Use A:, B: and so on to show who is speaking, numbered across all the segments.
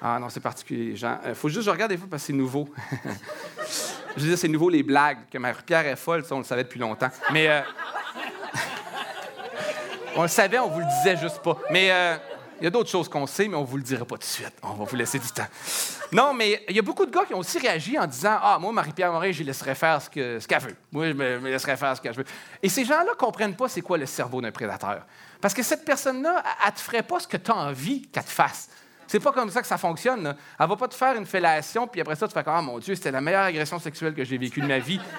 A: Ah non, c'est particulier, Jean. Il faut juste que je regarde des fois parce que c'est nouveau. je veux dire, c'est nouveau les blagues, que Marie-Pierre est folle, ça, on le savait depuis longtemps. Mais. euh, on le savait, on vous le disait juste pas. Mais. euh, il y a d'autres choses qu'on sait, mais on ne vous le dira pas tout de suite. On va vous laisser du temps. Non, mais il y a beaucoup de gars qui ont aussi réagi en disant Ah, moi, Marie-Pierre Morin, je laisserai faire ce que- ce qu'elle veut. Moi, je me, me laisserai faire ce qu'elle veut. Et ces gens-là ne comprennent pas c'est quoi le cerveau d'un prédateur. Parce que cette personne-là, elle ne te ferait pas ce que tu as envie qu'elle te fasse. C'est pas comme ça que ça fonctionne. là. Elle va pas te faire une fellation, puis après ça, tu fais comme Ah, mon Dieu, c'était la meilleure agression sexuelle que j'ai vécue de ma vie.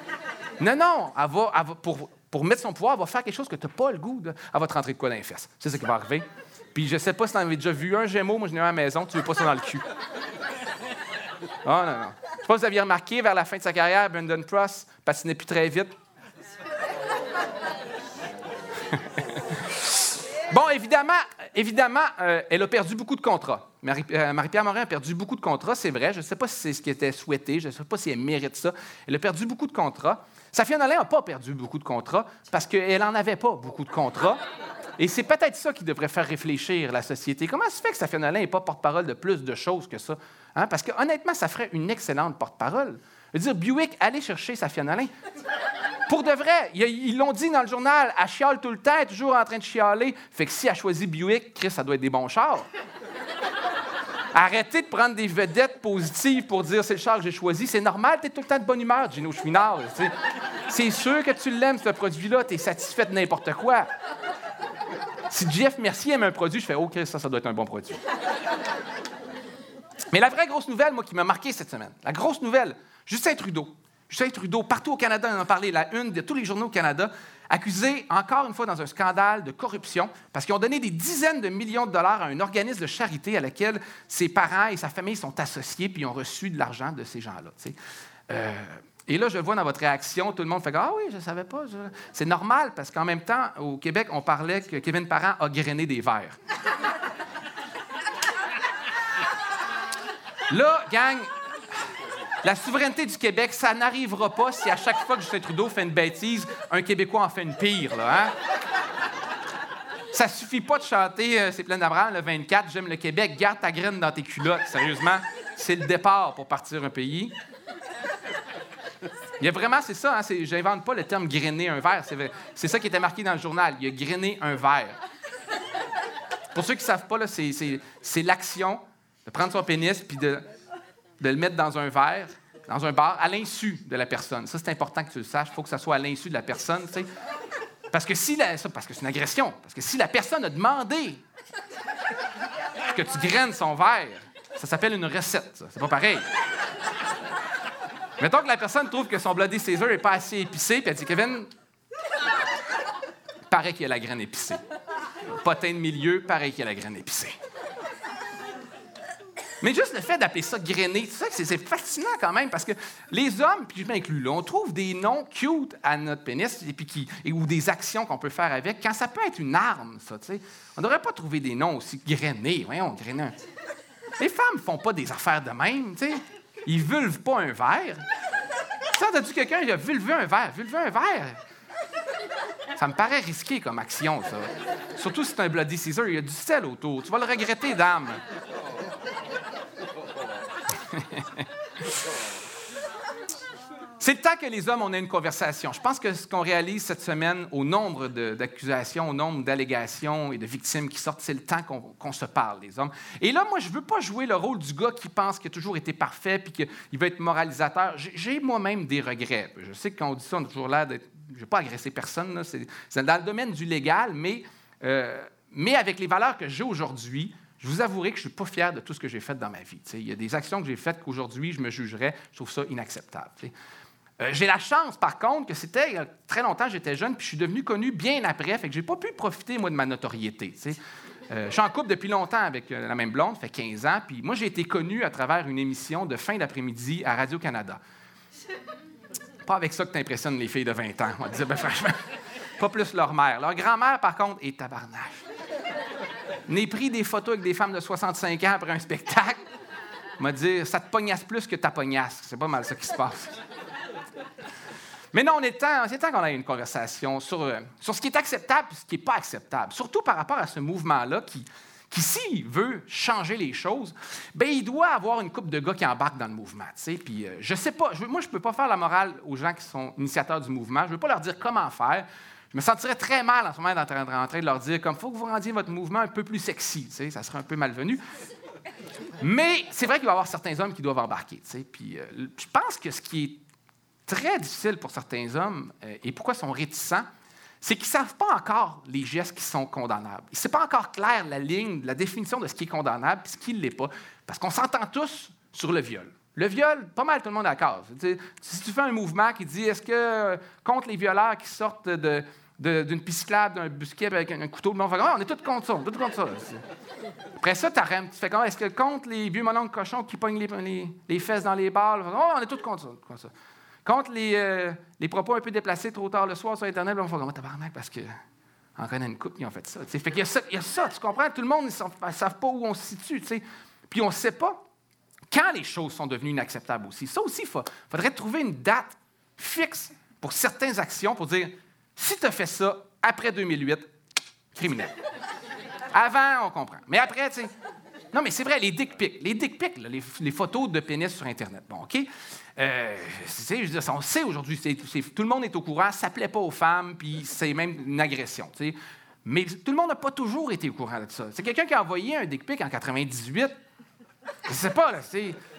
A: Non, non, elle va, elle va- pour, pour mettre son pouvoir, elle va faire quelque chose que tu n'as pas le goût. de- Elle va te rentrer de quoi dans les fesses. C'est ça qui va arriver. Puis je sais pas si tu en avais déjà vu un Gémeaux, moi je n'ai un à la maison, tu veux pas ça dans le cul. Ah non, non. Je sais pas si vous aviez remarqué, vers la fin de sa carrière, Brendan Pross patinait plus très vite. Bon, évidemment, évidemment euh, elle a perdu beaucoup de contrats. Euh, Marie-Pierre Morin a perdu beaucoup de contrats, c'est vrai. Je ne sais pas si c'est ce qui était souhaité, je ne sais pas si elle mérite ça. Elle a perdu beaucoup de contrats. Safia Nolin n'a pas perdu beaucoup de contrats parce qu'elle n'en avait pas beaucoup de contrats. Et c'est peut-être ça qui devrait faire réfléchir la société. Comment se fait que Safia Nolin n'est pas porte-parole de plus de choses que ça? Hein? Parce que honnêtement, ça ferait une excellente porte-parole. Je veux dire, Buick, allez chercher Safia Nolin. Pour de vrai, ils l'ont dit dans le journal, elle chiale tout le temps, toujours en train de chialer. Fait que si elle choisit Buick, Chris, ça doit être des bons chars. Arrêtez de prendre des vedettes positives pour dire c'est le char que j'ai choisi. C'est normal, t'es tout le temps de bonne humeur, Gino Chouinard. C'est sûr que tu l'aimes, ce produit-là, t'es satisfait de n'importe quoi. Si Jeff Mercier aime un produit, je fais OK, ça, ça doit être un bon produit. Mais la vraie grosse nouvelle, moi, qui m'a marqué cette semaine, la grosse nouvelle, Justin Trudeau. Justin Trudeau, partout au Canada, on en a parlé, la une de tous les journaux au Canada, accusé encore une fois dans un scandale de corruption parce qu'ils ont donné des dizaines de millions de dollars à un organisme de charité à laquelle ses parents et sa famille sont associés puis ils ont reçu de l'argent de ces gens-là. Euh, et là, je vois dans votre réaction, tout le monde fait Ah oui, je ne savais pas. C'est normal parce qu'en même temps, au Québec, on parlait que Kevin Parent a grainé des verres. Là, gang, la souveraineté du Québec, ça n'arrivera pas si à chaque fois que Justin Trudeau fait une bêtise, un Québécois en fait une pire, là, hein? Ça suffit pas de chanter euh, C'est plein d'Abraham le 24, j'aime le Québec, garde ta graine dans tes culottes. Sérieusement, c'est le départ pour partir un pays. Il y a vraiment, c'est ça, hein, j'invente pas le terme grainer un verre. C'est ça qui était marqué dans le journal. Il a grainé un verre. Pour ceux qui ne savent pas, c'est l'action de prendre son pénis puis de, de le mettre dans un verre, dans un bar, à l'insu de la personne. Ça, c'est important que tu le saches. Il faut que ça soit à l'insu de la personne, tu sais. Parce que si la, parce que c'est une agression. Parce que si la personne a demandé que tu graines son verre, ça s'appelle une recette. C'est pas pareil. Mettons que la personne trouve que son Bloody Caesar n'est pas assez épicé, puis elle dit Kevin, paraît qu'il y a la graine épicée. Potin de milieu, pareil qu'il y a la graine épicée. Mais juste le fait d'appeler ça grainer, c'est- fascinant quand même parce que les hommes, puis je m'inclus là, on trouve des noms cute à notre pénis et puis qui, ou des actions qu'on peut faire avec quand ça peut être une arme, ça, tu sais. On ne devrait pas trouver des noms aussi grainés. Voyons, grainer Les femmes font pas des affaires de même, tu sais. Ils vulvent pas un verre. Ça, t'as-tu quelqu'un qui a vulvé un verre? Vulvé un verre? Ça me paraît risqué comme action, ça. Surtout si c'est un Bloody Caesar, il y a du sel autour. Tu vas le regretter, dame. C'est le temps que les hommes, on ait une conversation. Je pense que ce qu'on réalise cette semaine, au nombre d'accusations, au nombre d'allégations et de victimes qui sortent, c'est le temps qu'on se parle, les hommes. Et là, moi, je ne veux pas jouer le rôle du gars qui pense qu'il a toujours été parfait puis qu'il veut être moralisateur. J'ai- moi-même des regrets. Je sais que quand on dit ça, on a toujours d'être. Je ne veux pas agresser personne, là. c'est dans le domaine du légal, mais, euh, mais avec les valeurs que j'ai aujourd'hui, je vous avouerai que je ne suis pas fier de tout ce que j'ai fait dans ma vie. Il y a des actions que j'ai faites qu'aujourd'hui, je me jugerais. Je trouve ça inacceptable. Euh, j'ai la chance, par contre, que c'était il y a très longtemps, j'étais jeune, puis je suis devenu connu bien après, fait que j'ai pas pu profiter, moi, de ma notoriété. Euh, je suis en couple depuis longtemps avec euh, la même blonde, fait 15 ans, puis moi, j'ai été connu à travers une émission de fin d'après-midi à Radio-Canada. Pas avec ça que tu impressionnes les filles de 20 ans, on va dire, ben, franchement, pas plus leur mère. Leur grand-mère, par contre, est tabarnache. N'ai pris des photos avec des femmes de 65 ans après un spectacle, m'a dit, ça te pognasse plus que ta pognasse. C'est pas mal ça qui se passe. Mais non, on est temps, c'est temps qu'on ait une conversation sur, euh, sur ce qui est acceptable et ce qui n'est pas acceptable. Surtout par rapport à ce mouvement-là qui, qui, s'il veut changer les choses, ben il doit avoir une couple de gars qui embarquent dans le mouvement. Puis euh, je sais pas, moi, je ne peux pas faire la morale aux gens qui sont initiateurs du mouvement. Je ne veux pas leur dire comment faire. Je me sentirais très mal en ce moment d'être en train de leur dire comme faut que vous rendiez votre mouvement un peu plus sexy. Ça serait un peu malvenu. Mais c'est vrai qu'il va y avoir certains hommes qui doivent embarquer. Euh, je pense que ce qui est très difficile pour certains hommes euh, et pourquoi ils sont réticents, c'est qu'ils ne savent pas encore les gestes qui sont condamnables. Ce n'est pas encore clair la ligne, la définition de ce qui est condamnable et ce qui ne l'est pas. Parce qu'on s'entend tous sur le viol. Le viol, pas mal tout le monde est d'accord. Si tu fais un mouvement qui dit est-ce que contre les violeurs qui sortent d'une pisciclade, d'un busquet avec un, couteau, on, on est tous contre ça, on est tous contre ça. Après ça, tu fais comment? Est-ce que contre les vieux de cochons qui pognent les, fesses dans les balles? Oh, on est tous contre ça. Contre les, euh, les, propos un peu déplacés trop tard le soir sur Internet, on fait comment? Tabarnak, parce que on connaît une couple qui ont fait ça. Fait il y a ça, tu comprends? Tout le monde ne savent pas où on se situe. Puis on ne sait pas quand les choses sont devenues inacceptables aussi. Ça aussi, il faudrait trouver une date fixe pour certaines actions pour dire si tu as fait ça après 2008, criminel. Avant, on comprend. Mais après, tu sais. Non, mais c'est vrai, les dick pics. Les dick pics, les, photos de pénis sur Internet. Bon, OK? Euh, je on sait aujourd'hui, tout le monde est au courant, ça plaît pas aux femmes, puis c'est même une agression. Mais tout le monde n'a pas toujours été au courant de ça. C'est quelqu'un qui a envoyé un dick pic en 98. Je sais pas, là,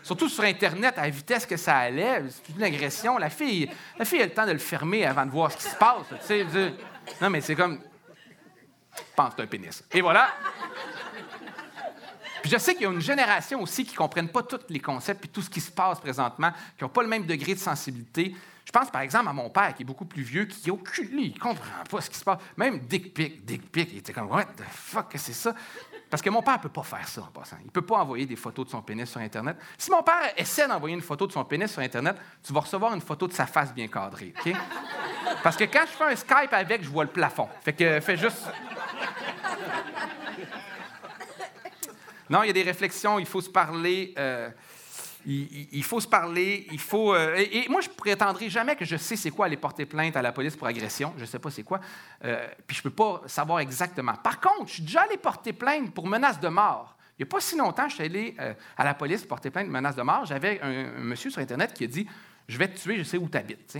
A: surtout sur Internet, à la vitesse que ça allait, c'est une agression. La fille, la fille a le temps de le fermer avant de voir ce qui se passe. non, mais c'est comme. Je pense que c'est un pénis. Et voilà. Puis je sais qu'il y a une génération aussi qui ne comprennent pas tous les concepts et tout ce qui se passe présentement, qui n'ont pas le même degré de sensibilité. Je pense par exemple à mon père qui est beaucoup plus vieux, qui est aucun, il ne comprend pas ce qui se passe. Même Dick Pic, Dick Pic, il était comme What the fuck, que c'est ça? Parce que mon père ne peut pas faire ça en passant. Il ne peut pas envoyer des photos de son pénis sur Internet. Si mon père essaie d'envoyer une photo de son pénis sur Internet, tu vas recevoir une photo de sa face bien cadrée. OK? Parce que quand je fais un Skype avec, je vois le plafond. Fait que fais juste. Non, il y a des réflexions, il faut se parler. Euh, il, faut se parler, il faut. Euh, et, moi, je prétendrai jamais que je sais c'est quoi aller porter plainte à la police pour agression. Je ne sais pas c'est quoi. Euh, puis je ne peux pas savoir exactement. Par contre, je suis déjà allé porter plainte pour menace de mort. Il n'y a pas si longtemps, je suis allé euh, à la police porter plainte de menace de mort. J'avais un, monsieur sur Internet qui a dit Je vais te tuer, je sais où tu habites.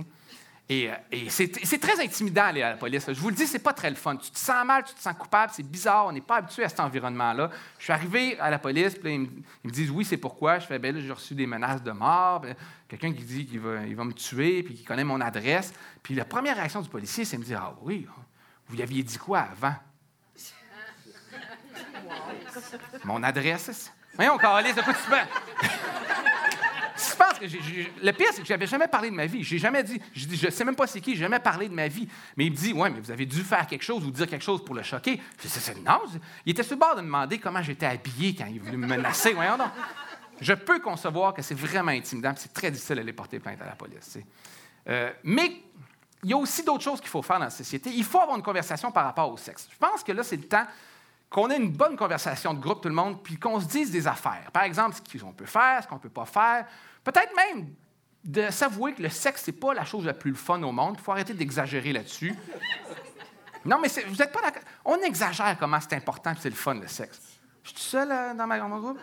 A: Et, euh, c'est très intimidant aller à la police. Je vous le dis, c'est pas très le fun. Tu te sens mal, tu te sens coupable, c'est bizarre, on n'est pas habitué à cet environnement-là. Je suis arrivé à la police, puis ils, me, disent oui, c'est pourquoi? Je fais ben j'ai reçu des menaces de mort. Ben, quelqu'un qui dit qu'il va, me tuer, puis qui connaît mon adresse. Puis la première réaction du policier, c'est de me dire ah oui, vous lui aviez dit quoi avant? Mon adresse? Voyons, Carlis, de quoi tu le pire, c'est que je n'avais jamais parlé de ma vie. J'ai jamais dit, je dis, je sais même pas c'est qui, j'ai jamais parlé de ma vie. Mais il me dit, ouais, mais vous avez dû faire quelque chose ou dire quelque chose pour le choquer. Je dis, non. Il était sur le bord de demander comment j'étais habillé quand il voulait me menacer. Je peux concevoir que c'est vraiment intimidant, c'est très difficile d'aller porter plainte à la police. Euh, mais il y a aussi d'autres choses qu'il faut faire dans la société. Il faut avoir une conversation par rapport au sexe. Je pense que là, c'est le temps qu'on ait une bonne conversation de groupe, tout le monde, puis qu'on se dise des affaires. Par exemple, ce qu'on peut faire, ce qu'on ne peut pas faire, Peut-être même de s'avouer que le sexe, n'est pas la chose la plus fun au monde. Il faut arrêter d'exagérer là-dessus. Non, mais vous n'êtes pas d'accord. On exagère comment c'est important et c'est le fun, le sexe. Je suis seul euh, dans ma grande groupe?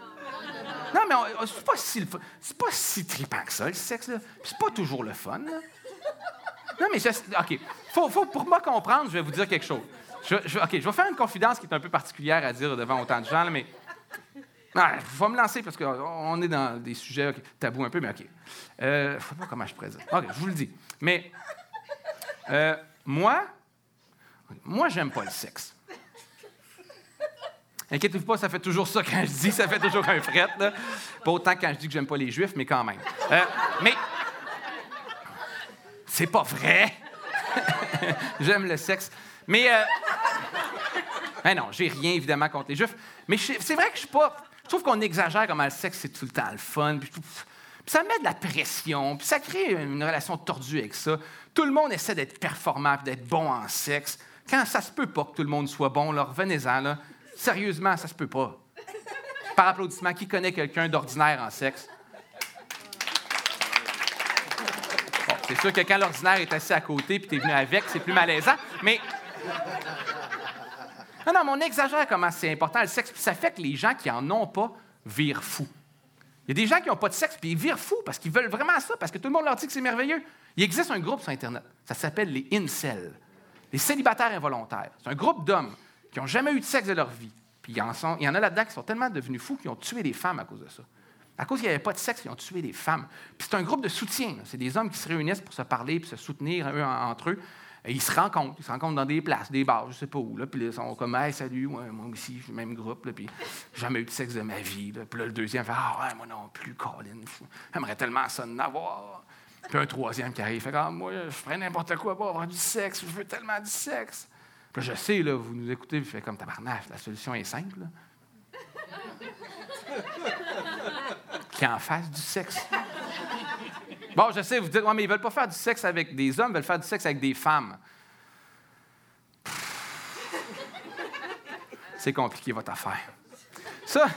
A: Non, mais c'est pas si c'est pas si trippant que ça, le sexe. C'est pas toujours le fun. Non, mais OK. Faut, faut, pour moi comprendre, je vais vous dire quelque chose. Je, OK, je vais faire une confidence qui est un peu particulière à dire devant autant de gens, mais non, il faut me lancer parce qu'on est dans des sujets tabous un peu, mais OK. Euh, je ne sais pas comment je présente. OK, je vous le dis. Mais euh, moi, moi, j'aime pas le sexe. Inquiétez-vous pas, ça fait toujours ça quand je dis, ça fait toujours un fret. Là. Pas autant quand je dis que j'aime pas les juifs, mais quand même. Euh, mais c'est pas vrai. j'aime le sexe. Mais euh, ben non, j'ai rien évidemment contre les juifs. Mais c'est vrai que je suis pas je trouve qu'on exagère comment le sexe, c'est tout le temps le fun. Puis, ça met de la pression, puis ça crée une relation tordue avec ça. Tout le monde essaie d'être performant, d'être bon en sexe. Quand ça se peut pas que tout le monde soit bon, là, revenez-en. Là. Sérieusement, ça se peut pas. Par applaudissement, qui connaît quelqu'un d'ordinaire en sexe? C'est sûr que quand l'ordinaire est assis à côté puis tu es venu avec, c'est plus malaisant, mais Non, non, on exagère comment c'est important le sexe, puis ça fait que les gens qui en ont pas virent fous. Il y a des gens qui n'ont pas de sexe, puis ils virent fous parce qu'ils veulent vraiment ça, parce que tout le monde leur dit que c'est merveilleux. Il existe un groupe sur Internet, ça s'appelle les incels, les célibataires involontaires. C'est un groupe d'hommes qui n'ont jamais eu de sexe de leur vie. Puis il y en, a là-dedans qui sont tellement devenus fous qu'ils ont tué des femmes à cause de ça. À cause qu'il n'y avait pas de sexe, ils ont tué des femmes. Puis c'est un groupe de soutien. C'est des hommes qui se réunissent pour se parler puis se soutenir entre eux. Et ils se rencontrent. Ils se rencontrent dans des places, des bars, je sais pas où. Là. Puis ils sont comme Hey, salut, moi, aussi, je suis même groupe. Là. Puis jamais eu de sexe de ma vie. Là. Puis là, le deuxième fait Ah, ouais, moi non plus, Colin. J'aimerais tellement ça de avoir. Puis un troisième qui arrive fait Ah, moi, je ferais n'importe quoi pour avoir du sexe. Je veux tellement du sexe. Puis je sais, là, vous nous écoutez, vous faites comme tabarnak, la solution est simple. Là. qui en fasse du sexe. Bon, je sais, vous dites, ouais, mais ils ne veulent pas faire du sexe avec des hommes, ils veulent faire du sexe avec des femmes. C'est compliqué, votre affaire. Ça,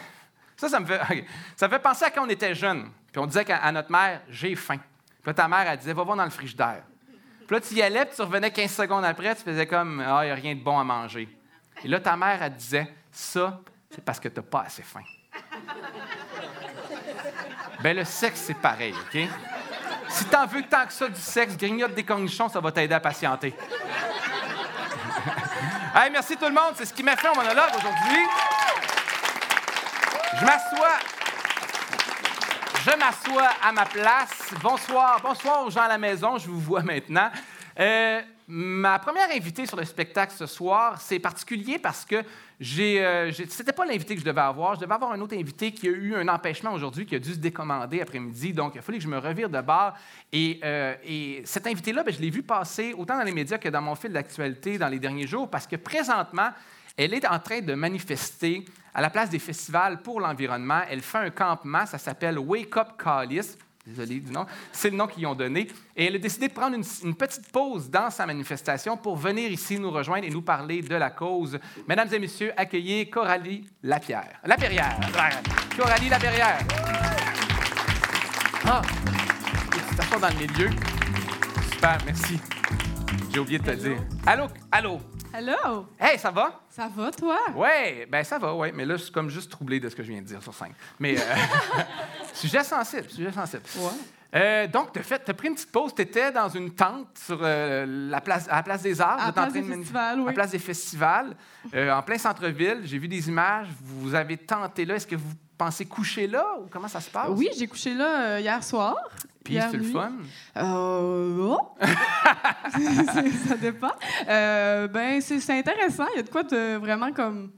A: ça, ça me fait, ça fait penser à quand on était jeune. Puis on disait à notre mère, j'ai faim. Puis ta mère, elle disait, va voir dans le frigidaire. Puis là, tu y allais, puis tu revenais 15 secondes après, tu faisais comme, ah, il n'y a rien de bon à manger. Et là, ta mère, elle disait, ça, c'est parce que tu n'as pas assez faim. Ben le sexe, c'est pareil, OK? Si t'en veux tant que ça du sexe, grignote des cornichons, ça va t'aider à patienter. hey, merci tout le monde. C'est ce qui m'a fait mon monologue aujourd'hui. Je m'assois. Je m'assois à ma place. Bonsoir. Bonsoir aux gens à la maison. Je vous vois maintenant. Euh, ma première invitée sur le spectacle ce soir, c'est particulier parce que j'ai, euh, c'était pas l'invité que je devais avoir. Je devais avoir un autre invité qui a eu un empêchement aujourd'hui, qui a dû se décommander après-midi. Donc, il fallait que je me revire de bord. Et, euh, et cet invité-là, ben, je l'ai vu passer autant dans les médias que dans mon fil d'actualité dans les derniers jours parce que présentement, elle est en train de manifester à la place des festivals pour l'environnement. Elle fait un campement, ça s'appelle Wake Up Callis. Désolé du nom. C'est le nom qu'ils ont donné. Et elle a décidé de prendre une, petite pause dans sa manifestation pour venir ici nous rejoindre et nous parler de la cause. Mesdames et messieurs, accueillez Coralie Lapierre. Lapierrière. Coralie Lapierrière. Ah, tu dans le milieu. Super, merci. J'ai oublié de te dire. Allô, allô?
B: Allô?
A: Hey, ça va?
B: Ça va, toi?
A: Oui, ben ça va, oui. Mais là, je suis comme juste troublé de ce que je viens de dire sur scène. Mais euh, sujet sensible, sujet sensible.
B: Ouais.
A: Euh, donc, tu as, pris une petite pause. Tu étais dans une tente sur euh, la place, à la place des Arts.
B: À la place des festivals, oui.
A: À la place des festivals, en plein centre-ville. J'ai vu des images. Vous avez tenté là. Est-ce que vous pensez coucher là ou comment ça se passe?
B: Oui, j'ai couché là hier soir.
A: Puis c'est le fun?
B: Euh, ça dépend. Euh, ben, c'est intéressant. Il y a de quoi de vraiment comme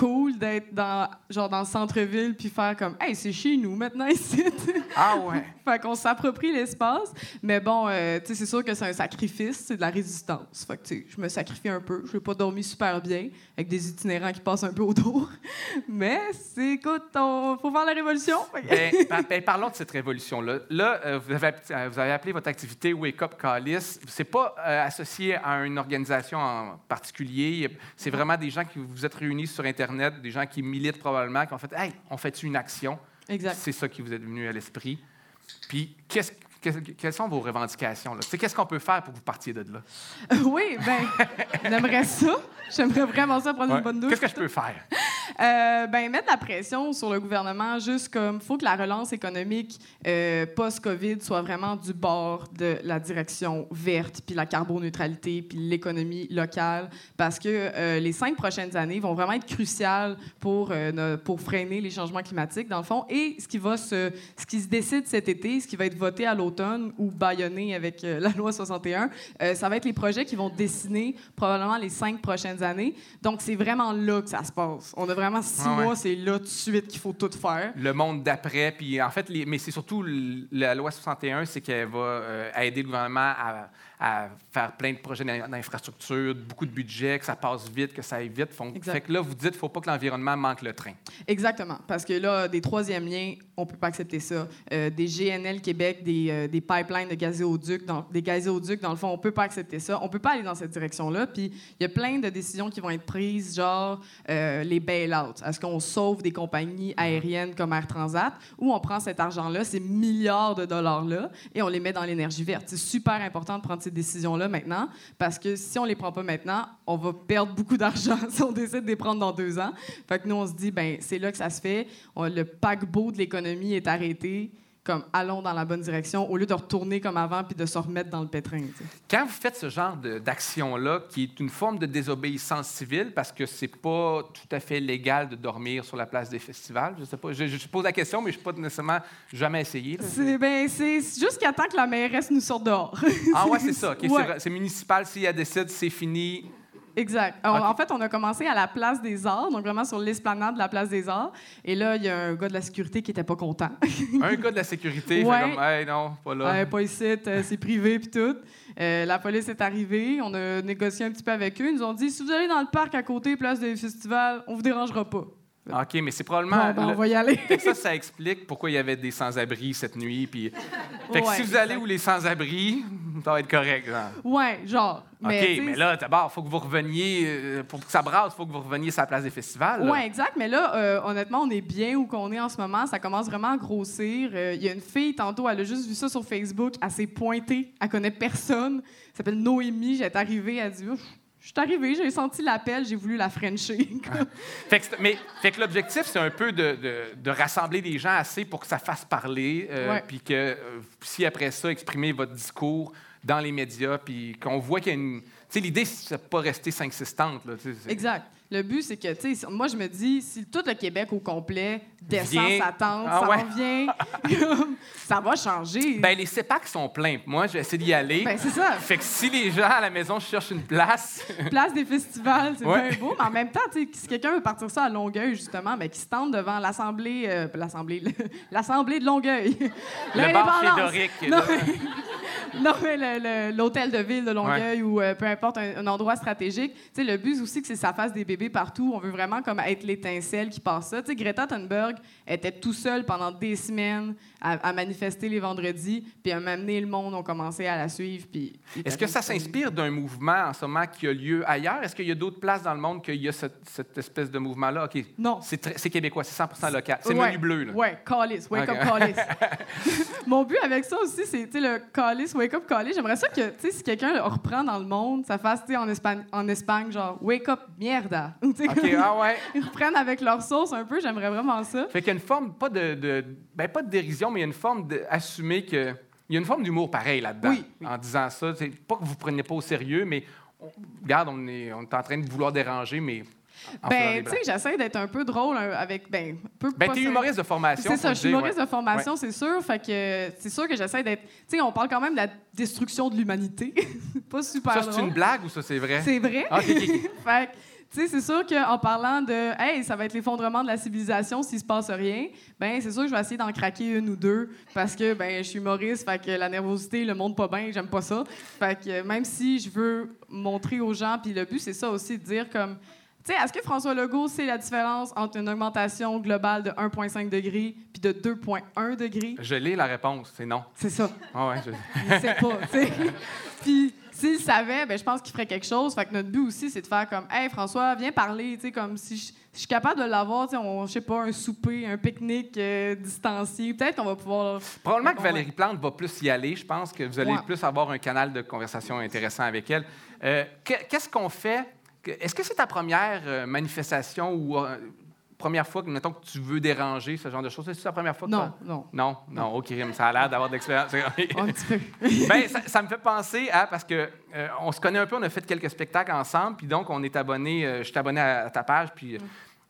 B: cool d'être dans, genre dans le centre-ville puis faire comme Hey, c'est chez nous maintenant ici.
A: Ah ouais.
B: fait qu'on s'approprie l'espace. Mais bon, euh, tu sais, c'est sûr que c'est un sacrifice, c'est de la résistance. Fait que, tu sais, je me sacrifie un peu. Je n'ai pas dormi super bien avec des itinérants qui passent un peu autour. Mais c'est, écoute, il faut faire la révolution.
A: Ben, ben, parlons de cette révolution-là. Là, euh, vous, avez, euh, vous avez appelé votre activité Wake Up Callis. C'est pas associé à une organisation en particulier. C'est vraiment des gens qui vous êtes réunis sur Internet des gens qui militent probablement, qui ont fait Hey, on fait une action?
B: Exact.
A: C'est ça qui vous est venu à l'esprit. Puis, qu'est-ce quelles sont vos revendications? Qu'est-ce qu'on peut faire pour que vous partiez de là?
B: oui, bien, j'aimerais ça. J'aimerais vraiment ça prendre une bonne douche.
A: Qu'est-ce que je peux faire?
B: Euh, ben, mettre la pression sur le gouvernement, juste comme il faut que la relance économique euh, post-COVID soit vraiment du bord de la direction verte, puis la carboneutralité, puis l'économie locale, parce que euh, les cinq prochaines années vont vraiment être cruciales pour, pour freiner les changements climatiques, dans le fond. Et ce qui, va se, ce qui se décide cet été, ce qui va être voté à l'automne, ou bâillonné avec euh, la loi 61. Euh, ça va être les projets qui vont dessiner probablement les cinq prochaines années. Donc, c'est vraiment là que ça se passe. On a vraiment six mois, c'est là tout de suite qu'il faut tout faire.
A: Le monde d'après, puis en fait, les, mais c'est surtout la loi 61, c'est qu'elle va euh, aider le gouvernement à à faire plein de projets d'infrastructure, beaucoup de budget, que ça passe vite, que ça aille vite. Fait que là, vous dites qu'il ne faut pas que l'environnement manque le train.
B: Exactement. Parce que là, des troisièmes liens, on ne peut pas accepter ça. Euh, des GNL Québec, des, euh, des pipelines de gazéoducs, dans, des gazéoducs, dans le fond, on ne peut pas accepter ça. On ne peut pas aller dans cette direction-là. Puis il y a plein de décisions qui vont être prises, genre euh, les bail bail-out? Est-ce qu'on sauve des compagnies aériennes comme Air Transat? Ou on prend cet argent-là, ces milliards de dollars-là, et on les met dans l'énergie verte? C'est super important de prendre ces décisions-là maintenant parce que si on les prend pas maintenant, on va perdre beaucoup d'argent si on décide de les prendre dans deux ans. Fait que nous, on se dit, ben c'est là que ça se fait. le paquebot de l'économie est arrêté comme allons dans la bonne direction au lieu de retourner comme avant puis de se remettre dans le pétrin.
A: Quand vous faites ce genre d'action-là, qui est une forme de désobéissance civile, parce que c'est pas tout à fait légal de dormir sur la place des festivals, je sais pas, je, pose la question, mais je suis pas nécessairement jamais essayé.
B: C'est ben, jusqu'à temps que la mairesse nous sorte dehors.
A: ah ouais, c'est ça. C'est municipal, s'il y a décide, c'est fini,
B: Exact. En fait, on a commencé à la place des arts, donc vraiment sur l'esplanade de la place des arts. Et là, il y a un gars de la sécurité qui était pas content.
A: un gars de la sécurité, ouais. fait comme, hey, non, pas là.
B: pas ici, euh, c'est privé puis tout. Euh, la police est arrivée, on a négocié un petit peu avec eux. Ils nous ont dit si vous allez dans le parc à côté, place des festivals, on vous dérangera pas.
A: OK, mais c'est probablement.
B: Ben, on va y aller.
A: ça, ça explique pourquoi il y avait des sans-abri cette nuit. Puis... Fait que si vous allez où les sans-abri, ça va être correct. Genre.
B: Ouais, genre.
A: Mais, OK, mais là, d'abord, il faut que vous reveniez. Euh, pour que ça brasse, il faut que vous reveniez sur la place des festivals.
B: Oui, exact. Mais là, euh, honnêtement, on est bien où qu'on est en ce moment. Ça commence vraiment à grossir. Euh, il y a une fille, tantôt, elle a juste vu ça sur Facebook. Elle s'est pointée. Elle connaît personne. Elle s'appelle Noémie. J'étais arrivée. Elle a dit je suis arrivée, j'ai senti l'appel, j'ai voulu la frencher.
A: fait que, mais fait que l'objectif, c'est un peu de, de, rassembler des gens assez pour que ça fasse parler, euh, puis que euh, si après ça, exprimer votre discours dans les médias, puis qu'on voit qu'il y a une. Tu sais, l'idée, c'est de pas rester 5-6 tentes.
B: exact. Le but, c'est que, tu sais, moi, je me dis, si tout le Québec au complet descend sa tente, ah ça vient, ça va changer.
A: Ben les CEPAC sont pleins. Moi, je vais essayer d'y aller.
B: Ben, c'est ça.
A: Fait que si les gens à la maison cherchent une place.
B: place des festivals, c'est bien beau. Mais en même temps, si quelqu'un veut partir ça à Longueuil, justement, ben, qui se tente devant l'Assemblée. Euh, l'Assemblée. L'Assemblée de Longueuil.
A: Le bar Doric.
B: Non, mais l'hôtel de ville de Longueuil ou euh, peu importe, un, endroit stratégique. Tu sais, le but aussi, que c'est ça fasse des bébés partout. On veut vraiment comme être l'étincelle qui passe ça. Greta Thunberg était tout seul pendant des semaines à, manifester les vendredis, puis à m'amener le monde, ont commencé à la suivre. Puis,
A: Est-ce que ça s'inspire d'un mouvement en ce moment qui a lieu ailleurs? Est-ce qu'il y a d'autres places dans le monde qu'il y a cette, espèce de mouvement-là? OK.
B: Non.
A: C'est québécois, c'est 100 local. C'est menu bleu, là.
B: Oui, Callis, Wake Up Callis. Mon but avec ça aussi, c'est le Callis, Wake Up Callis. J'aimerais ça que, si quelqu'un reprend dans le monde, ça fasse, en Espagne, en Espagne, genre Wake Up Mierda.
A: OK, ah ouais.
B: Ils reprennent avec leur sauce un peu, j'aimerais vraiment ça.
A: Fait qu'il y a une forme, pas de, de ben, pas de dérision, mais il y a une forme d'assumer que. Il y a une forme d'humour pareil là-dedans. En disant ça. C'est pas que vous ne preniez pas au sérieux, mais regarde, on est, on est en train de vouloir déranger, mais
B: ben, tu sais, j'essaie d'être un peu drôle avec. Ben,
A: peu ben, t'es humoriste de formation.
B: C'est ça, je suis humoriste de formation, c'est sûr. Fait que c'est sûr que j'essaie d'être. Tu sais, on parle quand même de la destruction de l'humanité. pas super
A: Ça, c'est une blague ou ça, c'est vrai?
B: C'est vrai. Ah, fait tu sais, c'est sûr qu'en parlant de Hey, ça va être l'effondrement de la civilisation s'il se passe rien, ben c'est sûr que je vais essayer d'en craquer une ou deux parce que ben je suis humoriste, fait que la nervosité, le monde pas bien, j'aime pas ça. Fait que même si je veux montrer aux gens, puis le but c'est ça aussi de dire comme tu sais, est-ce que François Legault sait la différence entre une augmentation globale de 1,5 degré puis de 2,1 degré?
A: Je l'ai la réponse, c'est non.
B: C'est ça.
A: Ah ouais,
B: je... Il sait pas, tu sais. puis s'il savait, ben, je pense qu'il ferait quelque chose. Fait que notre but aussi, c'est de faire comme Hey François, viens parler, tu sais, comme si je, suis capable de l'avoir, tu sais, on, je sais pas, un souper, un pique-nique euh, distancié. Peut-être qu'on va pouvoir.
A: Probablement que Valérie Plante va plus y aller. Je pense que vous allez plus avoir un canal de conversation intéressant avec elle. Euh, qu'est-ce qu'on fait? Est-ce que c'est ta première euh, manifestation ou première fois que, mettons, que tu veux déranger, ce genre de choses? C'est la première fois que
B: Non, non.
A: Non? Non, OK, ça a l'air d'avoir de l'expérience.
B: un petit peu.
A: ben, ça, me fait penser à, parce que euh, on se connaît un peu, on a fait quelques spectacles ensemble, puis donc on est abonné, euh, je suis abonné à, ta page, puis... Mm.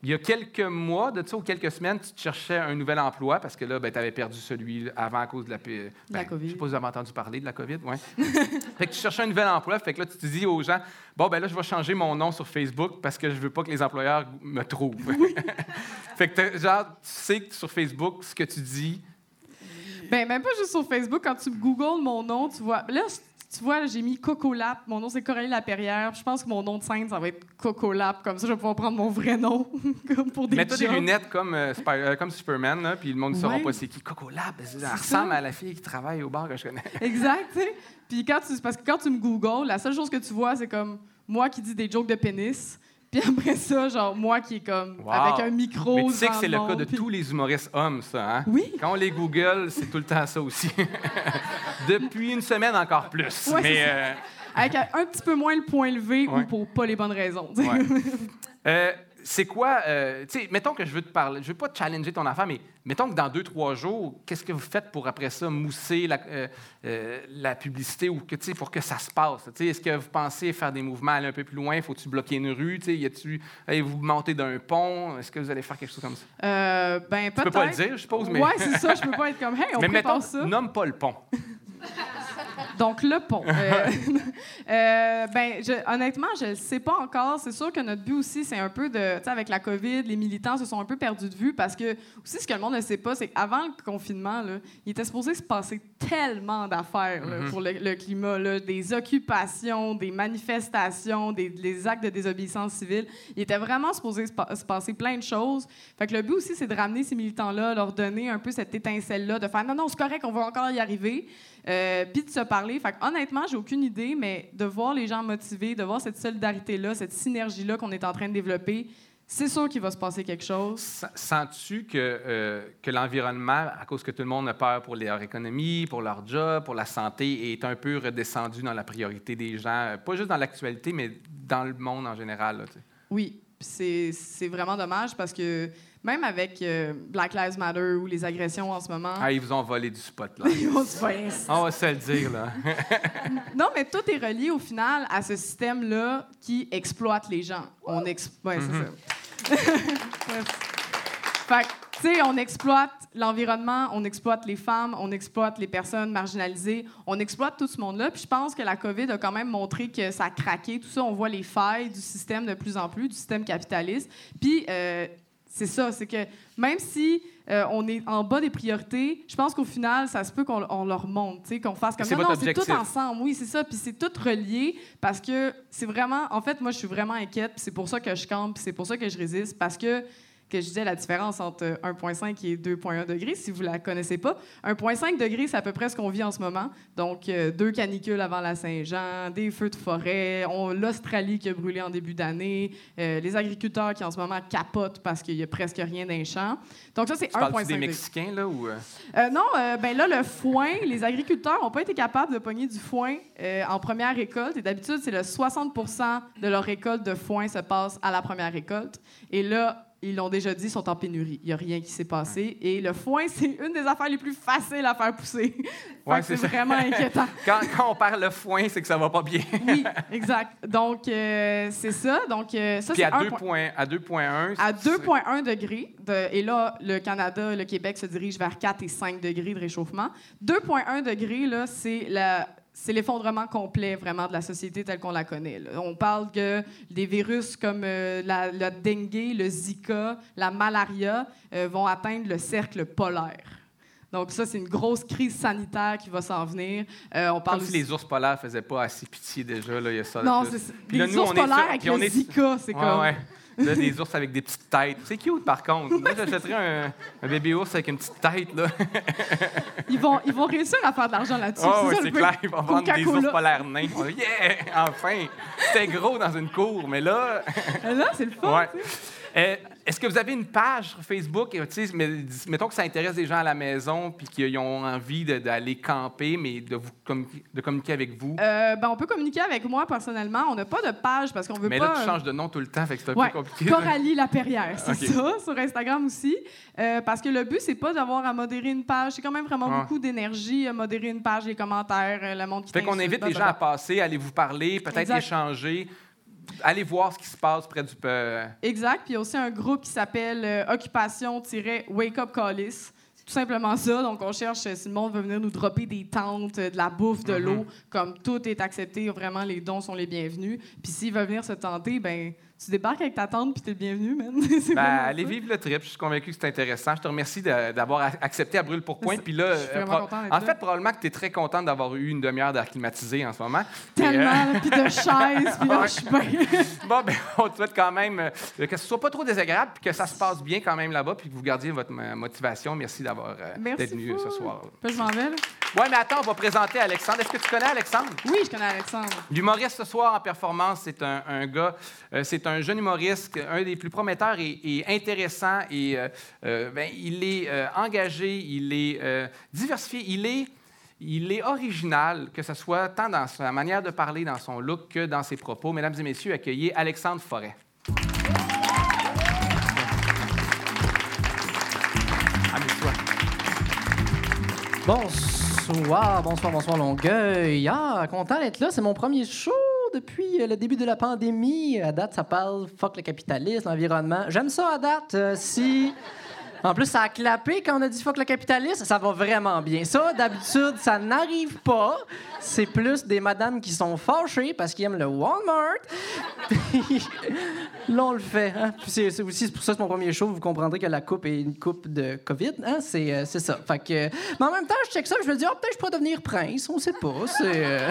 A: Il y a quelques mois, de ça, ou quelques semaines, tu te cherchais un nouvel emploi parce que là, ben, tu avais perdu celui avant à cause de la, ben,
B: la COVID.
A: Je ne sais pas si vous avez entendu parler de la COVID. Ouais. fait que tu cherchais un nouvel emploi. Fait que là, tu te dis aux gens Bon, ben là, je vais changer mon nom sur Facebook parce que je ne veux pas que les employeurs me trouvent. fait que, genre, tu sais que sur Facebook, ce que tu dis.
B: Ben, même pas juste sur Facebook. Quand tu googles mon nom, tu vois. Là, tu vois, j'ai mis Cocolap. Mon nom, c'est Coralie Laperrière. Je pense que mon nom de scène, ça va être Cocolap. Comme ça, je vais pouvoir prendre mon vrai nom pour des
A: Mets-toi des lunettes comme, euh, euh, comme Superman, là, puis le monde ne saura pas c'est qui. Cocolap, ça ressemble à la fille qui travaille au bar que je connais.
B: exact, tu sais. Puis quand tu, parce que quand tu me googles, la seule chose que tu vois, c'est comme moi qui dis des jokes de pénis, Puis après ça, genre, moi qui est comme
A: Wow.
B: avec un micro.
A: Mais tu sais que c'est le
B: monde,
A: cas de
B: puis-
A: tous les humoristes hommes, ça, hein?
B: Oui.
A: Quand on les Google, c'est tout le temps ça aussi. Depuis une semaine, encore plus.
B: Ouais,
A: Mais, euh,
B: Avec un petit peu moins le point levé
A: Ouais.
B: ou pour pas les bonnes raisons.
A: Ouais. Euh, c'est quoi, euh, tu sais, mettons que je veux te parler, je veux pas te challenger ton affaire, mais mettons que dans deux, trois jours, qu'est-ce que vous faites pour après ça mousser la, euh, euh, la publicité ou que, tu sais, pour que ça se passe? Tu sais, Est-ce que vous pensez faire des mouvements, aller un peu plus loin? Faut-tu bloquer une rue? Tu sais, y a-tu, allez-vous monter d'un pont? Est-ce que vous allez faire quelque chose comme ça?
B: Euh, ben,
A: Tu
B: peut-être.
A: peux pas le dire, je suppose, mais.
B: Ouais, c'est ça. Je peux pas être comme, hey, on
A: mais
B: prépare
A: mettons,
B: ça.
A: nomme pas le pont.
B: Donc, le pont. Euh, euh, ben, je- honnêtement, je ne sais pas encore. C'est sûr que notre but aussi, c'est un peu de. Tu sais, avec la COVID, les militants se sont un peu perdus de vue parce que, aussi, ce que le monde ne sait pas, c'est qu'avant le confinement, là, il était supposé se passer tellement d'affaires
A: Mhm.
B: pour le, le climat, là, des occupations, des manifestations, des, des actes de désobéissance civile. Il était vraiment supposé se, pa- se passer plein de choses. Fait que le but aussi, c'est de ramener ces militants-là, leur donner un peu cette étincelle-là, de faire non, non, c'est correct, on va encore y arriver. Euh, puis de se parler. Fait honnêtement, j'ai aucune idée, mais de voir les gens motivés, de voir cette solidarité-là, cette synergie-là qu'on est en train de développer, c'est sûr qu'il va se passer quelque chose.
A: Sens-tu que, euh, que l'environnement, à cause que tout le monde a peur pour leur économie, pour leur job, pour la santé, est un peu redescendu dans la priorité des gens, euh, pas juste dans l'actualité, mais dans le monde en général? là?
B: Oui, c'est vraiment dommage parce que même avec euh, Black Lives Matter ou les agressions en ce moment,
A: Ah, ils vous ont volé du spot, là.
B: ils faire-
A: On va se le dire, là.
B: Non, mais tout est relié au final à ce système-là qui exploite les gens. On ex... ouais, c'est
A: Mhm.
B: ça. Fait tu sais, on exploite l'environnement, on exploite les femmes, on exploite les personnes marginalisées, on exploite tout ce monde-là. Puis je pense que la COVID a quand même montré que ça a craqué. Tout ça, on voit les failles du système de plus en plus, du système capitaliste. Puis euh, c'est ça, c'est que même si euh, on est en bas des priorités, je pense qu'au final, ça se peut qu'on on leur monte, qu'on fasse comme
A: C'est
B: non, non, c'est tout ensemble. Oui, c'est ça. Puis c'est tout relié parce que c'est vraiment. En fait, moi, je suis vraiment inquiète. C'est pour ça que je campe. C'est pour ça que je résiste. Parce que, que je disais la différence entre 1,5 et 2,1 degrés, si vous la connaissez pas. 1,5 degrés, c'est à peu près ce qu'on vit en ce moment. Donc, euh, deux canicules avant la Saint-Jean, des feux de forêt, l'Australie qui a brûlé en début d'année, euh, les agriculteurs qui en ce moment capotent parce qu'il y a presque rien dans les champs. Donc, ça, c'est
A: Tu parles
B: 1,5
A: des. Mexicains, là, ou... euh?
B: Euh, non, euh, ben là, le foin, les agriculteurs n'ont pas été capables de pogner du foin euh, en première récolte. Et d'habitude, c'est le 60 de leur récolte de foin se passe à la première récolte. Et là, ils l'ont déjà dit, ils sont en pénurie. Il n'y a rien qui s'est passé. Et le foin, c'est une des affaires les plus faciles à faire pousser.
A: Ouais, c'est
B: vraiment inquiétant.
A: Quand, quand on perd le foin, c'est que ça va pas bien.
B: Oui, exact. Donc, euh, c'est ça. Donc, euh, ça,
A: Puis
B: c'est
A: à
B: un
A: 2
B: point-
A: à 2,1...
B: à
A: c'est-
B: 2,1 degrés. de- et là, le Canada, le Québec se dirige vers 4 et 5 degrés de réchauffement. 2,1 degrés, là, c'est la- c'est l'effondrement complet vraiment de la société telle qu'on la connaît. là. On parle que des virus comme euh, la, la dengue, le Zika, la malaria euh, vont atteindre le cercle polaire. Donc ça, c'est une grosse crise sanitaire qui va s'en venir. Euh, on parle
A: Comme si les ours polaires faisaient pas assez pitié déjà, là, il y a ça.
B: Non, c'est ça.
A: Puis là,
B: Les
A: nous,
B: ours
A: on est
B: polaires
A: sur-
B: avec
A: on
B: le
A: est-
B: Zika, c'est
A: Ouais,
B: comme...
A: ouais. Là, des ours avec des petites têtes. C'est cute, par contre. Moi, j'achèterais un, un bébé ours avec une petite tête, là.
B: Ils vont, ils vont réussir à faire de l'argent là-dessus.
A: Oh,
B: ça, le
A: c'est clair, ils vont vendre des ours polaires nains. Dit, yeah, enfin! C'était gros dans une cour, mais là...
B: Là, c'est le fun.
A: Ouais. Euh, Est-ce que vous avez une page sur Facebook? euh, mais, mettons que ça intéresse des gens à la maison puis qu'ils ont envie d'aller camper, mais de, vous communiquer, de communiquer avec vous?
B: Euh, ben, on peut communiquer avec moi personnellement. On n'a pas de page parce qu'on veut
A: mais
B: pas.
A: là, tu changes de nom tout le temps, fait que c'est un
B: Ouais,
A: peu compliqué.
B: Coralie Laperrière, c'est ça, sur Instagram aussi. Euh, parce que le but, c'est pas d'avoir à modérer une page. C'est quand même vraiment
A: Ouais.
B: beaucoup d'énergie à modérer une page, les commentaires, euh, le monde qui
A: Fait qu'on invite les gens à passer, à aller vous parler, peut-être échanger, aller voir ce qui se passe près du... euh,
B: Exact. Puis il y a aussi un groupe qui s'appelle euh, Occupation-Wake Up Callis. Tout simplement ça. Donc, on cherche euh, si le monde veut venir nous dropper des tentes, euh, de la bouffe, de
A: Mhm.
B: l'eau. Comme tout est accepté, vraiment, les dons sont les bienvenus. Puis s'il veut venir se tenter, ben tu débarques avec ta tente puis t'es le bienvenu, man.
A: Ben, allez vivre le trip. Je suis convaincu que c'est intéressant. Je te remercie d'avoir accepté à brûle pour point. Puis là,
B: Je suis
A: euh, pro- en
B: là.
A: fait, probablement que tu es très contente d'avoir eu une demi-heure d'air climatisé en ce moment.
B: Tellement,
A: euh,
B: là, puis de chaises, puis là, je suis bien.
A: Bon, ben, on te souhaite quand même euh, que ce soit pas trop désagréable puis que ça se passe bien quand même là-bas puis que vous gardiez votre motivation. Merci d'avoir d'être venu ce soir.
B: Puis je m'en vais.
A: Oui, mais attends, on va présenter Alexandre. Est-ce que tu connais Alexandre?
B: Oui, je connais Alexandre.
A: L'humoriste ce soir en performance, c'est un, gars, euh, c'est un jeune humoriste, un des plus prometteurs et, intéressants. Et euh, euh, ben, il est engagé, il est diversifié, il est, il est original, que ce soit tant dans sa manière de parler, dans son look, que dans ses propos. Mesdames et messieurs, accueillez Alexandre Forêt.
C: Bonsoir, bonsoir, bonsoir Longueuil. Ah, content d'être là. C'est mon premier show depuis le début de la pandémie. À date, ça parle fuck le capitalisme, l'environnement. J'aime ça à date. Euh, si en plus, ça a clapé quand on a dit fuck le capitalisme. Ça va vraiment bien. Ça, d'habitude, ça n'arrive pas. C'est plus des madames qui sont fâchées parce qu'ils aiment le Walmart. Puis là, on le fait. Hein. c'est, aussi pour ça que mon premier show. Vous comprendrez que la coupe est une coupe de COVID. Hein? C'est, euh, ça. Fait que, mais en même temps, je check ça. Je me dis, oh, peut-être que je pourrais devenir prince. On sait pas. C'est. Euh,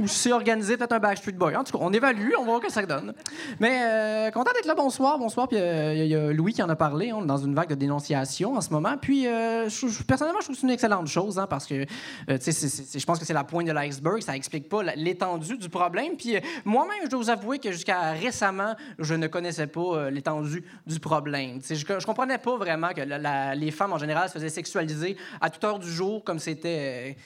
C: ou c'est organisé peut-être un Backstreet Boy. En tout cas, on évalue, on va voir ce que ça donne. Mais euh, content d'être là. Bonsoir, bonsoir. Puis euh, il y, a Louis qui en a parlé. On est dans une vague de dénonciation en ce moment. Puis euh, personnellement, je trouve que c'est une excellente chose hein, parce que je pense que c'est la pointe de l'iceberg. Ça explique pas l'étendue du problème. Puis moi-même, je dois vous avouer que jusqu'à récemment, je ne connaissais pas l'étendue du problème. je, je comprenais pas vraiment que les femmes en général se faisaient sexualiser à toute heure du jour comme c'était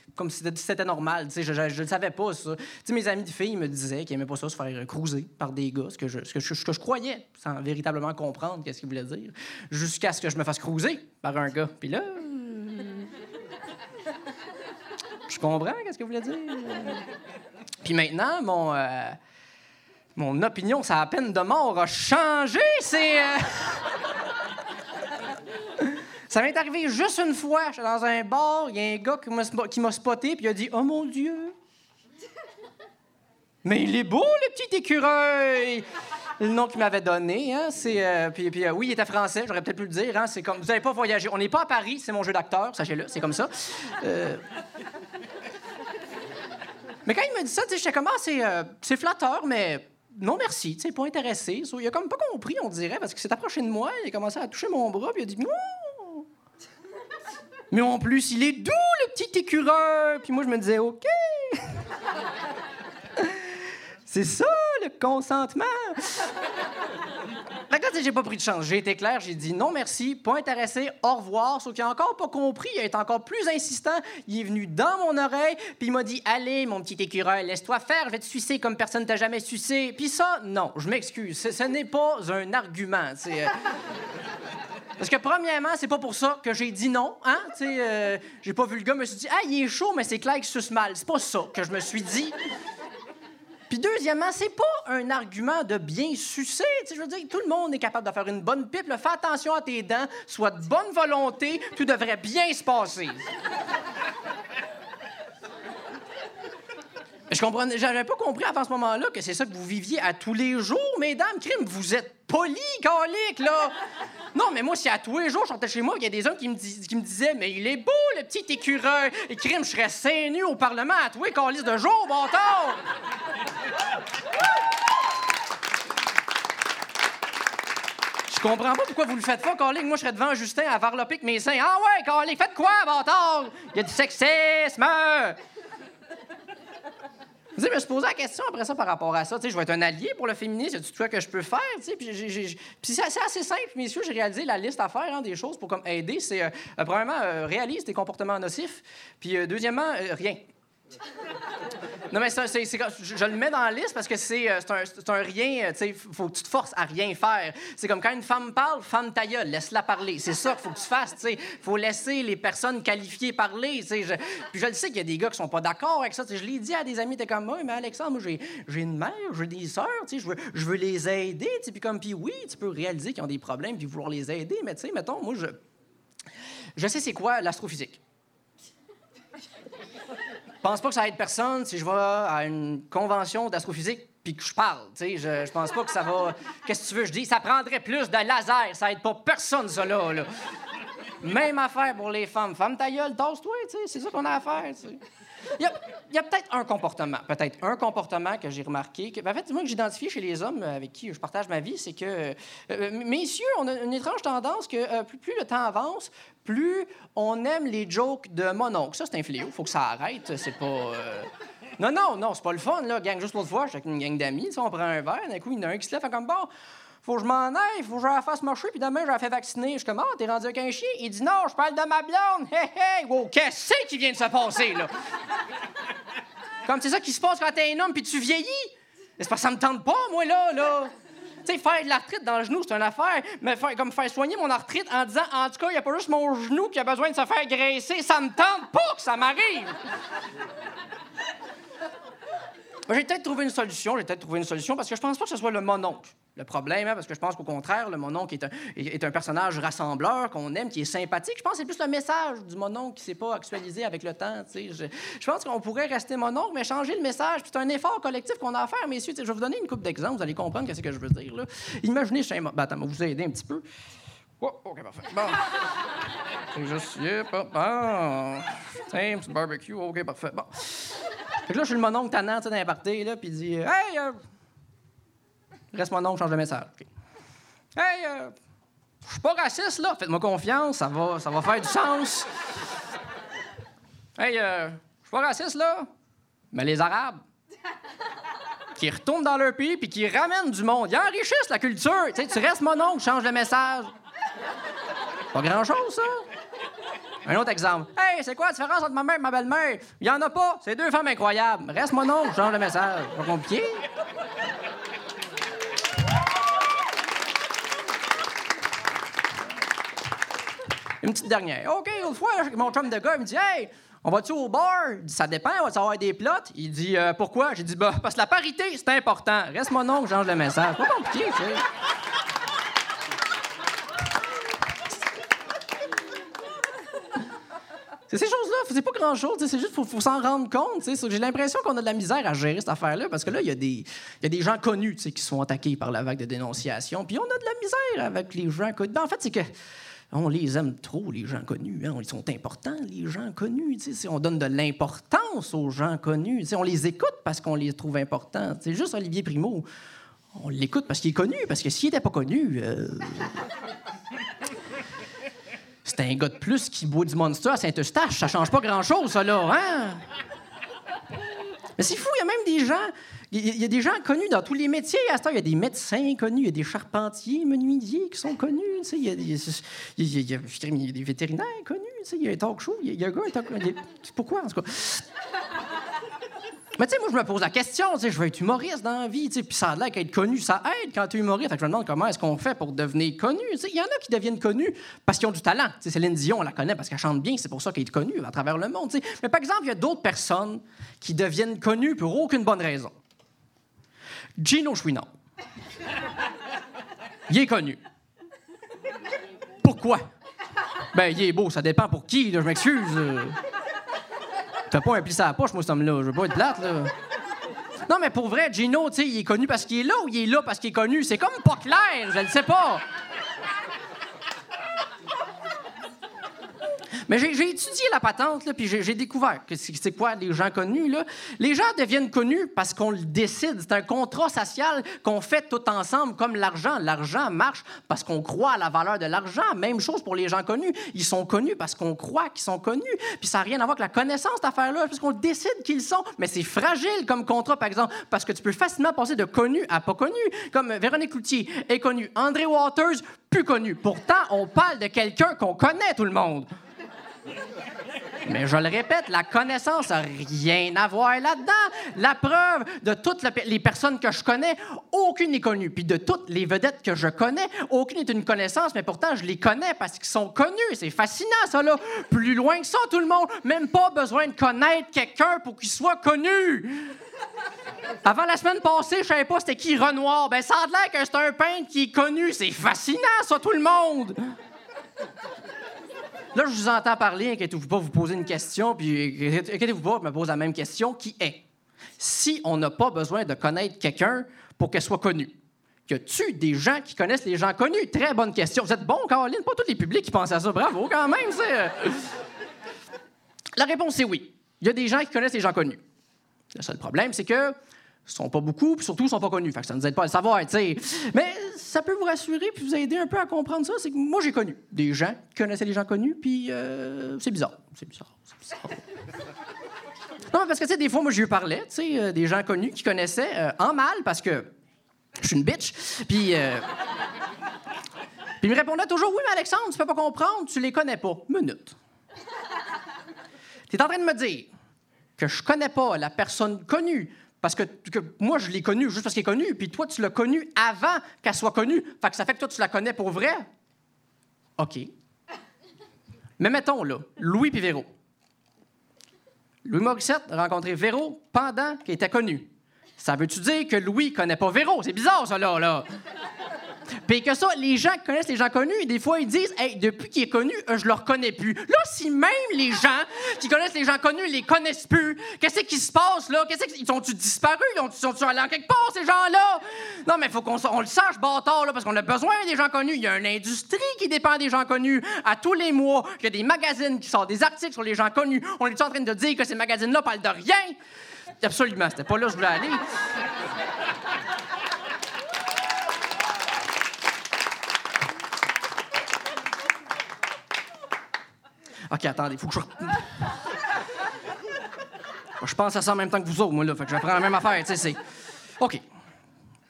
C: c'était normal. Je ne le savais pas ça mes amis de filles me disaient qu'ils n'aimaient pas ça se faire cruiser par des gars, ce que je, ce que je, croyais, sans véritablement comprendre qu'est-ce qu'ils voulaient dire, jusqu'à ce que je me fasse cruiser par un gars. Puis là. je comprends qu'est-ce que vous voulez dire. Puis maintenant, mon. Euh, mon opinion, ça a peine de mort a changé. Euh, ça m'est arrivé juste une fois. J'étais dans un bar, il y a un gars qui m'a spoté, puis il a dit Oh mon Dieu, mais il est beau, le petit écureuil! Le nom qu'il m'avait donné, hein, c'est. Euh, puis, euh, oui, il était français, j'aurais peut-être pu le dire. Hein, c'est comme. Vous n'avez pas voyagé. On n'est pas à Paris, c'est mon jeu d'acteur, sachez-le, c'est comme ça. Euh, mais quand il m'a dit ça, j'étais comme, ah, c'est flatteur, mais non merci, tu sais, pas intéressé. il a comme pas compris, on dirait, parce qu'il s'est approché de moi, il a commencé à toucher mon bras, puis il a dit, non! Mais en plus, il est doux, le petit écureuil! Puis moi, je me disais, OK! C'est ça, le consentement. Fait que j'ai pas pris de chance. J'ai été clair, j'ai dit non merci, pas intéressé, au revoir. Sauf qu'il a encore pas compris, il a été encore plus insistant. Il est venu dans mon oreille, puis il m'a dit Allez, mon petit écureuil, laisse-toi faire, je vais te sucer comme personne t'a jamais sucé. Puis ça, non, je m'excuse. Ce, n'est pas un argument. Euh. Parce que premièrement, c'est pas pour ça que j'ai dit non, hein? Tu sais, euh, j'ai pas vu le gars, je me suis dit, ah, il est chaud, mais c'est clair qu'il suce mal. C'est pas ça que je me suis dit. Puis deuxièmement, c'est pas un argument de bien sucer. je veux dire, tout le monde est capable de faire une bonne pipe. Fais attention à tes dents, sois de bonne volonté, tout devrait bien se passer. Je comprenais, j'avais pas compris avant ce moment-là que c'est ça que vous viviez à tous les jours, mesdames. Crime, vous êtes poli, calique, là. Non, mais moi, si à tous les jours, je sortais chez moi, il y a des hommes qui me, me disaient, mais il est beau, le petit écureuil. Et crime, je serais sain nu au Parlement à tous les calices de jour, bâtard. Je comprends pas pourquoi vous le faites pas, Carly. Moi, je serais devant Justin à varloper mes seins. Ah ouais, Carly, faites quoi, bâtard? Il y a du sexisme! Je me suis posé la question après ça par rapport à ça. Tu sais, je vais être un allié pour le féminisme. Y a-tu quoi que je peux faire? Tu sais, puis, c'est assez simple, messieurs. J'ai réalisé la liste à faire, hein, des choses pour comme aider. C'est, euh, premièrement, euh, réalise tes comportements nocifs. Puis, euh, deuxièmement, rien. Non, mais c'est, je, le mets dans la liste parce que c'est, euh, un, un, rien. Tu sais, faut tu te forces à rien faire. C'est comme quand une femme parle, femme ta gueule, laisse-la parler. C'est ça qu'il faut que tu fasses. Tu sais, faut laisser les personnes qualifiées parler. Tu je, puis je le sais qu'il y a des gars qui sont pas d'accord avec ça. Je l'ai dit à des amis, t'es comme moi, mais Alexandre, moi j'ai, une mère, j'ai des sœurs. Tu sais, je veux, je veux les aider. Puis comme puis oui, tu peux réaliser qu'ils ont des problèmes puis vouloir les aider, mais tu sais, mettons, moi je, je sais c'est quoi l'astrophysique pense pas que ça aide personne si je vais à une convention d'astrophysique puis que je parle. Je, je pense pas que ça va. Qu'est-ce que tu veux? Je dis? Ça prendrait plus de laser. Ça aide pas personne, ça, là. Même affaire pour les femmes. Femme ta gueule, tasse-toi, c'est ça qu'on a à faire. Y a, il y a peut-être un comportement, peut-être un comportement que j'ai remarqué, ben, en fait, moi, que j'identifie chez les hommes avec qui je partage ma vie, c'est que, euh, euh, messieurs, on a une étrange tendance que euh, plus, le temps avance, plus on aime les jokes de mon oncle. Ça, c'est un fléau, faut que ça arrête, c'est pas... Non, non, non, c'est pas le fun, là, gang. Juste l'autre fois, j'étais avec une gang d'amis, on prend un verre, d'un coup, il y en a un qui se lève, fait comme, bon, faut que je m'en aille, faut que je la fasse marcher, puis demain, je la fais vacciner. Je suis comme, ah, t'es rendu avec un chien? Il dit, non, je parle de ma blonde. Hé, hé, wow, qu'est-ce qui vient de se passer, là? Comme c'est ça qui se passe quand t'es un homme puis tu vieillis. C'est parce que ça me tente pas, moi, là, là. Tu sais, faire de l'arthrite dans le genou, c'est une affaire. Mais faire, comme faire soigner mon arthrite en disant, en tout cas, il n'y a pas juste mon genou qui a besoin de se faire graisser, ça me tente pas que ça m'arrive. Moi, J'ai peut-être trouvé une solution, j'ai peut-être trouvé une solution parce que je pense pas que ce soit le mononcle. Le problème, hein, parce que je pense qu'au contraire, le mononcle est un, est un personnage rassembleur qu'on aime, qui est sympathique. Je pense que c'est plus le message du mononcle qui s'est pas actualisé avec le temps. Je, je pense qu'on pourrait rester mononcle, mais changer le message. C'est un effort collectif qu'on a à faire, messieurs. Je vais vous donner une couple d'exemples, vous allez comprendre ce que je veux dire. Là. Imaginez, suis un... ben, attends, vous aider un petit peu. Oh, OK, parfait. Bon. Juste... Yep, hop, bon. Barbecue. OK, parfait. Bon. Fait que là, je suis le mononcle tannant, tu sais, là, puis il dit Hey, euh, reste mononcle, change de message. Hey, euh, je suis pas raciste, là, faites-moi confiance, ça va, ça va faire du sens. Hey, euh, je suis pas raciste, là, mais les Arabes, qui retournent dans leur pays puis qui ramènent du monde, ils enrichissent la culture. Tu sais, tu restes mononcle, change de message. Pas grand-chose, ça. Un autre exemple. Hey, c'est quoi la différence entre ma mère et ma belle-mère? Il y en a pas. C'est deux femmes incroyables. Reste mon nom, change le message. Pas compliqué. Une petite dernière. OK, une fois, mon chum de gars, il me dit Hey, on va-tu au bar? Il dit, Ça dépend, on va-tu avoir des plots? Il dit euh, Pourquoi? J'ai dit Bah, parce que la parité, c'est important. Reste mon nom, change le message. Pas compliqué, tu sais. C'est ces choses-là, c'est pas grand-chose, c'est juste faut, s'en rendre compte. J'ai l'impression qu'on a de la misère à gérer cette affaire-là parce que là, il y, a des- y a des gens connus qui sont attaqués par la vague de dénonciation. Puis on a de la misère avec les gens connus. Ben, en fait, c'est que on les aime trop, les gens connus. hein. Ils sont importants, les gens connus. tu sais. C'est- On donne de l'importance aux gens connus. On les écoute parce qu'on les trouve importants. C'est juste Olivier Primo. On l'écoute parce qu'il est connu, parce que s'il n'était pas connu, euh, c'est un gars de plus qui boit du Monster à Saint-Eustache. Ça change pas grand-chose, ça, là, hein? Mais c'est fou, il y a même des gens... Il y a- des gens connus dans tous les métiers. À il y a des médecins connus, il y a des charpentiers, menuisiers qui sont connus. Il y, a des- il y a- y a- des vétérinaires connus. Il y a un talk show. Il y a, un gars, Pourquoi, en tout cas? Mais tu sais, moi, je me pose la question, tu sais, je veux être humoriste dans la vie, tu sais, puis ça a l'air qu'être connu, ça aide quand tu es humoriste. Fait que je me demande comment est-ce qu'on fait pour devenir connu. Tu sais, il y en a qui deviennent connus parce qu'ils ont du talent. Tu sais, Céline Dion, on la connaît parce qu'elle chante bien, c'est pour ça qu'elle est connue à travers le monde. tu sais. Mais par exemple, il y a d'autres personnes qui deviennent connues pour aucune bonne raison. Gino Chouinard. Il est connu. Pourquoi? Ben, il est beau, ça dépend pour qui, je m'excuse. T'as pas un pli à la poche, moi, cet homme-là. Je veux pas être plate, là. Non, mais pour vrai, Gino, tu sais, il est connu parce qu'il est là ou il est là parce qu'il est connu? C'est comme pas clair, je ne sais pas. Mais j'ai étudié la patente, puis j'ai découvert que c'est quoi les gens connus. Les gens deviennent connus parce qu'on le décide. C'est un contrat social qu'on fait tout ensemble, comme l'argent. L'argent marche parce qu'on croit à la valeur de l'argent. Même chose pour les gens connus. Ils sont connus parce qu'on croit qu'ils sont connus. Puis ça n'a rien à voir avec la connaissance, cette affaire-là, parce qu'on décide qu'ils sont. Mais c'est fragile comme contrat, par exemple, parce que tu peux facilement passer de connu à pas connu. Comme Véronique Cloutier est connue. André Waters, plus connu. Pourtant, on parle de quelqu'un qu'on connaît, tout le monde. Mais je le répète, la connaissance n'a rien à voir là-dedans. La preuve de toutes les personnes que je connais, aucune n'est connue. Puis de toutes les vedettes que je connais, aucune est une connaissance, mais pourtant je les connais parce qu'ils sont connus. C'est fascinant, ça, là. Plus loin que ça, tout le monde. Même pas besoin de connaître quelqu'un pour qu'il soit connu. Avant la semaine passée, je savais pas c'était qui Renoir. Ben, ça a l'air que c'est un peintre qui est connu. C'est fascinant, ça, tout le monde. Là, je vous entends parler, inquiétez-vous pas, vous posez une question, puis inquiétez-vous pas, je me pose la même question, qui est, si on n'a pas besoin de connaître quelqu'un pour qu'elle soit connue, y a-tu des gens qui connaissent les gens connus? Très bonne question. Vous êtes bon, Caroline, pas tous les publics qui pensent à ça. Bravo, quand même, c'est... La réponse est oui. il y a des gens qui connaissent les gens connus. Le seul problème, c'est que sont pas beaucoup, puis surtout, ils sont pas connus. Fait que ça ne nous aide pas à le savoir, tu sais. Mais ça peut vous rassurer puis vous aider un peu à comprendre ça. C'est que moi, j'ai connu des gens qui connaissaient les gens connus, puis euh, c'est bizarre. C'est bizarre. C'est bizarre. non, parce que, tu sais, des fois, moi, je lui parlais, tu sais, euh, des gens connus qui connaissaient euh, en mal parce que je suis une bitch. Puis. puis il me répondait toujours Oui, mais Alexandre, tu peux pas comprendre, tu les connais pas. Minute. Tu es en train de me dire que je connais pas la personne connue parce que, moi, je l'ai connue juste parce qu'elle est connue, puis toi, tu l'as connue avant qu'elle soit connue. Fait que ça fait que toi, tu la connais pour vrai. OK. Mais mettons, là, Louis puis Véro. Louis Morissette a rencontré Véro pendant qu'elle était connue. Ça veut-tu dire que Louis connaît pas Véro? C'est bizarre, ça, là, là. Puis que ça, les gens qui connaissent les gens connus, des fois, ils disent depuis qu'il est connu, euh, je le reconnais plus. Là, si même les gens qui connaissent les gens connus les connaissent plus, qu'est-ce qui se passe, là? Qu'est-ce qu'ils sont-tu disparus? Ils ont- sont-tu allés en quelque part, ces gens-là? Non, mais faut qu'on le sache, bâtard, là, parce qu'on a besoin des gens connus. Il y a une industrie qui dépend des gens connus. À tous les mois, il y a des magazines qui sortent des articles sur les gens connus. On est en train de dire que ces magazines-là parlent de rien? Absolument, c'était pas là que je voulais aller. OK, attendez, faut que je. je pense à ça en même temps que vous autres, moi, là. Fait que prendre la même affaire, tu sais, c'est. OK.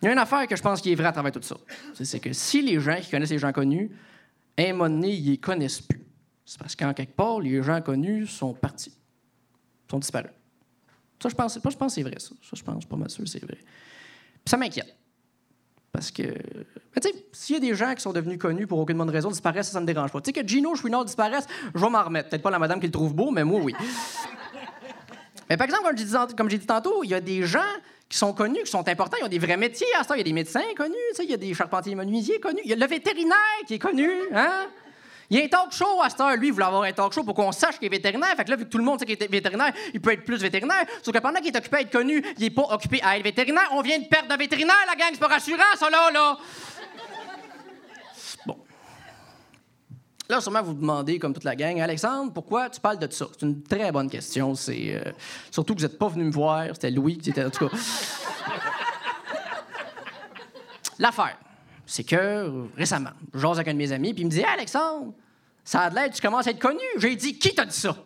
C: Il y a une affaire que je pense qui est vraie à travers tout ça. C'est- C'est que si les gens qui connaissent les gens connus, à un moment donné, ils les connaissent plus. C'est parce qu'en quelque part, les gens connus sont partis. sont disparus. Ça, je pense, je pense que c'est vrai, ça. Ça, je pense, je suis pas mal sûr c'est vrai. Puis ça m'inquiète. Parce que, ben, tu sais, s'il y a des gens qui sont devenus connus pour aucune bonne raison disparaissent, ça, ça me dérange pas. Tu sais, que Gino Chouinard disparaisse, je vais m'en remettre. Peut-être pas la madame qui le trouve beau, mais moi, oui. mais par exemple, comme j'ai dit, tant- comme j'ai dit tantôt, il y a des gens qui sont connus, qui sont importants, ils ont des vrais métiers. À ce temps, il y a des médecins connus, tu sais, il y a des charpentiers menuisiers connus. Il y a le vétérinaire qui est connu, hein? Il y a un talk show à cette heure. Lui, il voulait avoir un talk show pour qu'on sache qu'il est vétérinaire. Fait que là, vu que tout le monde sait qu'il est vétérinaire, il peut être plus vétérinaire. Sauf que pendant qu'il est occupé à être connu, il n'est pas occupé à être vétérinaire. On vient de perdre un vétérinaire, la gang. C'est pas rassurant, ça, là, là. Bon. Là, sûrement, vous demandez, comme toute la gang, Alexandre, pourquoi tu parles de ça? C'est une très bonne question. C'est euh, surtout que vous n'êtes pas venu me voir. C'était Louis qui était, en tout cas. L'affaire, c'est que récemment, je jase avec un de mes amis, puis il me dit Alexandre, ça a de l'air, tu commences à être connu. J'ai dit Qui t'a dit ça?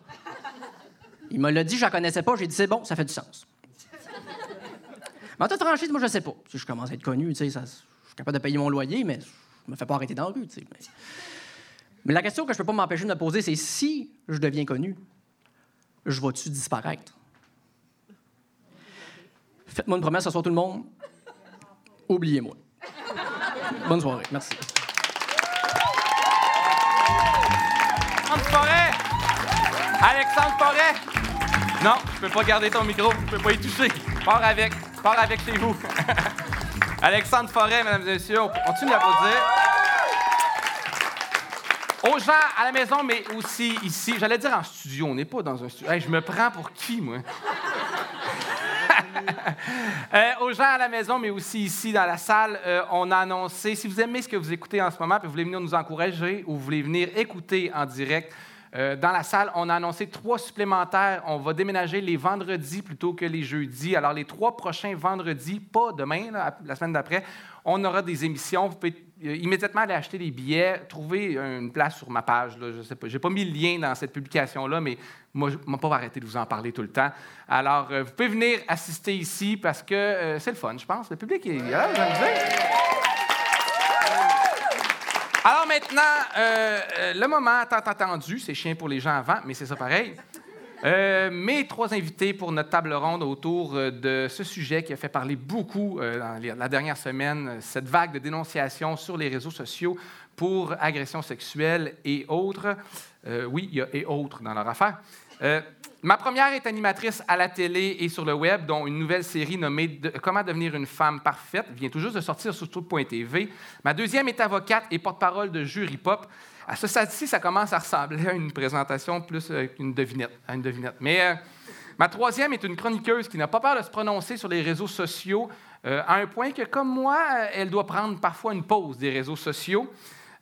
C: Il me l'a dit, je la connaissais pas. J'ai dit C'est bon, ça fait du sens. Mais en toute franchise, moi, je sais pas. Si je commence à être connu, tu sais, ça- je suis capable de payer mon loyer, mais je me fais pas arrêter dans la rue, mais la question que je peux pas m'empêcher de me poser, c'est si je deviens connu, je vais-tu disparaître? Faites-moi une promesse ce soir, tout le monde. Oubliez-moi. Bonne soirée. Merci.
A: Alexandre Forêt! Alexandre Forêt! Non, je peux pas garder ton micro, je peux pas y toucher. Pars avec, pars avec chez vous. Alexandre Forêt, mesdames et messieurs, on continue d'applaudir. Aux gens à la maison, mais aussi ici, j'allais dire en studio, on n'est pas dans un studio. Hey, je me prends pour qui, moi? Euh, aux gens à la maison, mais aussi ici dans la salle, euh, on a annoncé, si vous aimez ce que vous écoutez en ce moment, puis vous voulez venir nous encourager ou vous voulez venir écouter en direct, euh, dans la salle, on a annoncé trois supplémentaires. On va déménager les vendredis plutôt que les jeudis. Alors, les trois prochains vendredis, pas demain, la semaine d'après, on aura des émissions. Vous pouvez immédiatement aller acheter des billets, trouver une place sur ma page. Je sais pas. J'ai pas mis le lien dans cette publication-là, mais moi, je ne pas arrêter de vous en parler tout le temps. Alors, euh, vous pouvez venir assister ici parce que euh, c'est le fun, je pense. Le public est là, vous. Alors maintenant, euh, le moment tant attendu, c'est chien pour les gens avant, mais c'est ça pareil. Euh, mes trois invités pour notre table ronde autour euh, de ce sujet qui a fait parler beaucoup euh, la dernière semaine, cette vague de dénonciations sur les réseaux sociaux pour agressions sexuelles et autres. Oui, il y a et autres dans leur affaire. Ma première est animatrice à la télé et sur le web, dont une nouvelle série nommée Comment devenir une femme parfaite vient tout juste de sortir sur tout.tv. Ma deuxième est avocate et porte-parole de Jury Pop. À ce stade-ci, ça commence à ressembler à une présentation plus euh, qu'une devinette, une devinette. Mais euh, ma troisième est une chroniqueuse qui n'a pas peur de se prononcer sur les réseaux sociaux, euh, à un point que, comme moi, elle doit prendre parfois une pause des réseaux sociaux.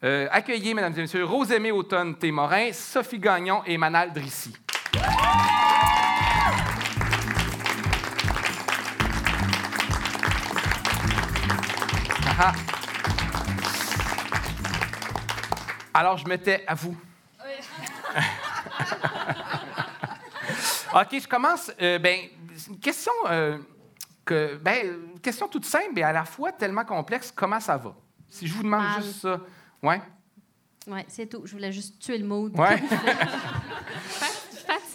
A: Euh, accueillez, mesdames et messieurs, Rosemée Automne Témorin, Sophie Gagnon et Manal Drissi. Ah, ah. Alors je m'étais à vous. Oui. OK, je commence. Euh, ben, une question, euh, que, ben, question toute simple, mais à la fois tellement complexe. Comment ça va? Si je vous demande juste ça.
D: Oui, ouais, c'est tout. Je voulais juste tuer le mot.
A: Ouais.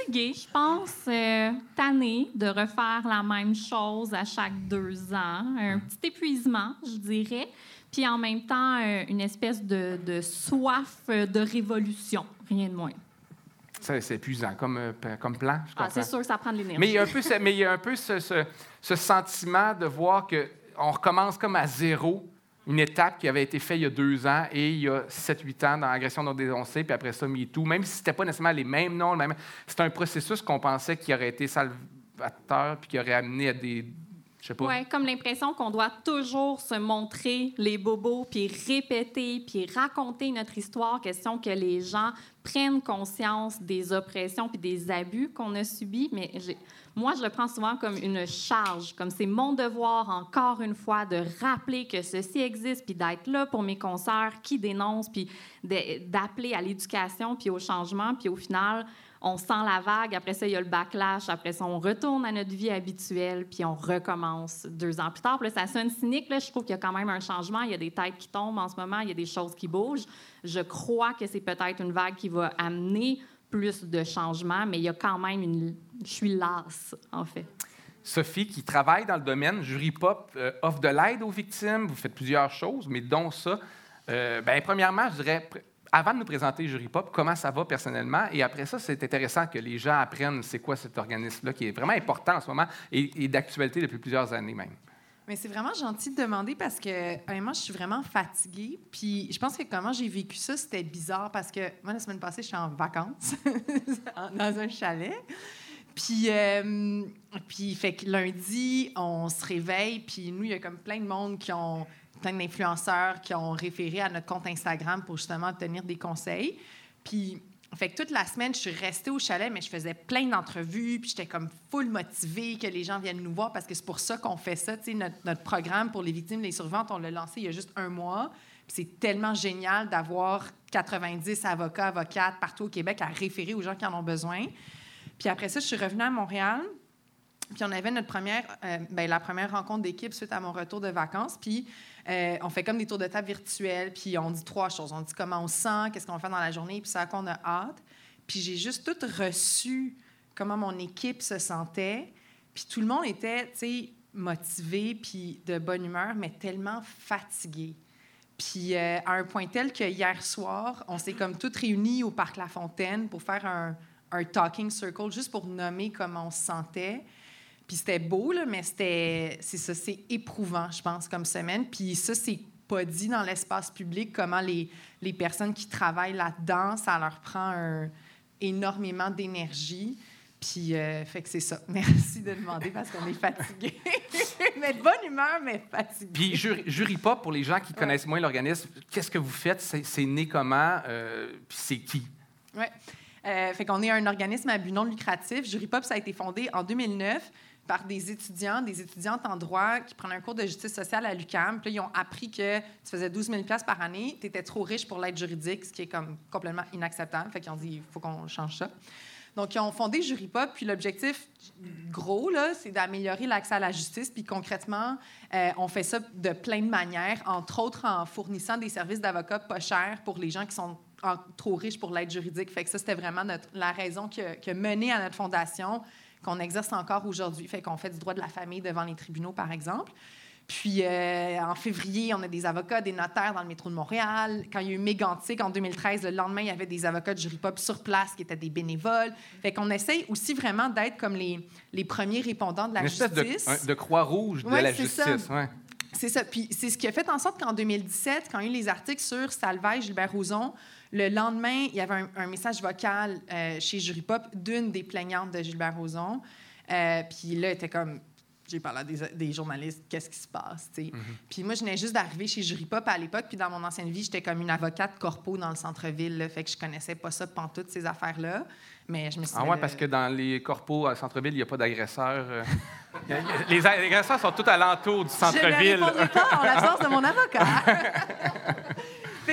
E: fatiguée, je pense, euh, tannée de refaire la même chose à chaque deux ans. Un petit épuisement, je dirais. Puis en même temps, euh, une espèce de, de soif euh, de révolution, rien de moins.
A: Ça, c'est épuisant comme, euh, comme plan. Je
E: Ah, c'est sûr que ça prend de l'énergie.
A: Mais il y a un peu, ce, mais il y a un peu ce, ce- ce sentiment de voir qu'on recommence comme à zéro une étape qui avait été faite il y a deux ans et il y a 7-8 ans dans l'agression non dénoncée, puis après ça, MeToo. Même si ce n'était pas nécessairement les mêmes noms, même... c'est un processus qu'on pensait qui aurait été salvateur puis qui aurait amené à des. Je sais pas.
E: Oui, comme l'impression qu'on doit toujours se montrer les bobos, puis répéter, puis raconter notre histoire, question que les gens prennent conscience des oppressions puis des abus qu'on a subis. Mais j'ai- moi, je le prends souvent comme une charge, comme c'est mon devoir, encore une fois, de rappeler que ceci existe, puis d'être là pour mes consoeurs qui dénoncent, puis d'appeler à l'éducation, puis au changement, puis au final, on sent la vague, après ça, il y a le backlash, après ça, on retourne à notre vie habituelle, puis on recommence deux ans plus tard. Ça sonne cynique, là, je trouve qu'il y a quand même un changement, il y a des têtes qui tombent en ce moment, il y a des choses qui bougent. Je crois que c'est peut-être une vague qui va amener plus de changements, mais il y a quand même une... Je suis lasse, en fait.
A: Sophie, qui travaille dans le domaine, Jury Pop euh, offre de l'aide aux victimes. Vous faites plusieurs choses, mais dont ça. Euh, ben, premièrement, je dirais, avant de nous présenter Jury Pop, comment ça va personnellement? Et après ça, c'est intéressant que les gens apprennent c'est quoi cet organisme-là, qui est vraiment important en ce moment et, et d'actualité depuis plusieurs années même.
F: Mais c'est vraiment gentil de demander parce que, honnêtement, je suis vraiment fatiguée. Puis je pense que comment j'ai vécu ça, c'était bizarre parce que moi, la semaine passée, je suis en vacances dans un chalet. Puis, euh, fait que lundi, on se réveille, puis nous, il y a comme plein de monde qui ont, plein d'influenceurs qui ont référé à notre compte Instagram pour justement obtenir des conseils. Puis, fait que toute la semaine, je suis restée au chalet, mais je faisais plein d'entrevues, puis j'étais comme full motivée que les gens viennent nous voir parce que c'est pour ça qu'on fait ça. Tu sais, notre, notre programme pour les victimes, les survivantes, on l'a lancé il y a juste un mois. Puis c'est tellement génial d'avoir 90 avocats, avocates partout au Québec à référer aux gens qui en ont besoin. Puis après ça, je suis revenue à Montréal. Puis on avait notre première, euh, ben, la première rencontre d'équipe suite à mon retour de vacances. Puis euh, on fait comme des tours de table virtuels. Puis on dit trois choses. On dit comment on se sent, qu'est-ce qu'on fait dans la journée, puis ça à quoi on a hâte. Puis j'ai juste tout reçu comment mon équipe se sentait. Puis tout le monde était, tu sais, motivé, puis de bonne humeur, mais tellement fatigué. Puis euh, à un point tel que hier soir, on s'est comme toutes réunis au Parc La Fontaine pour faire un, un talking circle, juste pour nommer comment on se sentait. Puis c'était beau, là, mais c'était, c'est ça, c'est éprouvant, je pense, comme semaine. Puis ça, c'est pas dit dans l'espace public comment les, les personnes qui travaillent là-dedans, ça leur prend un- énormément d'énergie. Puis, euh, fait que c'est ça. Merci de demander parce qu'on est fatigué. mais de bonne humeur, mais fatigué.
A: Puis Jury, Jury Pop, pour les gens qui connaissent moins l'organisme, qu'est-ce que vous faites? C'est c'est né comment? Euh, puis c'est qui?
F: Oui. Euh, fait qu'on est un organisme à but non lucratif. Jury Pop, ça a été fondé en 2009 par des étudiants, des étudiantes en droit qui prenaient un cours de justice sociale à l'UQAM. Puis là, ils ont appris que tu faisais 12 000 par année, tu étais trop riche pour l'aide juridique, ce qui est comme complètement inacceptable. Fait qu'ils ont dit, il faut qu'on change ça. Donc, ils ont fondé Jury Pop, puis l'objectif gros, là, c'est d'améliorer l'accès à la justice. Puis concrètement, euh, on fait ça de plein de manières, entre autres en fournissant des services d'avocats pas chers pour les gens qui sont en- trop riches pour l'aide juridique. Fait que ça, c'était vraiment notre- la raison qui a, qui a mené à notre fondation, qu'on exerce encore aujourd'hui. Fait qu'on fait du droit de la famille devant les tribunaux, par exemple. Puis euh, en février, on a des avocats, des notaires dans le métro de Montréal. Quand il y a eu Mégantic en 2013, le lendemain, il y avait des avocats de jury pop sur place qui étaient des bénévoles. Fait qu'on essaye aussi vraiment d'être comme les, les premiers répondants de la
A: Une espèce de,
F: justice.
A: de croix rouge de
F: Ouais,
A: la
F: ça.
A: justice. ouais.
F: C'est ça. Puis c'est ce qui a fait en sorte qu'en 2017, quand il y a eu les articles sur Salvaille, Gilbert Rozon, le lendemain, il y avait un, un message vocal euh, chez Jury Pop d'une des plaignantes de Gilbert Rozon. Euh, puis là, elle était comme j'ai parlé à des, des journalistes, qu'est-ce qui se passe, tu sais. Puis moi, je venais juste d'arriver chez Jury Pop à l'époque, puis dans mon ancienne vie, j'étais comme une avocate corpo dans le centre-ville, fait que je connaissais pas ça toutes ces affaires-là. Mais je me suis
A: Ah ouais,
F: euh,
A: parce que dans les corpos à centre-ville, il n'y a pas d'agresseurs. euh. Les agresseurs sont tout alentour du
F: Je ne
A: centre-ville.
F: répondrai pas en l'absence de mon avocat.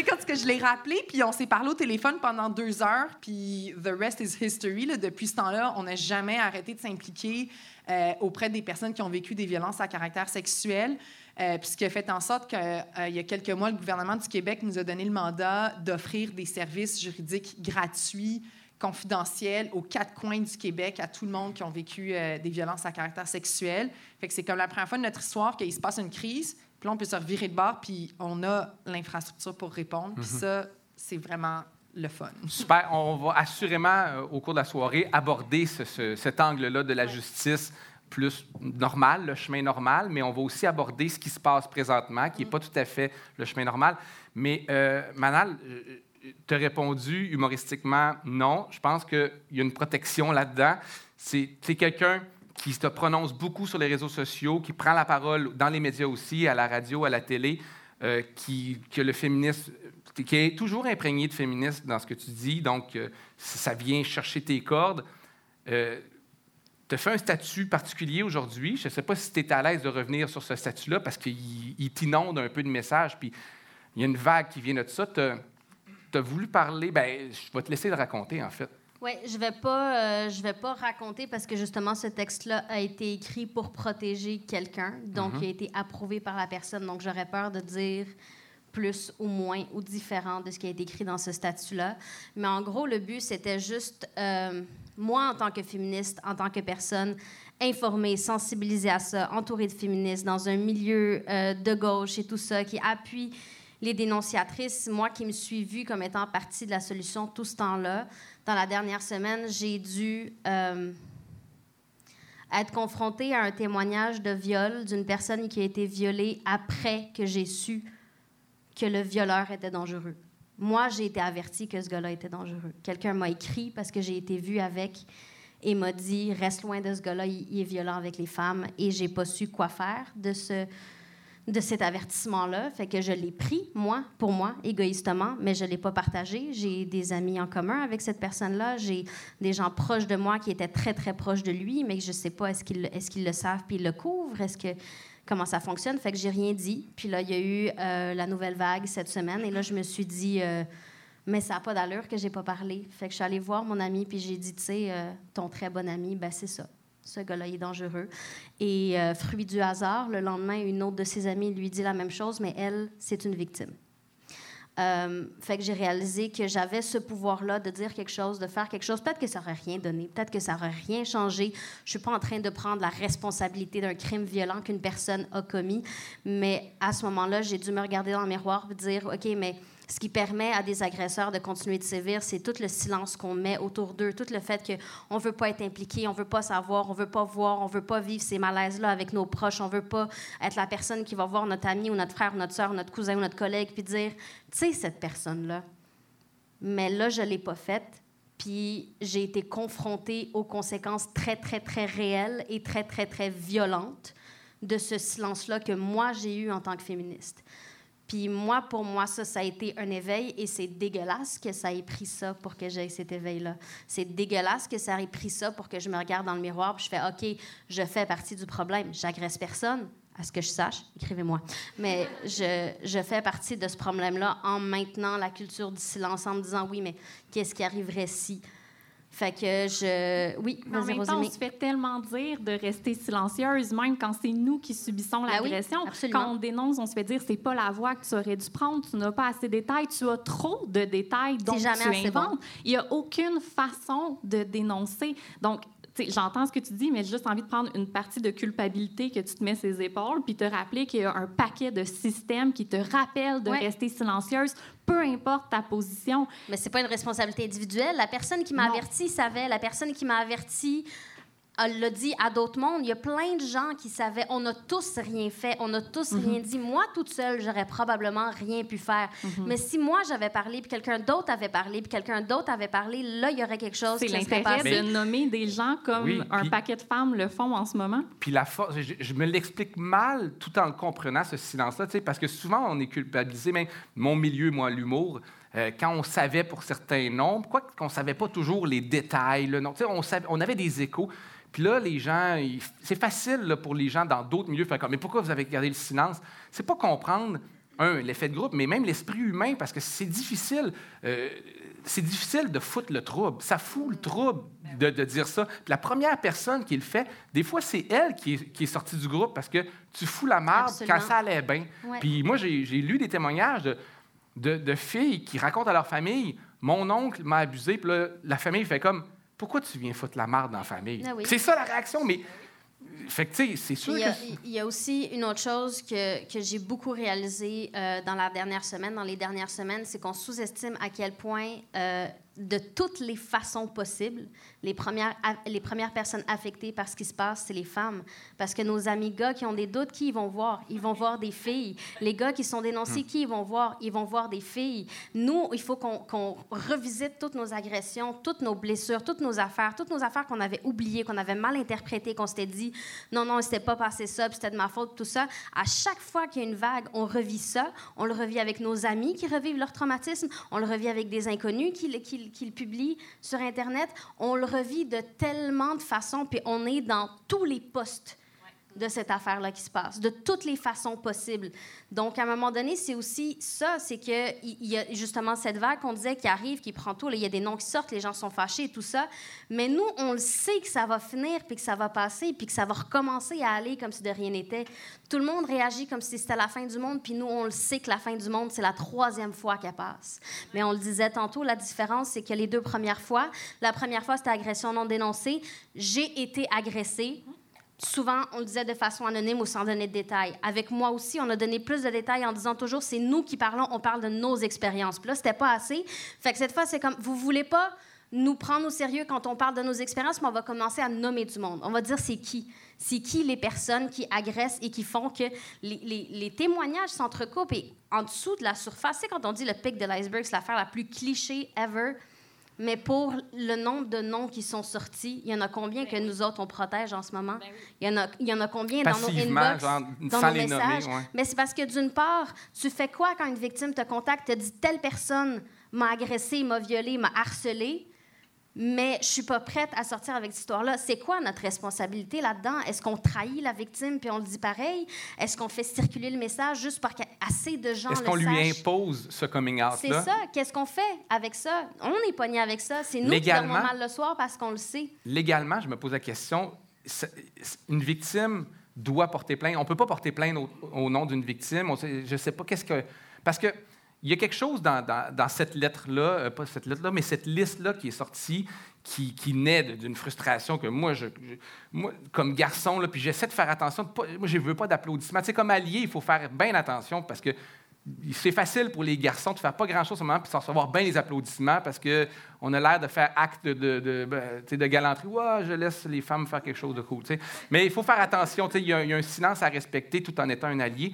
F: qu'en tout cas, je l'ai rappelé, puis on s'est parlé au téléphone pendant deux heures, puis the rest is history. là. Depuis ce temps-là, on n'a jamais arrêté de s'impliquer euh, auprès des personnes qui ont vécu des violences à caractère sexuel. Euh, puis ce qui a fait en sorte qu'il y a quelques mois, le gouvernement du Québec nous a donné le mandat d'offrir des services juridiques gratuits, confidentiels, aux quatre coins du Québec, à tout le monde qui ont vécu euh, des violences à caractère sexuel. Fait que c'est comme la première fois de notre histoire qu'il se passe une crise, puis là, on peut se revirer de bord, puis on a l'infrastructure pour répondre. Puis ça, c'est vraiment le fun.
A: Super. On va assurément, euh, au cours de la soirée, aborder ce- ce- cet angle-là de la justice plus normal, le chemin normal, mais on va aussi aborder ce qui se passe présentement, qui n'est pas tout à fait le chemin normal. Mais euh, Manal, tu as répondu humoristiquement non. Je pense qu'il y a une protection là-dedans. C'est quelqu'un qui se prononce beaucoup sur les réseaux sociaux, qui prend la parole dans les médias aussi, à la radio, à la télé, euh, qui, que le féminisme, qui est toujours imprégné de féminisme dans ce que tu dis, donc euh, ça vient chercher tes cordes. Euh, as fait un statut particulier aujourd'hui. Je ne sais pas si tu es à l'aise de revenir sur ce statut-là parce qu'il il t'inonde un peu de messages, puis il y a une vague qui vient de ça. Tu as, voulu parler, ben, je vais te laisser le raconter en fait.
D: Oui, je vais pas, euh, je vais pas raconter parce que justement ce texte-là a été écrit pour protéger quelqu'un, donc il a été approuvé par la personne. Donc j'aurais peur de dire plus ou moins ou différent de ce qui a été écrit dans ce statut-là. Mais en gros, le but c'était juste euh, moi en tant que féministe, en tant que personne informée, sensibilisée à ça, entourée de féministes dans un milieu euh, de gauche et tout ça qui appuie les dénonciatrices, moi qui me suis vue comme étant partie de la solution tout ce temps-là, dans la dernière semaine, j'ai dû euh, être confrontée à un témoignage de viol d'une personne qui a été violée après que j'ai su que le violeur était dangereux. Moi, j'ai été avertie que ce gars-là était dangereux. Quelqu'un m'a écrit parce que j'ai été vue avec et m'a dit reste loin de ce gars-là, il, est violent avec les femmes et j'ai pas su quoi faire de ce de cet avertissement-là. Fait que je l'ai pris, moi, pour moi, égoïstement, mais je ne l'ai pas partagé. J'ai des amis en commun avec cette personne-là. J'ai des gens proches de moi qui étaient très, très proches de lui, mais je ne sais pas, est-ce qu'ils le savent puis ils le couvrent? Est-ce que comment ça fonctionne? Fait que j'ai rien dit. Puis là, il y a eu euh, la nouvelle vague cette semaine. Et là, je me suis dit... euh, mais ça n'a pas d'allure que j'ai pas parlé. Fait que je suis allée voir mon ami, puis j'ai dit, tu sais, euh, ton très bon ami, ben c'est ça. Ce gars-là, est dangereux. Et euh, fruit du hasard, le lendemain, une autre de ses amies lui dit la même chose, mais elle, c'est une victime. Euh, fait que j'ai réalisé que j'avais ce pouvoir-là de dire quelque chose, de faire quelque chose. Peut-être que ça n'aurait rien donné, peut-être que ça n'aurait rien changé. Je suis pas en train de prendre la responsabilité d'un crime violent qu'une personne a commis, mais à ce moment-là, j'ai dû me regarder dans le miroir et dire, OK, mais ce qui permet à des agresseurs de continuer de sévir, c'est tout le silence qu'on met autour d'eux, tout le fait qu'on ne veut pas être impliqué, on ne veut pas savoir, on ne veut pas voir, on ne veut pas vivre ces malaises-là avec nos proches, on ne veut pas être la personne qui va voir notre ami ou notre frère, ou notre soeur, notre cousin ou notre collègue, puis dire, tu sais, cette personne-là. Mais là, je ne l'ai pas faite. Puis j'ai été confrontée aux conséquences très, très, très réelles et très, très, très violentes de ce silence-là que moi, j'ai eu en tant que féministe. Puis moi, pour moi, ça, ça a été un éveil et c'est dégueulasse que ça ait pris ça pour que j'aie cet éveil-là. C'est dégueulasse que ça ait pris ça pour que je me regarde dans le miroir puis je fais OK, je fais partie du problème. J'agresse personne, à ce que je sache, écrivez-moi. Mais je, je fais partie de ce problème-là en maintenant la culture du silence, en me disant oui, mais qu'est-ce qui arriverait si? Fait que je. Oui,
E: Mais en même temps, on se fait tellement dire de rester silencieuse, même quand c'est nous qui subissons
D: oui,
E: l'agression.
D: absolument.
E: quand on dénonce, on se fait dire c'est pas la voie que tu aurais dû prendre, tu n'as pas assez de détails, tu as trop de détails dont
D: jamais
E: tu
D: bon.
E: inventes. Il n'y a aucune façon de dénoncer. Donc, j'entends ce que tu dis, mais j'ai juste envie de prendre une partie de culpabilité que tu te mets ses épaules, puis te rappeler qu'il y a un paquet de systèmes qui te rappellent de
D: Ouais.
E: rester silencieuse, peu importe ta position.
D: Mais c'est pas une responsabilité individuelle. La personne qui m'a averti savait. La personne qui m'a averti elle l'a dit à d'autres mondes. Il y a plein de gens qui savaient. On n'a tous rien fait. On n'a tous rien dit. Moi, toute seule, j'aurais probablement rien pu faire. Mais si moi, j'avais parlé, puis quelqu'un d'autre avait parlé, puis quelqu'un d'autre avait parlé, là, il y aurait quelque chose
E: C'est
D: qui se serait
E: l'intérêt
D: passé.
E: de nommer des gens comme
A: Oui,
E: un paquet de femmes le font en ce moment.
A: Puis la force, je, je me l'explique mal tout en le comprenant, ce silence-là, tu sais, parce que souvent, on est culpabilisé, même mon milieu, moi, l'humour, euh, quand on savait pour certains nombres, quoi qu'on ne savait pas toujours les détails, le nom, tu sais, on, savait- on avait des échos. Puis là, les gens, c'est facile là, pour les gens dans d'autres milieux de faire comme, mais pourquoi vous avez gardé le silence? C'est pas comprendre, un, l'effet de groupe, mais même l'esprit humain, parce que c'est difficile. euh, c'est difficile de foutre le trouble. Ça fout le trouble de, de dire ça. Puis la première personne qui le fait, des fois, c'est elle qui est, qui est sortie du groupe parce que tu fous la marde
D: Absolument.
A: quand ça allait bien.
D: Ouais.
A: Puis moi, j'ai j'ai lu des témoignages de, de, de filles qui racontent à leur famille Mon oncle m'a abusé, puis là, la famille fait comme Pourquoi tu viens foutre la marde dans la famille?
D: Ah oui.
A: C'est ça la réaction, mais. Fait que, tu sais, c'est sûr
D: Il y, a,
A: que.
D: il y a aussi une autre chose que, que j'ai beaucoup réalisé euh, dans la dernière semaine, dans les dernières semaines, c'est qu'on sous-estime à quel point, euh, de toutes les façons possibles, les premières, les premières personnes affectées par ce qui se passe, c'est les femmes. Parce que nos amis gars qui ont des doutes, qui ils vont voir? Ils vont voir des filles. Les gars qui sont dénoncés, qui ils vont voir? Ils vont voir des filles. Nous, il faut qu'on qu'on revisite toutes nos agressions, toutes nos blessures, toutes nos affaires, toutes nos affaires qu'on avait oubliées, qu'on avait mal interprétées, qu'on s'était dit non, non, il s'était pas passé ça, c'était de ma faute, tout ça. À chaque fois qu'il y a une vague, on revit ça. On le revit avec nos amis qui revivent leur traumatisme. On le revit avec des inconnus qui, qui le- qui le publient sur Internet. On le revit de tellement de façons, puis on est dans tous les postes de cette affaire-là qui se passe, de toutes les façons possibles. Donc, à un moment donné, c'est aussi ça, c'est qu'il il y a justement cette vague qu'on disait qui arrive, qui prend tout. Il y a des noms qui sortent, les gens sont fâchés et tout ça. Mais nous, on le sait que ça va finir, puis que ça va passer, puis que ça va recommencer à aller comme si de rien n'était. Tout le monde réagit comme si c'était la fin du monde, puis nous, on le sait que la fin du monde, c'est la troisième fois qu'elle passe. Mais on le disait tantôt, la différence, c'est que les deux premières fois, la première fois, c'était agression non dénoncée. J'ai été agressée. Souvent, on le disait de façon anonyme ou sans donner de détails. Avec moi aussi, on a donné plus de détails en disant toujours c'est nous qui parlons, on parle de nos expériences. Puis là, c'était pas assez. Fait que cette fois, c'est comme vous voulez pas nous prendre au sérieux quand on parle de nos expériences, mais on va commencer à nommer du monde. On va dire c'est qui? C'est qui les personnes qui agressent et qui font que les, témoignages s'entrecoupent? Et en dessous de la surface, c'est quand on dit le pic de l'iceberg, c'est l'affaire la plus cliché ever. Mais pour le nombre de noms qui sont sortis, il y en a combien que nous autres, on protège en ce moment? Il y en a, il y en a combien dans nos inbox,
A: genre,
D: dans
A: sans
D: nos
A: les nommer,
D: messages?
A: ouais.
D: Mais c'est parce que d'une part, tu fais quoi quand une victime te contacte, te dit telle personne m'a agressé, m'a violé, m'a harcelé, mais je suis pas prête à sortir avec cette histoire-là. C'est quoi notre responsabilité là-dedans? Est-ce qu'on trahit la victime puis on le dit pareil? Est-ce qu'on fait circuler le message juste pour qu'assez de gens
A: Est-ce
D: le
A: qu'on lui
D: sachent?
A: impose ce coming
D: C'est
A: out-là?
D: ça. Qu'est-ce qu'on fait avec ça? On est pogné avec ça. C'est nous
A: Légalement-
D: qui dormons mal le soir parce qu'on le sait.
A: légalement, je me pose la question, c'est- c'est- une victime doit porter plainte. On ne peut pas porter plainte au, au nom d'une victime. On je ne sais pas qu'est-ce que... Parce que il y a quelque chose dans, cette lettre-là, euh, pas cette lettre-là, mais cette liste-là qui est sortie, qui, naît d'une frustration que moi, je, comme garçon, puis j'essaie de faire attention. moi, je ne veux pas d'applaudissements. Tu sais, comme allié, il faut faire bien attention parce que c'est facile pour les garçons de faire pas grand-chose au moment puis de recevoir bien les applaudissements parce qu'on a l'air de faire acte ben, de galanterie. Ouais, je laisse les femmes faire quelque chose de cool. Mais il faut faire attention. il y a un silence à respecter tout en étant un allié.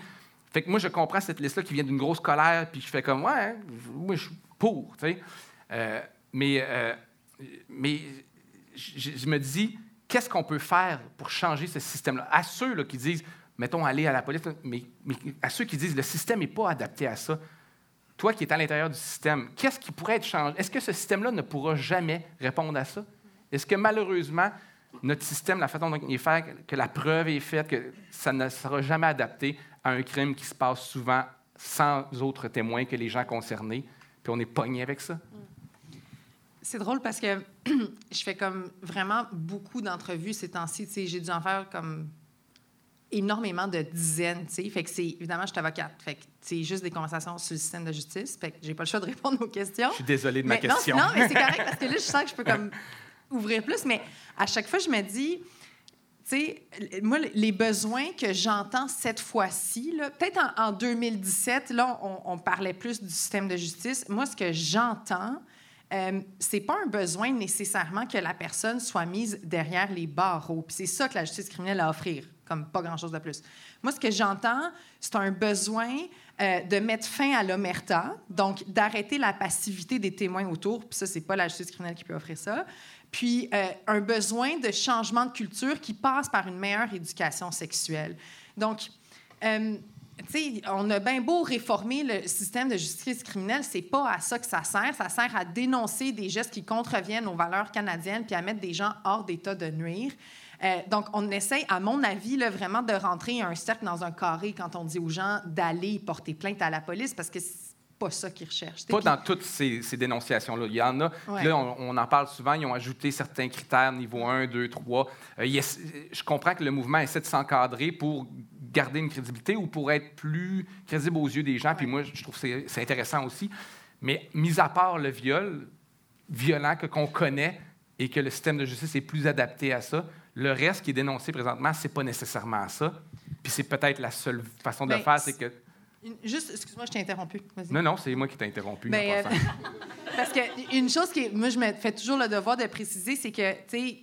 A: Fait que moi, je comprends cette liste-là qui vient d'une grosse colère, puis je fais comme, ouais, hein, moi, je suis pour. tu sais. Euh, mais euh, mais je, je me dis, qu'est-ce qu'on peut faire pour changer ce système-là? À ceux là, qui disent, mettons, aller à la police, mais, mais à ceux qui disent, le système n'est pas adapté à ça, toi qui es à l'intérieur du système, qu'est-ce qui pourrait être changé? Est-ce que ce système-là ne pourra jamais répondre à ça? Est-ce que malheureusement, notre système, la façon dont il est fait, que la preuve est faite, que ça ne sera jamais adapté à un crime qui se passe souvent sans autres témoins que les gens concernés, puis on est pogné avec ça?
F: C'est drôle parce que je fais comme vraiment beaucoup d'entrevues ces temps-ci. J'ai dû en faire comme énormément de dizaines. tu sais. Fait que c'est évidemment, je suis avocate. Fait que c'est juste des conversations sur le système de justice. Fait que j'ai pas le choix de répondre aux questions.
A: Je suis désolé de ma
F: non,
A: question.
F: Non, mais c'est correct parce que là, je sens que je peux comme ouvrir plus. Mais à chaque fois, je me dis, tu sais, moi, les besoins que j'entends cette fois-ci, peut-être en, en 2017, là, on, on parlait plus du système de justice. Moi, ce que j'entends, euh, c'est pas un besoin nécessairement que la personne soit mise derrière les barreaux. Puis c'est ça que la justice criminelle a à offrir, comme pas grand-chose de plus. Moi, ce que j'entends, c'est un besoin euh, de mettre fin à l'omerta, donc d'arrêter la passivité des témoins autour. Puis ça, c'est pas la justice criminelle qui peut offrir ça. Puis euh, un besoin de changement de culture qui passe par une meilleure éducation sexuelle. Donc, euh, on a bien beau réformer le système de justice criminelle, c'est pas à ça que ça sert. Ça sert à dénoncer des gestes qui contreviennent aux valeurs canadiennes puis à mettre des gens hors d'état de nuire. Euh, donc, on essaie, à mon avis, là, vraiment de rentrer un cercle dans un carré quand on dit aux gens d'aller porter plainte à la police parce que pas ça qu'ils recherchent.
A: Pas dans toutes ces, dénonciations-là. Il y en a. Là, on, en parle souvent. Ils ont ajouté certains critères, niveau 1, 2, 3. je comprends que le mouvement essaie de s'encadrer pour garder une crédibilité ou pour être plus crédible aux yeux des gens. Puis moi, je trouve que c'est intéressant aussi. Mais mis à part le viol violent que qu'on connaît et que le système de justice est plus adapté à ça, le reste qui est dénoncé présentement, c'est pas nécessairement ça. Puis c'est peut-être la seule façon de le faire, c'est que
F: Juste, excuse-moi, je t'ai interrompu.
A: Non, non, c'est moi qui t'ai interrompu.
F: Ben, euh, parce que une chose que moi, je me fais toujours le devoir de préciser, c'est que, tu sais,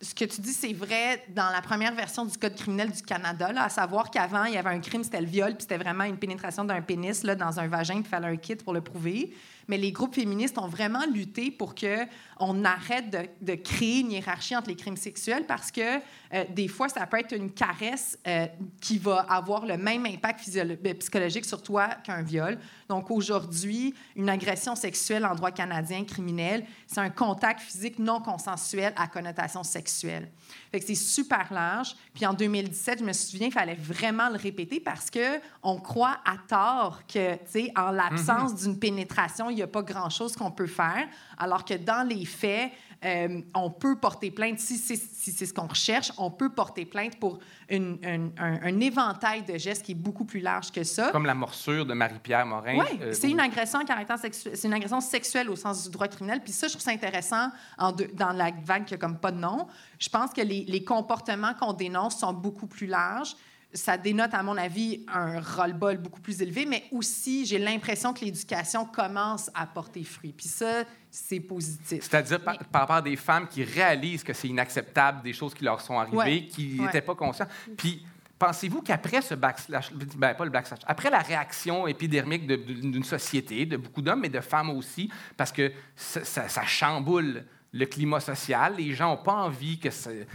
F: ce que tu dis, c'est vrai dans la première version du Code criminel du Canada, là, à savoir qu'avant, il y avait un crime, c'était le viol, puis c'était vraiment une pénétration d'un pénis là, dans un vagin, puis il fallait un kit pour le prouver. Mais les groupes féministes ont vraiment lutté pour que on arrête de, de, créer une hiérarchie entre les crimes sexuels parce que euh, des fois, ça peut être une caresse euh, qui va avoir le même impact ben, psychologique sur toi qu'un viol. Donc aujourd'hui, une agression sexuelle en droit canadien criminel, c'est un contact physique non consensuel à connotation sexuelle. Fait que c'est super large. Puis en 2017, je me souviens, il fallait vraiment le répéter parce que on croit à tort que, tu sais, en l'absence mm-hmm. d'une pénétration, il n'y a pas grand-chose qu'on peut faire, alors que dans les faits, euh, on peut porter plainte, si c'est si ce qu'on recherche, on peut porter plainte pour un, un, éventail de gestes qui est beaucoup plus large que ça.
A: Comme la morsure de Marie-Pierre Morin.
F: Oui, euh, c'est une agression en caractère sexuel, c'est une agression sexuelle au sens du droit criminel. Puis ça, je trouve ça intéressant en dans la vague qui a comme pas de nom. Je pense que les, les comportements qu'on dénonce sont beaucoup plus larges ça dénote, à mon avis, un roll-ball beaucoup plus élevé, mais aussi, j'ai l'impression que l'éducation commence à porter fruit. Puis ça, c'est positif.
A: C'est-à-dire par, rapport à des femmes qui réalisent que c'est inacceptable, des choses qui leur sont arrivées, qui n'étaient pas conscientes. Puis, pensez-vous qu'après ce backslash, ben pas le backslash, après la réaction épidermique d'une société, de beaucoup d'hommes, mais de femmes aussi, parce que ça chamboule le climat social. Les gens n'ont pas envie que... Le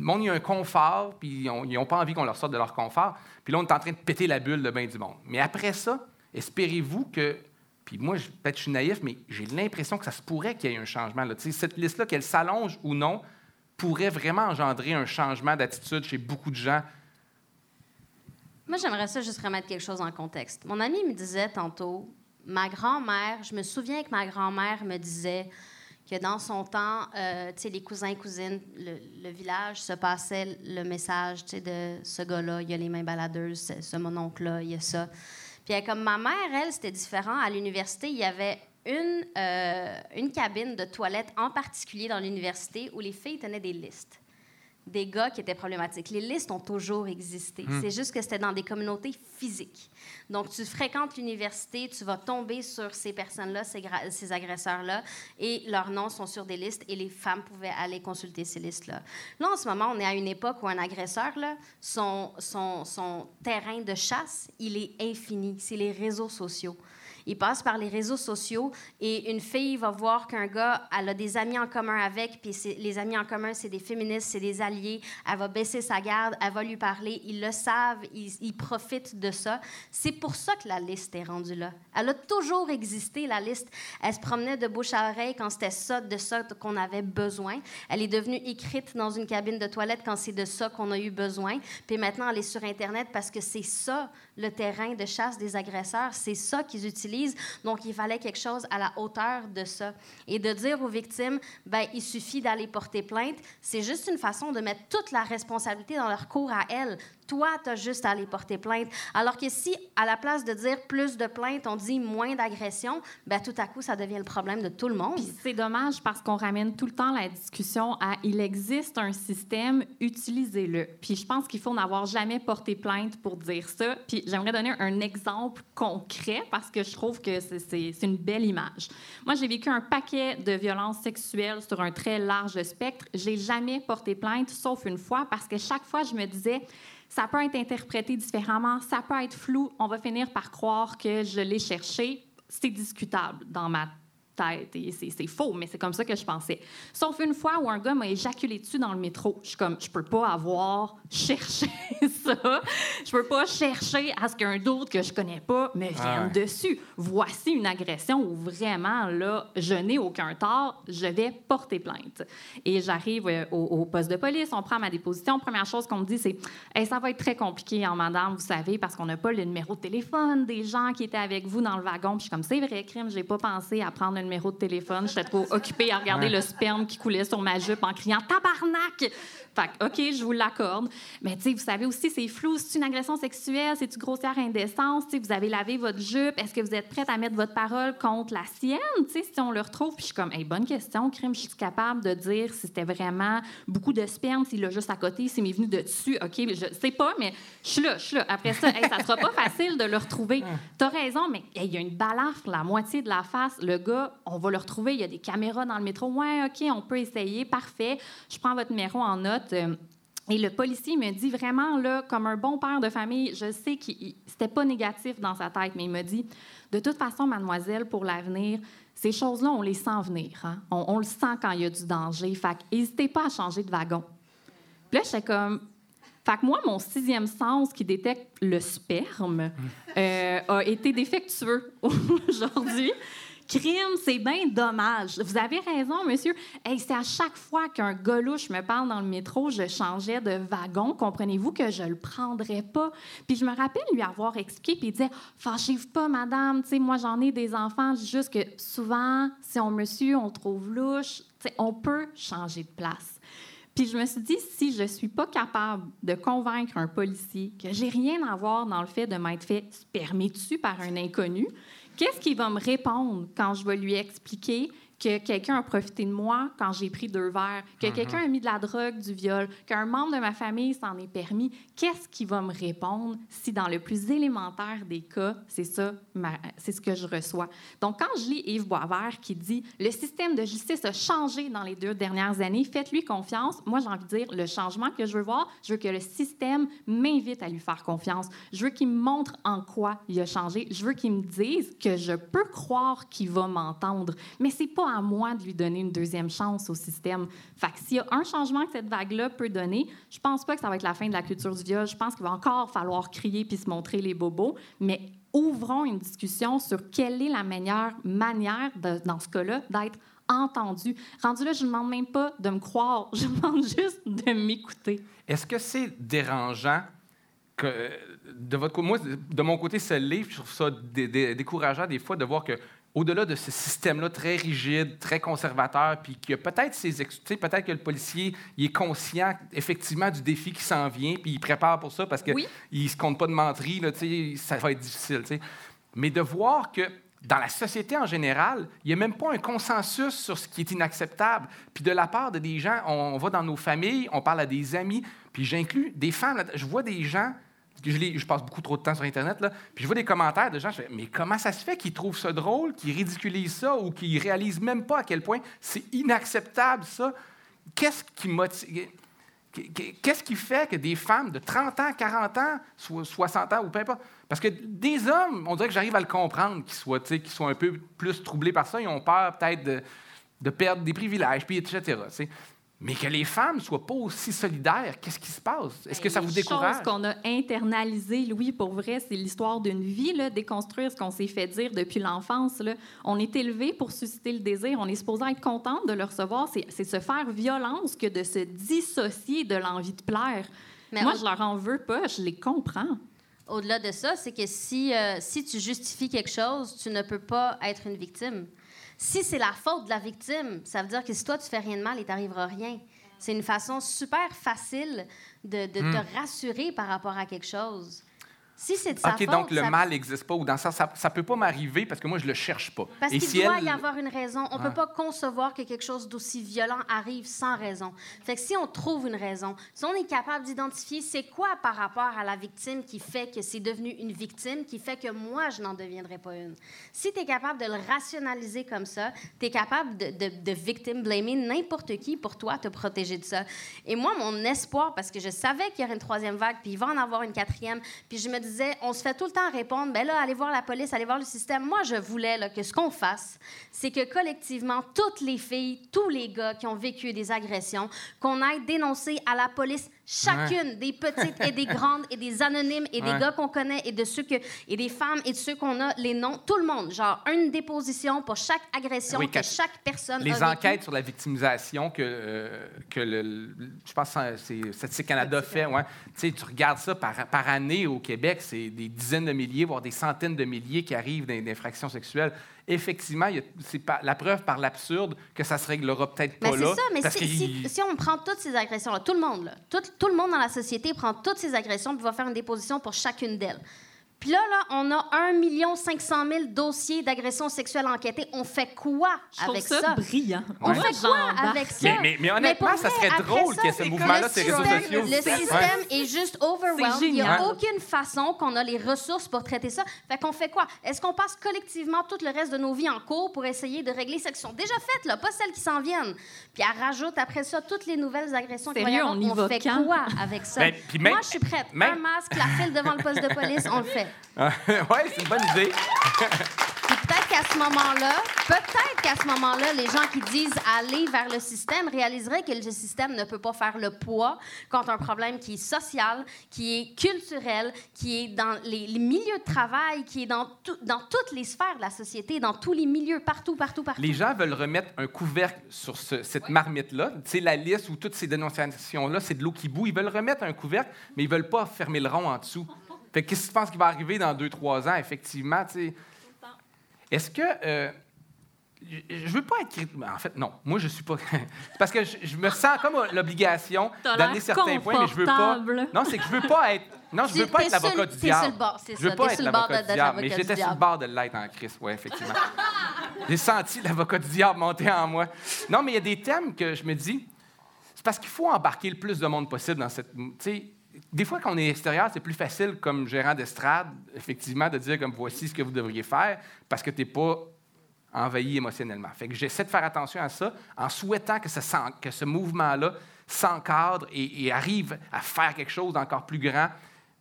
A: monde, a un confort, puis ils n'ont pas envie qu'on leur sorte de leur confort. Puis là, on est en train de péter la bulle de bain du monde. Mais après ça, espérez-vous que... Puis moi, peut-être je suis naïf, mais j'ai l'impression que ça se pourrait qu'il y ait un changement. Là. Cette liste-là, qu'elle s'allonge ou non, pourrait vraiment engendrer un changement d'attitude chez beaucoup de gens.
D: Moi, j'aimerais ça juste remettre quelque chose en contexte. Mon ami me disait tantôt, ma grand-mère, je me souviens que ma grand-mère me disait que dans son temps, euh, les cousins et cousines, le, village se passait le message de ce gars-là, il y a les mains baladeuses, ce, mononcle-là, il y a ça. Puis comme ma mère, elle, c'était différent. À l'université, il y avait une, euh, une cabine de toilette en particulier dans l'université où les filles tenaient des listes des gars qui étaient problématiques. Les listes ont toujours existé. Hmm. C'est juste que c'était dans des communautés physiques. Donc, tu fréquentes l'université, tu vas tomber sur ces personnes-là, ces, ces agresseurs-là, et leurs noms sont sur des listes, et les femmes pouvaient aller consulter ces listes-là. Là, en ce moment, on est à une époque où un agresseur, là, son, son, son terrain de chasse, il est infini. C'est les réseaux sociaux. Il passe par les réseaux sociaux et une fille va voir qu'un gars, elle a des amis en commun avec, puis les amis en commun, c'est des féministes, c'est des alliés. Elle va baisser sa garde, elle va lui parler. Ils le savent, ils, profitent de ça. C'est pour ça que la liste est rendue là. Elle a toujours existé, la liste. Elle se promenait de bouche à oreille quand c'était ça, de ça qu'on avait besoin. Elle est devenue écrite dans une cabine de toilette quand c'est de ça qu'on a eu besoin. Puis maintenant, elle est sur Internet parce que c'est ça le terrain de chasse des agresseurs. C'est ça qu'ils utilisent. Donc, il fallait quelque chose à la hauteur de ça. Et de dire aux victimes, ben, il suffit d'aller porter plainte, c'est juste une façon de mettre toute la responsabilité dans leur cours à elles. Toi, tu as juste à aller porter plainte. Alors que si, à la place de dire plus de plaintes, on dit moins d'agressions, ben tout à coup, ça devient le problème de tout le monde.
E: C'est dommage parce qu'on ramène tout le temps la discussion à il existe un système, utilisez-le. Puis je pense qu'il faut n'avoir jamais porté plainte pour dire ça. Puis j'aimerais donner un exemple concret parce que je trouve que c'est une belle image. Moi, j'ai vécu un paquet de violences sexuelles sur un très large spectre. J'ai jamais porté plainte, sauf une fois, parce que chaque fois, je me disais, ça peut être interprété différemment, ça peut être flou. On va finir par croire que je l'ai cherché. C'est discutable dans ma tête et c'est faux, mais c'est comme ça que je pensais. Sauf une fois où un gars m'a éjaculé dessus dans le métro. Je suis comme, je peux pas avoir cherché ça. Je peux pas chercher à ce qu'un d'autre que je connais pas me vienne dessus. Voici une agression où vraiment, là, je n'ai aucun tort, je vais porter plainte. Et j'arrive euh, au, poste de police, on prend ma déposition. Première chose qu'on me dit, c'est ça va être très compliqué, en hein, madame, vous savez, parce qu'on n'a pas le numéro de téléphone des gens qui étaient avec vous dans le wagon. Puis je suis comme, c'est vrai, crime, j'ai pas pensé à prendre le numéro de téléphone. J'étais trop occupée à regarder le sperme qui coulait sur ma jupe en criant Tabarnak! Fait OK, je vous l'accorde. Mais tu sais, vous savez aussi, c'est flou. C'est une agression sexuelle, c'est une grossière indécence. Tu sais, vous avez lavé votre jupe. Est-ce que vous êtes prête à mettre votre parole contre la sienne? Tu sais, si on le retrouve, puis je suis comme, hey, bonne question, crime. Je suis capable de dire si c'était vraiment beaucoup de sperme, s'il l'a juste à côté, s'il m'est venu de dessus. OK, je sais pas, mais je suis là, je suis là. Après ça, hey, ça sera pas facile de le retrouver. Tu as raison, mais il y a une balafre, la moitié de la face. Le gars, on va le retrouver. Il y a des caméras dans le métro. Ouais, OK, on peut essayer. Parfait. Je prends votre numéro en note. Euh, et le policier me dit vraiment, là, comme un bon père de famille, je sais que c'était pas négatif dans sa tête, mais il me dit De toute façon, mademoiselle, pour l'avenir, ces choses-là, on les sent venir. Hein. On, le sent quand il y a du danger. Fait n'hésitez pas à changer de wagon. Puis là, j'étais comme. Fait que moi, mon sixième sens qui détecte le sperme euh, a été défectueux aujourd'hui crime, c'est bien dommage. Vous avez raison, monsieur. Hey, c'est à chaque fois qu'un golouche me parle dans le métro, je changeais de wagon. Comprenez-vous que je le prendrais pas? Puis je me rappelle lui avoir expliqué, puis il disait Fâchez-vous pas, madame. sais, moi, j'en ai des enfants. Juste que souvent, si on me suit, on trouve louche. on peut changer de place. Puis je me suis dit, si je ne suis pas capable de convaincre un policier que j'ai rien à voir dans le fait de m'être fait spermer dessus par un inconnu, Qu'est-ce qu'il va me répondre quand je vais lui expliquer que quelqu'un a profité de moi quand j'ai pris deux verres, que mhm. quelqu'un a mis de la drogue, du viol, qu'un membre de ma famille s'en est permis, qu'est-ce qui va me répondre si dans le plus élémentaire des cas, c'est ça, c'est ce que je reçois? Donc, quand je lis Yves Boisvert qui dit le système de justice a changé dans les deux dernières années, faites-lui confiance. Moi, j'ai envie de dire le changement que je veux voir, je veux que le système m'invite à lui faire confiance. Je veux qu'il me montre en quoi il a changé. Je veux qu'il me dise que je peux croire qu'il va m'entendre. Mais c'est pas à moi de lui donner une deuxième chance au système. Fait que s'il y a un changement que cette vague-là peut donner, je pense pas que ça va être la fin de la culture du viol. Je pense qu'il va encore falloir crier puis se montrer les bobos, mais ouvrons une discussion sur quelle est la meilleure manière, dans ce cas-là, d'être entendu. Rendu là, je ne demande même pas de me croire, je demande juste de m'écouter.
A: Est-ce que c'est dérangeant que, de votre moi, de mon côté, ce livre, je trouve ça décourageant des fois de voir que au-delà de ce système-là très rigide, très conservateur, puis que peut-être ses peut-être que le policier il est conscient effectivement du défi qui s'en vient, puis il prépare pour ça parce qu'il ne se compte pas de menterie, là, ça va être difficile. Mais de voir que dans la société en général, il n'y a même pas un consensus sur ce qui est inacceptable. Puis de la part de des gens, on, va dans nos familles, on parle à des amis, puis j'inclus des femmes. je vois des gens je, passe beaucoup trop de temps sur Internet, puis je vois des commentaires de gens, je fais, mais comment ça se fait qu'ils trouvent ça drôle, qu'ils ridiculisent ça ou qu'ils réalisent même pas à quel point c'est inacceptable, ça? Qu'est-ce qui motive... Qu'est-ce qui fait que des femmes de 30 ans, 40 ans, 60 ans ou peu importe, parce que des hommes, on dirait que j'arrive à le comprendre, qu'ils soient, soient un peu plus troublés par ça, ils ont peur peut-être de, de, perdre des privilèges, puis etc. Mais que les femmes ne soient pas aussi solidaires, qu'est-ce qui se passe? Est-ce que ça vous décourage?
E: chose qu'on a internalisé, Louis, pour vrai, c'est l'histoire d'une vie, là, déconstruire ce qu'on s'est fait dire depuis l'enfance. On est élevé pour susciter le désir. On est supposé être content de le recevoir. C'est se faire violence que de se dissocier de l'envie de plaire. Mais Moi, je leur en veux pas, je les comprends.
D: Au-delà de ça, c'est que si, euh, si tu justifies quelque chose, tu ne peux pas être une victime. Si c'est la faute de la victime, ça veut dire que si toi, tu fais rien de mal, il t'arrivera rien. C'est une façon super facile de, de
A: Hmm.
D: te rassurer par rapport à quelque chose. Si c'est de sa
A: OK,
D: faute,
A: donc le
D: ça-
A: mal n'existe pas, ou dans ça, ça ne peut pas m'arriver parce que moi, je le cherche pas.
D: Parce qu'il doit y avoir une raison. On ne
A: Ouais.
D: peut pas concevoir que quelque chose d'aussi violent arrive sans raison. Fait que si on trouve une raison, si on est capable d'identifier c'est quoi par rapport à la victime qui fait que c'est devenu une victime, qui fait que moi, je n'en deviendrai pas une. Si tu es capable de le rationaliser comme ça, tu es capable de, de, de victim blamer n'importe qui pour toi te protéger de ça. Et moi, mon espoir, parce que je savais qu'il y aurait une troisième vague, puis il va en avoir une quatrième, puis je me disais, on se fait tout le temps répondre, ben là, allez voir la police, allez voir le système. Moi, je voulais là, que ce qu'on fasse, c'est que collectivement, toutes les filles, tous les gars qui ont vécu des agressions, qu'on aille dénoncer à la police chacune, des petites et des grandes, et des anonymes, et des gars qu'on connaît, et de ceux que, et des femmes, et de ceux qu'on a les noms, tout le monde. Genre, une déposition pour chaque agression
A: Oui,
D: que chaque personne
A: les enquêtes sur la victimisation que, euh, que le, le- je pense que c'est Statistique Canada fait, ouais. tu sais, tu regardes ça par, par année au Québec, c'est des dizaines de milliers, voire des centaines de milliers qui arrivent d'in- d'infractions sexuelles. Effectivement, c'est pas- la preuve par l'absurde que ça se réglera peut-être pas
D: Mais
A: là.
D: c'est ça, mais
A: parce
D: si,
A: qu'il-
D: si- si on prend toutes ces agressions-là, tout le monde, là, tout, tout le monde dans la société prend toutes ces agressions puis va faire une déposition pour chacune d'elles. Puis là, là, on a 1 500 000 dossiers d'agressions sexuelles enquêtés. On fait quoi
E: Je trouve
D: avec
E: ça,
D: ça?
E: brillant.
D: On fait quoi avec ça?
A: Mais, mais- mais honnêtement, ça serait drôle
D: ça,
A: qu'il y ait ce mouvement-là les réseaux sociaux.
D: Le
A: Ouais.
D: système est juste overwhelmed. Il n'y a aucune façon qu'on a les ressources pour traiter ça. Fait qu'on fait quoi? Est-ce qu'on passe collectivement tout le reste de nos vies en cours pour essayer de régler ce qui sont déjà faites, là, pas celles qui s'en viennent? Puis elle rajoute après ça toutes les nouvelles agressions avoir.
E: on y va
D: fait
E: quand?
D: quoi avec ça?
A: Ben,
D: Moi, je suis prête.
A: même-
D: Un masque, la file devant le poste de police, on le fait.
A: oui, c'est une bonne idée.
D: Peut-être qu'à ce moment-là, peut-être qu'à ce moment-là, les gens qui disent aller vers le système réaliseraient que le système ne peut pas faire le poids contre un problème qui est social, qui est culturel, qui est dans les, les milieux de travail, qui est dans, tout- dans toutes les sphères de la société, dans tous les milieux, partout, partout, partout.
A: Les gens veulent remettre un couvercle sur ce- cette marmite-là. Tu sais, la liste où toutes ces dénonciations-là, c'est de l'eau qui bout. Ils veulent remettre un couvercle, mais ils veulent pas fermer le rond en dessous. Fait que qu'est-ce que tu penses qui va arriver dans deux, trois ans, effectivement? Est-ce que... euh, je- veux pas être... En fait, non. Moi, je suis pas... Parce que je, je me sens comme l'obligation d'amener certains points, mais je veux pas... Non, c'est que je veux pas être... Non, je veux pas être l'avocat du diable.
D: sur le bord,
A: Je veux
D: ça.
A: pas être l'avocat du diable, mais j'étais sur le bord de l'être en Christ, oui, effectivement. J'ai senti l'avocat du diable monter en moi. Non, mais il y a des thèmes que je me dis, c'est parce qu'il faut embarquer le plus de monde possible dans cette. Tu sais, des fois, quand on est extérieur, c'est plus facile, comme gérant d'estrade, effectivement, de dire comme voici ce que vous devriez faire, parce que tu n'es pas envahi émotionnellement. Fait que j'essaie de faire attention à ça en souhaitant que, ce mouvement-là s'encadre et, et arrive à faire quelque chose d'encore plus grand.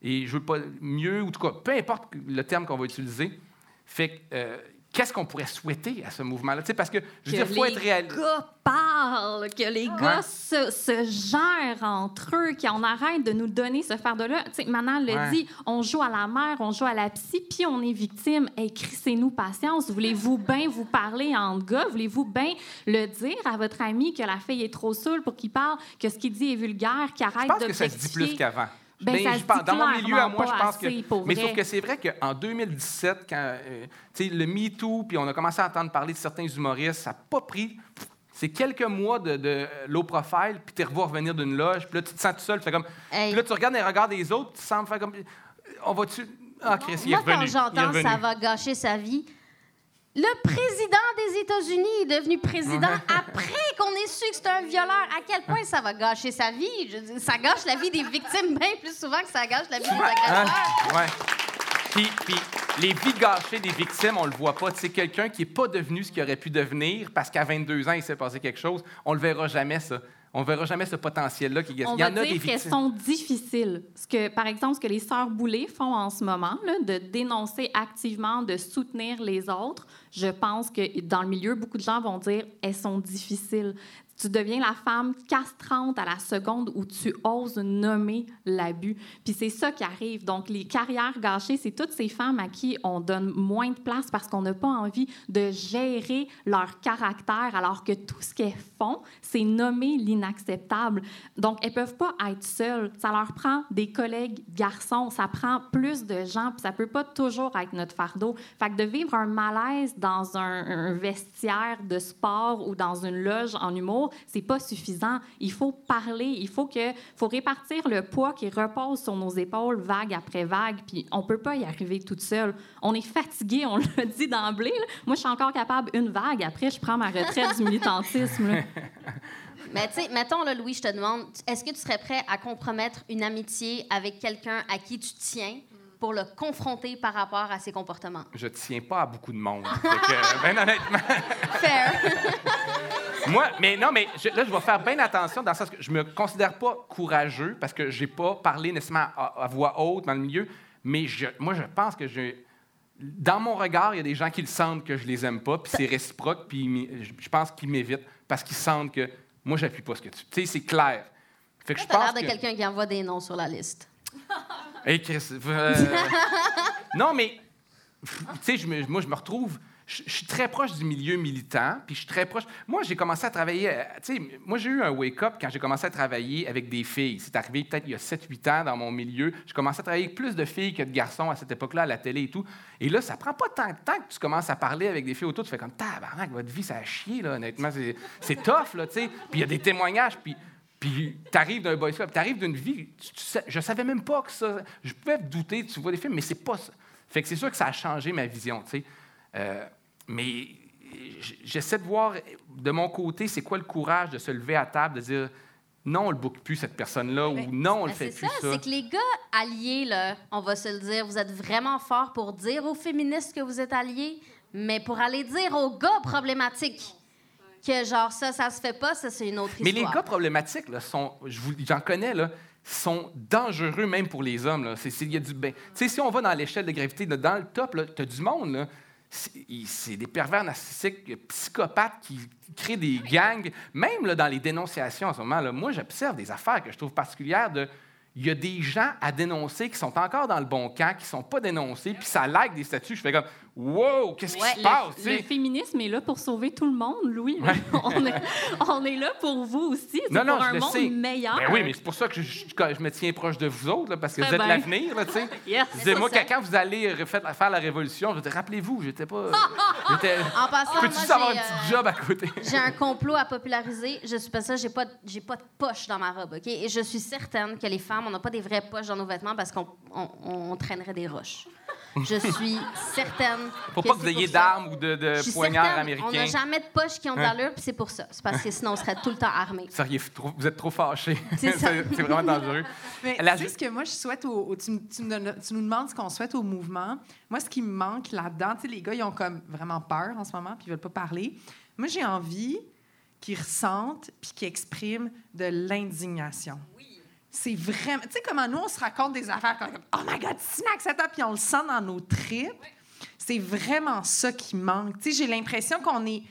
A: Et je veux pas mieux, ou en tout cas, peu importe le terme qu'on va utiliser. Fait que, euh, qu'est-ce qu'on pourrait souhaiter à ce mouvement-là? Tu sais, parce que, je veux
E: que
A: dire, faut
E: les
A: être réaliste.
E: gars parlent, que les gars se, se gèrent entre eux, qu'on arrête de nous donner ce fardeau-là. Tu sais, Manan le
A: Ouais.
E: dit, on joue à la mère, on joue à la psy, puis on est victime. Écrissez-nous patience. Voulez-vous bien vous parler entre gars? Voulez-vous bien le dire à votre ami que la fille est trop saoule pour qu'il parle, que ce qu'il dit est vulgaire, qu'il arrête
A: Je pense
E: de
A: que ça se dit plus qu'avant.
E: Ben,
A: Mais
E: ça
A: je
E: se
A: pense-
E: dit
A: dans mon milieu, à moi, je pense que. Mais
E: vrai.
A: sauf que c'est vrai qu'en 2017, quand euh, le MeToo, puis on a commencé à entendre parler de certains humoristes, ça n'a pas pris. C'est quelques mois de, de euh, low profile, puis tu revois revenir d'une loge, puis là, tu te sens tout seul, tu fais comme.
D: Hey.
A: Puis là, tu regardes les regards des autres, tu sembles faire comme. On va-tu. Ah, Chris, il est
D: Moi, quand
A: revenu. est
D: j'entends ça va gâcher sa vie, le président des États-Unis est devenu président après qu'on ait su que c'était un violeur. À quel point ça va gâcher sa vie? Je ça gâche la vie des victimes bien plus souvent que ça gâche la vie des
A: Hein?
D: agresseurs.
A: Ouais. Puis, puis les vies gâchées des victimes, on le voit pas. C'est quelqu'un qui n'est pas devenu ce qu'il aurait pu devenir parce qu'à 22 ans, il s'est passé quelque chose. On le verra jamais, ça. On verra jamais ce potentiel-là qui
E: On
A: Il y en a des
E: dire qu'elles sont difficiles. Ce que, par exemple, ce que les sœurs Boulay font en ce moment, là, de dénoncer activement, de soutenir les autres, je pense que dans le milieu, beaucoup de gens vont dire elles sont difficiles. Tu deviens la femme castrante à la seconde où tu oses nommer l'abus. Puis c'est ça qui arrive. Donc, les carrières gâchées, c'est toutes ces femmes à qui on donne moins de place parce qu'on n'a pas envie de gérer leur caractère, alors que tout ce qu'elles font, c'est nommer inacceptable. Donc, elles peuvent pas être seules. Ça leur prend des collègues garçons, ça prend plus de gens, puis ça peut pas toujours être notre fardeau. Fait que de vivre un malaise dans un vestiaire de sport ou dans une loge en humour, c'est pas suffisant. Il faut parler, il faut que, faut répartir le poids qui repose sur nos épaules vague après vague, puis on peut pas y arriver toute seule. On est fatigué, on l'a dit d'emblée. Moi, je suis encore capable une vague. Après, je prends ma retraite du militantisme.
D: Mais tu sais, mettons, là, Louis, je te demande, est-ce que tu serais prêt à compromettre une amitié avec quelqu'un à qui tu tiens? Pour le confronter par rapport à ses comportements?
A: Je tiens pas à beaucoup de monde. Que, ben honnêtement,
D: Fair.
A: moi, mais non, mais je- là, je vais faire bien attention dans le sens que je me considère pas courageux parce que j'ai pas parlé nécessairement à, à voix haute dans le milieu, mais je- moi, je pense que. Dans mon regard, il y a des gens qui le sentent que je les aime pas, puis c'est réciproque, puis je pense qu'ils m'évitent parce qu'ils sentent que moi, j'appuie pas ce que tu. Tu sais, c'est clair. Fait que je
D: as l'air
A: pense
D: de
A: que.
D: quelqu'un qui envoie des noms sur la liste.
A: Hey, Chris, euh, non, mais, tu sais, moi, je me retrouve. Je suis très proche du milieu militant, puis je suis très proche. Moi, j'ai commencé à travailler. euh, Tu sais, moi, j'ai eu un wake-up quand j'ai commencé à travailler avec des filles. C'est arrivé peut-être il y a 7-8 ans dans mon milieu. J'ai commencé à travailler avec plus de filles que de garçons à cette époque-là, à la télé et tout. Et là, ça prend pas tant de temps que tu commences à parler avec des filles autour. Tu fais comme, tabarnak, votre vie, ça a chier, là, honnêtement. C'est- C'est tough, là, tu sais. Puis il y a des témoignages, puis. Puis t'arrives d'un boys club, t'arrives d'une vie, tu- tu je savais même pas que ça. Je pouvais douter, tu vois des films, mais c'est pas ça. Fait que c'est sûr que ça a changé ma vision, tu sais. Euh, mais j'essaie de voir de mon côté, c'est quoi le courage de se lever à table, de dire non, on le boucle plus cette personne-là, ou non, on le
D: Ben,
A: fait
D: c'est
A: plus
D: ça,
A: ça.
D: c'est que les gars alliés, là, on va se le dire, vous êtes vraiment forts pour dire aux féministes que vous êtes alliés, mais pour aller dire aux gars problématiques que genre ça, ça se fait pas, ça c'est une autre
A: Mais les
D: histoire.
A: gars problématiques, là, sont, je vous- j'en connais, là, sont dangereux même pour les hommes. Là. C'est, c'est- il y a du, ben, tu sais, si on va dans l'échelle de gravité, là, dans le top, tu as du monde. Là, c'est, des pervers narcissiques, euh, psychopathes qui créent des gangs. Même là, dans les dénonciations en ce moment, là, moi, j'observe des affaires que je trouve particulières de... Il y a des gens à dénoncer qui sont encore dans le bon camp, qui sont pas dénoncés, puis ça like des statuts. Je fais comme, wow, qu'est-ce qui
D: Ouais,
A: se passe?
E: Le, féminisme est là pour sauver tout le monde, Louis. on, est, on est là pour vous aussi. C'est
A: Non, non,
E: pour
A: je
E: un monde
A: sais.
E: meilleur.
A: Ben oui, mais c'est pour ça que je, je- je me tiens proche de vous autres, là, parce que
E: Très
A: vous êtes
E: bien.
A: l'avenir, là, tu sais.
E: Yes.
A: Je disais, moi,
D: c'est ça.
A: quand vous allez refaire, faire la révolution, je rappelez-vous, j'étais pas. j'étais-
D: En passant,
A: Peux-tu
D: moi,
A: juste avoir un
D: j'ai,
A: petit
D: euh,
A: job à côté?
D: J'ai un complot à populariser. Je suis pas ça, j'ai pas, de- j'ai pas de poche dans ma robe, OK? Et je suis certaine que les femmes, on n'a pas des vraies poches dans nos vêtements parce qu'on on, on traînerait des roches. Je suis certaine.
A: Faut
D: que
A: pas que vous
D: c'est
A: ayez
D: pour ça.
A: d'armes ou de, poignards
D: certaine, On n'a
A: américains.
D: jamais de poches qui ont de
A: Hein?
D: l'allure, puis c'est pour ça. C'est parce que sinon, on serait tout le temps
A: trop- vous êtes trop fâchés. C'est vraiment dangereux.
F: Mais
A: La-
F: tu sais ce que moi, je souhaite au... au- tu, me- tu me donnes- tu nous demandes ce qu'on souhaite au mouvement. Moi, ce qui me manque là-dedans, tu sais, les gars, ils ont comme vraiment peur en ce moment, puis ils veulent pas parler. Moi, j'ai envie qu'ils ressentent puis qu'ils expriment de l'indignation. C'est vraiment... Tu sais comment nous, on se raconte des affaires comme « Oh my God, c'est inacceptable! » Puis on le sent dans nos tripes. C'est vraiment ça qui manque. Tu sais, j'ai l'impression qu'on est...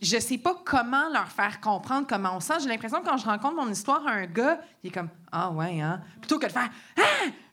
F: Je sais pas comment leur faire comprendre comment on sent. J'ai l'impression que quand je rencontre mon histoire à un gars, il est comme Ah ouais, hein? Plutôt que de faire Ah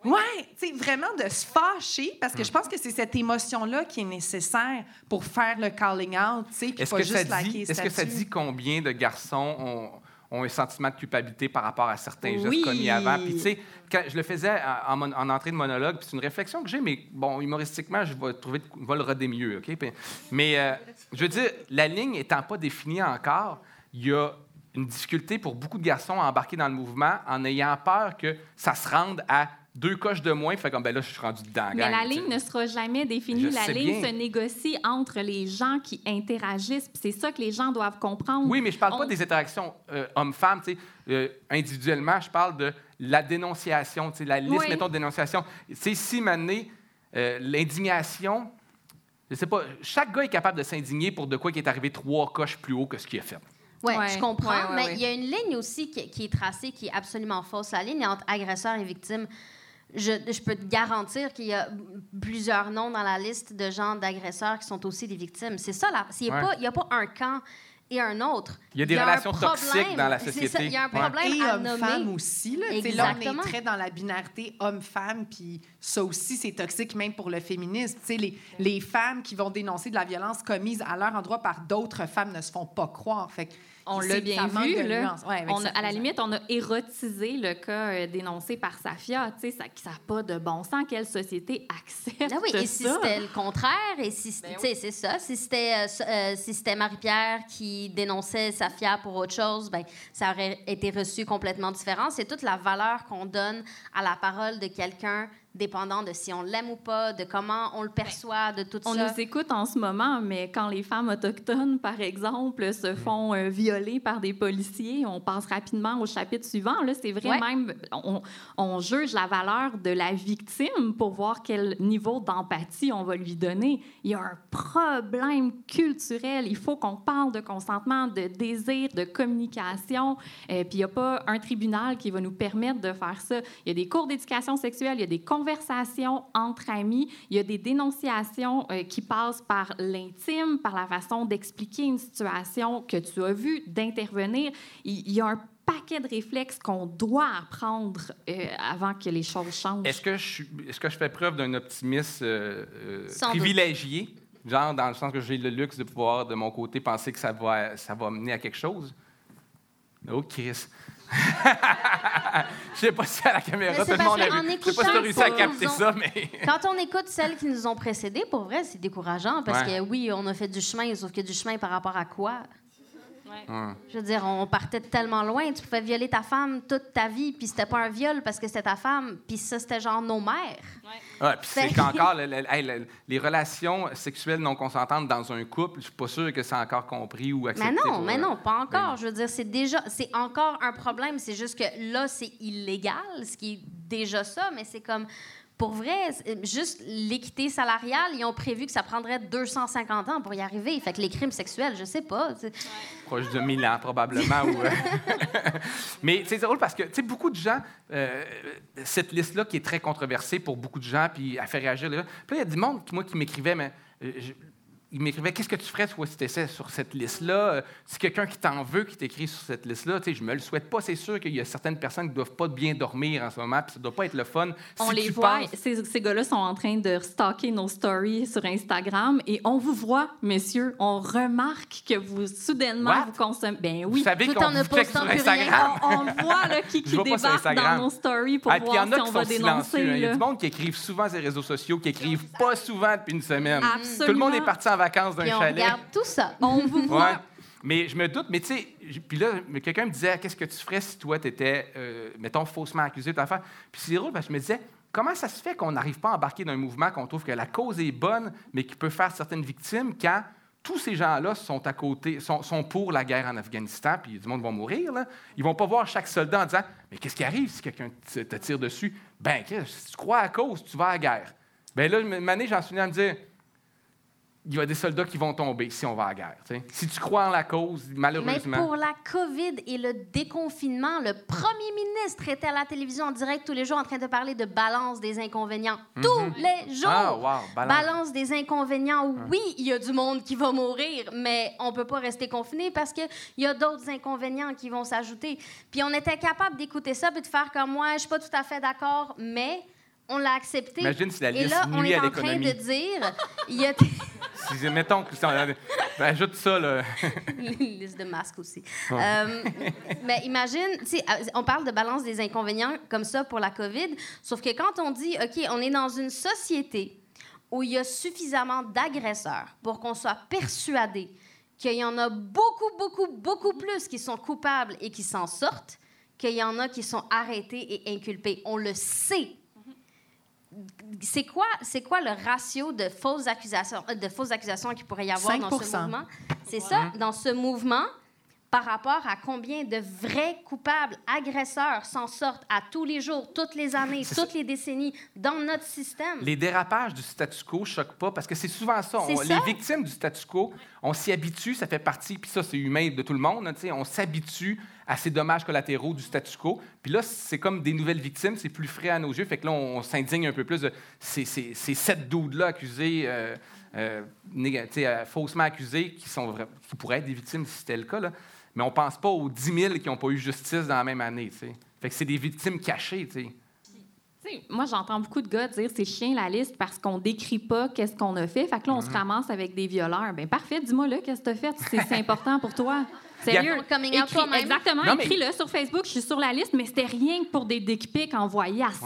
F: ouais! Tu sais, vraiment de se fâcher parce que je pense que c'est cette émotion-là qui est nécessaire pour faire le calling out, tu sais, puis pas
A: que,
F: juste
A: ça dit, est-ce que ça dit combien de garçons ont, ont un sentiment de culpabilité par rapport à certains
E: Oui.
A: gestes commis avant? Puis, tu sais, quand je le faisais en, en mon- en entrée de monologue, puis c'est une réflexion que j'ai, mais bon, humoristiquement, je vais trouver, de- je vais le roder mieux, OK? Puis- mais euh, je veux dire, la ligne étant pas définie encore, il y a une difficulté pour beaucoup de garçons à embarquer dans le mouvement en ayant peur que ça se rende à deux coches de moins. Fait comme, ben là, je suis rendu dedans.
E: Mais
A: gang,
E: la ligne ne sera jamais définie.
A: Je
E: la ligne
A: bien.
E: se négocie entre les gens qui interagissent. puis C'est ça que les gens doivent comprendre.
A: Oui, mais je parle pas des interactions euh, hommes-femmes, tu sais, euh, individuellement, je parle de la dénonciation, tu sais, la liste,
E: Oui.
A: mettons, de dénonciation. Tu sais, si, maintenant, euh, l'indignation, je sais pas, chaque gars est capable de s'indigner pour de quoi qui est arrivé trois coches plus haut que ce qu'il a fait.
D: Oui,
E: Ouais,
D: je comprends.
E: ouais, ouais,
D: mais
E: ouais.
D: il y a une ligne aussi qui, qui est tracée qui est absolument fausse. La ligne entre agresseur et victime. Je, je peux te garantir qu'il y a plusieurs noms dans la liste de gens d'agresseurs qui sont aussi des victimes. C'est ça, là. Il n'y a,
A: Ouais.
D: pas- il y a pas un camp et un autre.
A: Il y a des relations toxiques dans la société.
D: Il y a un
A: Ouais.
D: problème
F: Et
D: à
F: homme-femme
D: nommer.
F: aussi. Là. Tu sais, là, on est très dans la binarité homme-femme, puis ça aussi, c'est toxique même pour le féminisme. Tu sais, les, les femmes qui vont dénoncer de la violence commise à leur endroit par d'autres femmes ne se font pas croire. Fait que
E: On l'a bien vu. là.
F: Ouais,
E: On a- à la limite, on a érotisé le cas euh, dénoncé par Safia. Tu sais, ça n'a pas de bon sens. Quelle société accepte
D: Ah oui, et si c'était le contraire, et si
E: Ben
D: sais, c'est ça, si c'était euh, euh, si c'était Marie-Pierre qui dénonçait Safia pour autre chose, ben ça aurait été reçu complètement différent. C'est toute la valeur qu'on donne à la parole de quelqu'un, dépendant de si on l'aime ou pas, de comment on le perçoit, de tout
E: On
D: ça.
E: nous écoute en ce moment, mais quand les femmes autochtones, par exemple, se font euh, violer par des policiers, on passe rapidement au chapitre suivant. Là, c'est vrai
D: Ouais.
E: même, on, on juge la valeur de la victime pour voir quel niveau d'empathie on va lui donner. Il y a un problème culturel. Il faut qu'on parle de consentement, de désir, de communication. Euh, puis il n'y a pas un tribunal qui va nous permettre de faire ça. Il y a des cours d'éducation sexuelle, il y a des conversations entre amis, il y a des dénonciations euh, qui passent par l'intime, par la façon d'expliquer une situation que tu as vue, d'intervenir. Il il y a un paquet de réflexes qu'on doit apprendre euh, avant que les choses changent.
A: Est-ce que, je suis- est-ce que je fais preuve d'un optimisme euh, euh, privilégié? Genre, dans le sens que j'ai le luxe de pouvoir, de mon côté, penser que ça va, ça va mener à quelque chose? Oh, Chris. Je sais pas si à la caméra, tout le monde a vu. Je sais pas si tu as réussi à capter
D: ont-
A: ça, mais...
D: Quand on écoute celles qui nous ont précédées, pour vrai, c'est décourageant parce
A: Ouais.
D: que oui, on a fait du chemin, sauf que du chemin par rapport à quoi?
A: Ouais.
D: Je veux dire, on partait de tellement loin. Tu pouvais violer ta femme toute ta vie, puis c'était pas un viol parce que c'était ta femme, puis ça, c'était genre nos mères.
A: Ouais, puis c'est qu'encore, le- le- hey, le- les relations sexuelles non consentantes dans un couple, je suis pas sûr que c'est encore compris ou accepté.
D: Mais non, mais non, pas
A: ben
D: encore. Je veux dire, c'est déjà, c'est encore un problème. C'est juste que là, c'est illégal, ce qui est déjà ça, mais c'est comme, pour vrai, c'est- juste l'équité salariale, ils ont prévu que ça prendrait 250 ans pour y arriver. Fait que les crimes sexuels, je sais pas.
A: proche de 1000 ans, probablement. euh, Mais c'est drôle parce que, beaucoup de gens, euh, cette liste-là qui est très controversée pour beaucoup de gens, puis elle fait réagir les gens. Puis il y a du monde, qui, moi, qui m'écrivait, mais. euh, il m'écrivait Qu'est-ce que tu ferais toi, si tu étais sur cette liste-là? Si quelqu'un qui t'en veut, qui t'écrit sur cette liste-là, tu sais, je me le souhaite pas. C'est sûr qu'il y a certaines personnes qui ne doivent pas bien dormir en ce moment, puis ça ne doit pas être le fun.
E: On
A: Si
E: les
A: tu
E: voit,
A: penses-
E: ces, ces gars-là sont en train de stalker nos stories sur Instagram et on vous voit, messieurs, on remarque que vous, soudainement,
A: What?
E: vous consommez. Ben
A: Vous
E: oui.
A: savez
D: Tout
A: qu'on
D: en ne
A: vous
D: postant plus rien.
A: Instagram.
E: On, on voit là, qui, qui débarque dans nos stories pour
A: Ah, puis il y
E: voir
A: en a
E: si
A: qui
E: on va
A: sont silencieux.
E: dénoncer.
A: hein. Il y a du monde qui écrivent souvent sur les réseaux sociaux, qui écrivent pas souvent depuis une semaine.
E: Absolument.
A: Tout le monde est parti en vacances d'un
D: Puis on
A: chalet.
D: regarde tout ça.
E: On vous voit.
A: Ouais. Mais je me doute, mais tu sais, puis là, quelqu'un me disait, qu'est-ce que tu ferais si toi, tu étais, mettons, faussement accusé de l'affaire? Puis c'est drôle parce que je me disais, comment ça se fait qu'on n'arrive pas à embarquer dans un mouvement qu'on trouve que la cause est bonne, mais qui peut faire certaines victimes quand tous ces gens-là sont à côté, sont, sont pour la guerre en Afghanistan, puis du monde va mourir, là? Ils vont pas voir chaque soldat en disant, mais qu'est-ce qui arrive si quelqu'un te, tire dessus? Ben, si tu crois à cause, tu vas à la guerre. Ben là, une année, j'en suis venu à me dire, il y a des soldats qui vont tomber si on va à la guerre. Si tu crois en la cause,
D: Mais
A: malheureusement.
D: pour la COVID et le déconfinement, le premier ministre était à la télévision en direct tous les jours en train de parler de balance des inconvénients. Tous les jours!
A: Ah, wow, balance.
D: Balance des inconvénients. Oui, il y a du monde qui va mourir, mais on peut pas rester confiné parce qu'il y a d'autres inconvénients qui vont s'ajouter. Puis on était capable d'écouter ça et de faire comme moi, je suis pas tout à fait d'accord, mais on l'a accepté.
A: Imagine si la
D: et
A: liste
D: là, on
A: nuit
D: est
A: à
D: en train
A: l'économie.
D: de dire, il y a
A: Si, mettons que si on- ben, ajoute ça, là.
D: liste de masques aussi. Euh, mais imagine, tu sais, euh, on parle de balance des inconvénients comme ça pour la COVID, sauf que quand on dit, OK, on est dans une société où il y a suffisamment d'agresseurs pour qu'on soit persuadé qu'il y en a beaucoup, beaucoup, beaucoup plus qui sont coupables et qui s'en sortent, qu'il y en a qui sont arrêtés et inculpés. On le sait. C'est quoi, c'est quoi le ratio de fausses accusations, euh, de fausses accusations qu'il pourrait y avoir dans ce
F: 5%.
D: mouvement? C'est ça, dans ce mouvement, par rapport à combien de vrais coupables, agresseurs s'en sortent à tous les jours, toutes les années, toutes les décennies dans notre système.
A: Les dérapages du statu quo ne choquent pas parce que c'est souvent ça.
D: C'est
A: On-
D: ça.
A: Les victimes du statu quo, on s'y habitue, ça fait partie, puis ça, c'est humain de tout le monde, hein, on s'habitue à ces dommages collatéraux du statu quo. Puis là, c'est comme des nouvelles victimes, c'est plus frais à nos yeux. Fait que là, on, s'indigne un peu plus de ces, ces, ces sept doudes-là accusés, euh, euh, euh, faussement accusés, qui, sont, qui pourraient être des victimes si c'était le cas. Là. Mais on pense pas aux 10 000 qui n'ont pas eu justice dans la même année. tu sais. Fait que c'est des victimes cachées.
E: moi, j'entends beaucoup de gars dire c'est chien la liste parce qu'on décrit pas qu'est-ce qu'on a fait. Fait que là, on se ramasse avec des violeurs. Ben parfait, dis-moi là, qu'est-ce que tu as fait? C'est important pour toi. Sérieux?
D: Ton coming out
E: Écris-
D: toi-même.
E: Exactement,
A: mais-
E: écris-le sur Facebook, je suis sur la liste, mais c'était rien que pour des dick pics envoyés à 16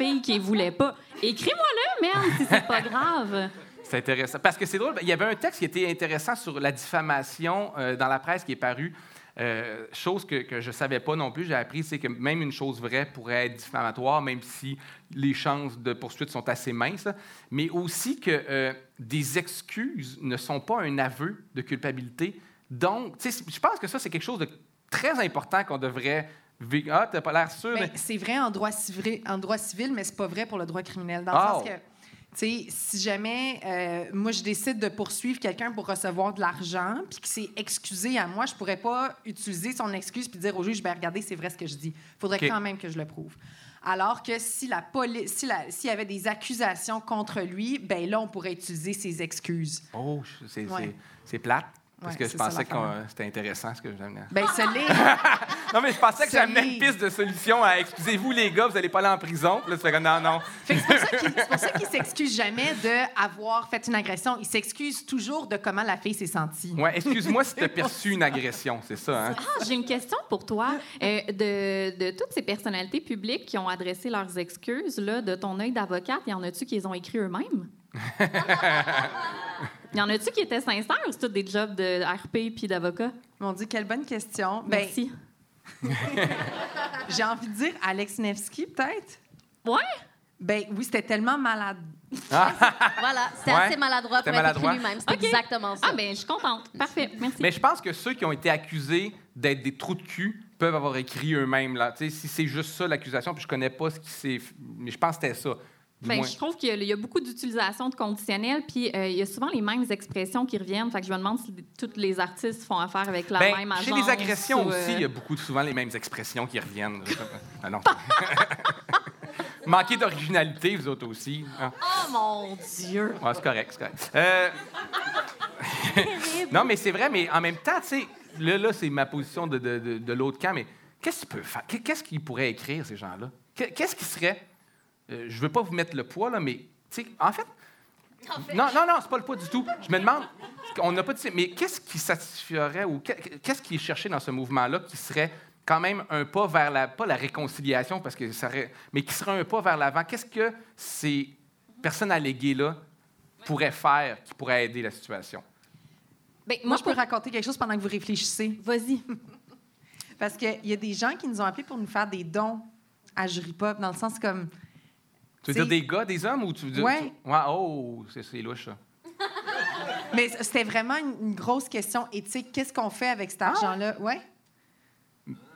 A: Ouais.
E: filles qui ne voulaient pas. Écris-moi-le, merde, si c'est pas grave.
A: C'est intéressant. Parce que c'est drôle, il y avait un texte qui était intéressant sur la diffamation euh, dans la presse qui est paru. Euh, chose que, que je ne savais pas non plus, j'ai appris, c'est que même une chose vraie pourrait être diffamatoire, même si les chances de poursuite sont assez minces. Mais aussi que euh, des excuses ne sont pas un aveu de culpabilité. Donc, tu sais, je pense que ça, c'est quelque chose de très important qu'on devrait. Ah, t'as pas l'air sûr.
F: Ben,
A: mais-
F: c'est vrai en droit, civil, en droit civil, mais c'est pas vrai pour le droit criminel. Dans le sens que, si jamais euh, moi je décide de poursuivre quelqu'un pour recevoir de l'argent, puis qu'il s'est excusé à moi, je pourrais pas utiliser son excuse puis dire au juge, ben regardez, c'est vrai ce que je dis. Faudrait
A: OK.
F: quand même que je le prouve. Alors que si la police, si s'il y avait des accusations contre lui, ben là on pourrait utiliser ses excuses.
A: Oh, c'est
F: Ouais.
A: plate. Parce
F: Ouais,
A: que je pensais que c'était intéressant ce que j'amenais.
F: Ben ce l'est.
A: Non, mais je pensais que j'amenais une piste de solution à excusez-vous, les gars, vous n'allez pas aller en prison. Puis là, tu fais comme non, non.
F: Fait que c'est pour ça qu'il qu'il s'excuse jamais d'avoir fait une agression. Il s'excuse toujours de comment la fille s'est sentie.
A: Ouais, excuse-moi si tu as perçu une agression, c'est ça, hein?
E: Ah, J'ai une question pour toi. Euh, de, de toutes ces personnalités publiques qui ont adressé leurs excuses, là, de ton œil d'avocate, y en a-tu qui les ont écrits eux-mêmes? Y en a-tu qui étaient sincères ou c'est tous des jobs de RP puis d'avocat?
F: On dit quelle bonne question. Ben,
E: Merci.
F: j'ai envie de dire Alex Nevsky, peut-être?
E: Ouais?
F: Ben oui, c'était tellement malade.
D: Voilà, c'était
A: Ouais,
D: assez maladroit pour
A: c'était
D: être lui-même. C'est
E: OK.
D: exactement ça.
E: Ah, ben je suis contente. Parfait. Merci.
A: Mais je pense que ceux qui ont été accusés d'être des trous de cul peuvent avoir écrit eux-mêmes. là. Si c'est juste ça l'accusation, puis je connais pas ce qui s'est. Mais je pense que c'était ça.
E: Je trouve qu'il y a- il y a beaucoup d'utilisation de conditionnels, puis euh, il y a souvent les mêmes expressions qui reviennent. Fait que je me demande si tous les artistes font affaire avec la
A: Ben,
E: même agence.
A: chez les agressions
E: ou, euh,
A: aussi, il y a beaucoup souvent les mêmes expressions qui reviennent. Ah non. Manquer d'originalité, vous autres aussi. hein.
E: Oh mon Dieu!
A: Ouais, c'est correct, c'est correct. Euh, non, mais c'est vrai, mais en même temps, tu sais, là, là c'est ma position de, de- de- de l'autre camp, mais qu'est-ce qu'ils peuvent faire? Qu'est- Qu'est-ce qu'ils pourraient écrire, ces gens-là? Qu'est- Qu'est-ce qui serait. Euh, je veux pas vous mettre le poids, là, mais, tu sais, en fait. Non, non, non, c'est pas le poids du tout. Je me demande, on n'a pas dit, mais qu'est-ce qui satisferait ou qu'est- qu'est-ce qui est cherché dans ce mouvement-là qui serait quand même un pas vers la, pas la réconciliation, parce que ça mais qui serait un pas vers l'avant? Qu'est-ce que ces personnes alléguées-là pourraient faire qui pourrait aider la situation?
E: Ben,
F: Moi, je peux raconter quelque chose pendant que vous réfléchissez.
E: Vas-y.
F: Parce qu'il y a des gens qui nous ont appelés pour nous faire des dons à Jury Pop, dans le sens comme.
A: Tu veux dire des gars, des hommes ou tu veux dire.
F: Ouais.
A: tu- Ouais, oh, c'est c'est louche, ça.
F: Mais c'était vraiment une, une grosse question éthique. Qu'est-ce qu'on fait avec cet argent-là? Ouais.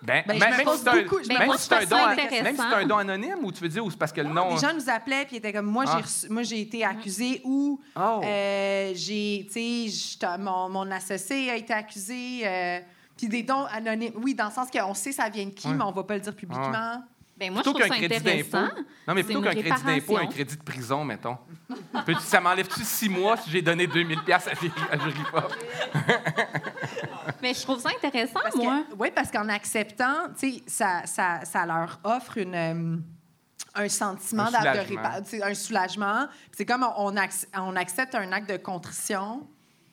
A: Ben,
F: Ben,
A: même, si c'est un,
F: beaucoup- je me
A: même
E: pose
A: si c'est un don,
E: ça
A: an-
E: intéressant.
A: même si c'est un don anonyme ou tu veux dire ou c'est parce que le nom.
F: Les gens nous appelaient puis étaient comme moi,
A: Ah.
F: j'ai reçu- moi j'ai été accusé ou
A: Oh.
F: euh, j'ai, tu sais, j'étais- mon, mon associé a été accusé. euh, puis des dons anonymes. Oui, dans le sens qu'on sait ça vient de qui,
A: Ouais.
F: mais on va pas le dire publiquement.
E: Ben, moi, je
A: Plutôt
E: trouve
A: qu'un
E: ça
A: crédit d'impôt.
E: intéressant.
A: Non, mais plutôt qu'un crédit d'impôt, un crédit de prison, mettons. Peux-tu- ça m'enlève-tu six mois si j'ai donné 2000 pièces à, à Jury Pop?
E: Mais je trouve ça intéressant,
F: Parce
E: moi.
F: que, oui, parce qu'en acceptant, tu sais, ça, ça, ça leur offre une, euh, un sentiment
A: Un
F: de
A: soulagement.
F: un soulagement. C'est comme on, ac- on accepte un acte de contrition.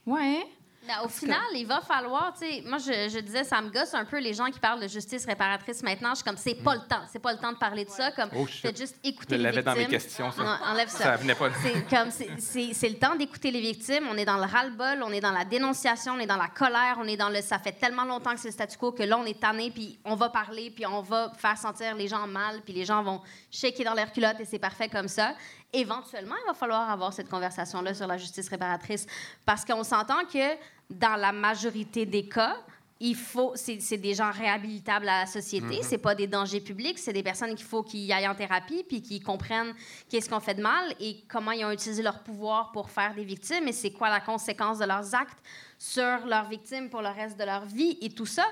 E: Ouais.
D: Ben, au final, il va falloir, tu sais, moi je, je disais, ça me gosse un peu les gens qui parlent de justice réparatrice maintenant. Je suis comme, c'est pas le temps, c'est pas le temps de parler de ça. Comme,
A: Oh,
D: faites juste
A: Je
D: écouter les
A: l'avais
D: victimes.
A: dans mes questions, ça.
D: Non, enlève ça.
A: Ça venait pas.
D: C'est comme c'est- c'est c'est le temps d'écouter les victimes. On est dans le ras-le-bol, on est dans la dénonciation, on est dans la colère, on est dans le ça fait tellement longtemps que c'est le statu quo que là on est tanné puis on va parler puis on va faire sentir les gens mal puis les gens vont shaker dans leurs culottes et c'est parfait comme ça. Éventuellement, il va falloir avoir cette conversation là sur la justice réparatrice parce qu'on s'entend que dans la majorité des cas il faut, c'est c'est des gens réhabilitables à la société, c'est pas des dangers publics, c'est des personnes qu'il faut qu'ils aillent en thérapie puis qu'ils comprennent qu'est-ce qu'on fait de mal et comment ils ont utilisé leur pouvoir pour faire des victimes et c'est quoi la conséquence de leurs actes sur leurs victimes pour le reste de leur vie et tout ça.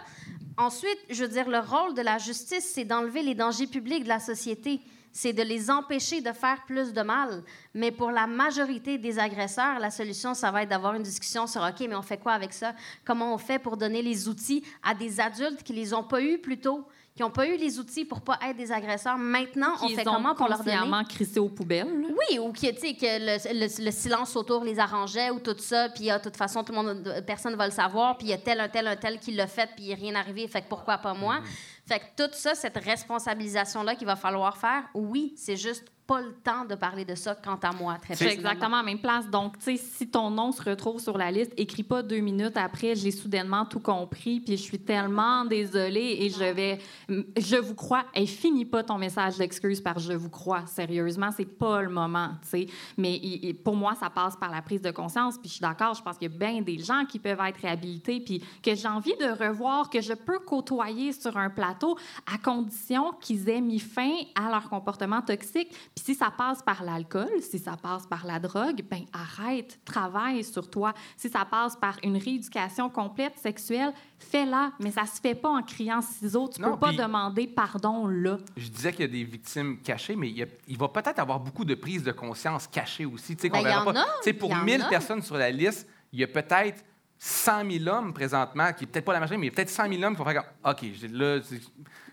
D: Ensuite, je veux dire, le rôle de la justice, c'est d'enlever les dangers publics de la société. C'est de les empêcher de faire plus de mal. Mais pour la majorité des agresseurs, la solution, ça va être d'avoir une discussion sur OK, mais on fait quoi avec ça? Comment on fait pour donner les outils à des adultes qui les ont pas eus plus tôt, qui n'ont pas eu les outils pour pas être des agresseurs? Maintenant, on fait comment pour leur donner?
E: crissé aux poubelles. là?
D: Oui, ou qui, tu sais, que le, le- le silence autour les arrangeait ou tout ça, puis ah, de toute façon, tout le monde, personne ne va le savoir, puis il y a tel, un tel, un tel qui l'a fait, puis il n'est rien arrivé, fait que pourquoi pas moi? Fait que tout ça, cette responsabilisation-là qu'il va falloir faire, oui, c'est juste pas le temps de parler de ça quant à moi, très personnellement.
E: exactement à la même place. Donc, tu sais, si ton nom se retrouve sur la liste, écris pas deux minutes après, j'ai soudainement tout compris, puis je suis tellement désolée et je vais. Je vous crois. Et finis pas ton message d'excuse par je vous crois. Sérieusement, c'est pas le moment, tu sais. Mais pour moi, ça passe par la prise de conscience, puis je suis d'accord, je pense qu'il y a bien des gens qui peuvent être réhabilités, puis que j'ai envie de revoir, que je peux côtoyer sur un plateau à condition qu'ils aient mis fin à leur comportement toxique. Puis si ça passe par l'alcool, si ça passe par la drogue, ben arrête, travaille sur toi. Si ça passe par une rééducation complète sexuelle, fais-la. Mais ça se fait pas en criant ciseaux. Tu
A: Non,
E: peux pas demander pardon là.
A: Je disais qu'il y a des victimes cachées, mais il, y a- il va peut-être avoir beaucoup de prises de conscience cachées aussi. tu sais, qu'on
D: Ben,
A: sais, pour
D: il y en
A: 1000
D: a.
A: personnes sur la liste, il y a peut-être 100 000 hommes présentement, qui peut-être pas la majorité, mais il y a peut-être 100 000 hommes qui vont faire OK, là,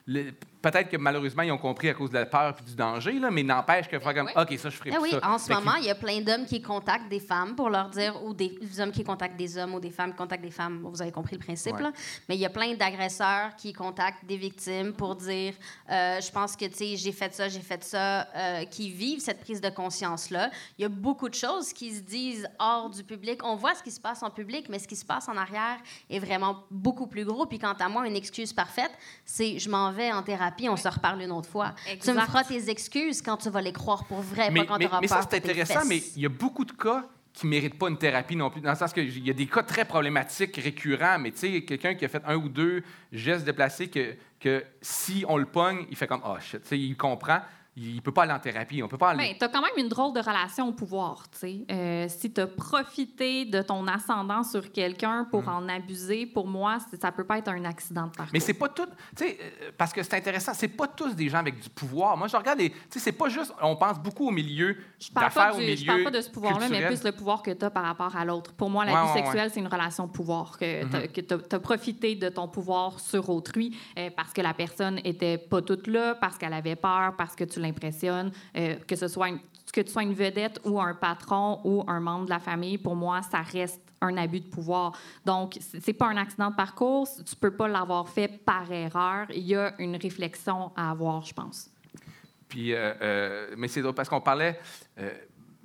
A: le- peut-être que malheureusement, ils ont compris à cause de la peur et du danger, là, mais n'empêche que faire comme
D: oui.
A: OK, ça, je ferai
D: Ah
A: plus
D: oui,
A: ça.
D: en ce
A: Fait que-
D: moment, il y a plein d'hommes qui contactent des femmes pour leur dire, ou des hommes qui contactent des hommes, ou des femmes qui contactent des femmes. Vous avez compris le principe,
A: Ouais.
D: là. Mais il y a plein d'agresseurs qui contactent des victimes pour dire, euh, je pense que, tu sais, j'ai fait ça, j'ai fait ça, euh, qui vivent cette prise de conscience-là. Il y a beaucoup de choses qui se disent hors du public. On voit ce qui se passe en public, mais ce qui se passe en arrière est vraiment beaucoup plus gros. Puis quant à moi, une excuse parfaite, c'est je m'en vais en thérapie, on se reparle une autre fois. Tu me feras tes excuses quand tu vas les croire pour vrai,
A: mais,
D: pas quand
A: mais-
D: tu auras
A: mais
D: peur
A: ça, c'est intéressant, mais il y a beaucoup de cas qui ne méritent pas une thérapie non plus, dans le sens qu'il y a des cas très problématiques, récurrents, mais tu sais, quelqu'un qui a fait un ou deux gestes déplacés que, que si on le pogne, il fait comme « Oh shit », tu sais, il comprend, il ne peut pas aller en thérapie, on peut pas aller...
E: Ben, tu as quand même une drôle de relation au pouvoir. tu sais. Euh, si tu as profité de ton ascendant sur quelqu'un pour en abuser, pour moi, ça peut pas être un accident de parcours.
A: Mais c'est pas tout, tu sais, euh, parce que c'est intéressant, c'est pas tous des gens avec du pouvoir. Moi, je regarde les, tu sais, c'est pas juste, on pense beaucoup au milieu d'affaires, au milieu
E: je parle pas de ce pouvoir-là, mais plus le pouvoir que tu as par rapport à l'autre. Pour moi, la
A: Ouais,
E: vie
A: ouais, Mm-hmm.
E: sexuelle, c'est une relation de pouvoir, que tu as, profité de ton pouvoir sur autrui euh, parce que la personne était pas toute là, parce qu'elle avait peur, parce que tu l'impressionnes, euh, que ce soit une- que tu sois une vedette ou un patron ou un membre de la famille, pour moi, ça reste un abus de pouvoir. Donc, c'est pas un accident de parcours, tu peux pas l'avoir fait par erreur. Il y a une réflexion à avoir, je pense.
A: Puis, euh, euh, mais c'est parce qu'on parlait. euh,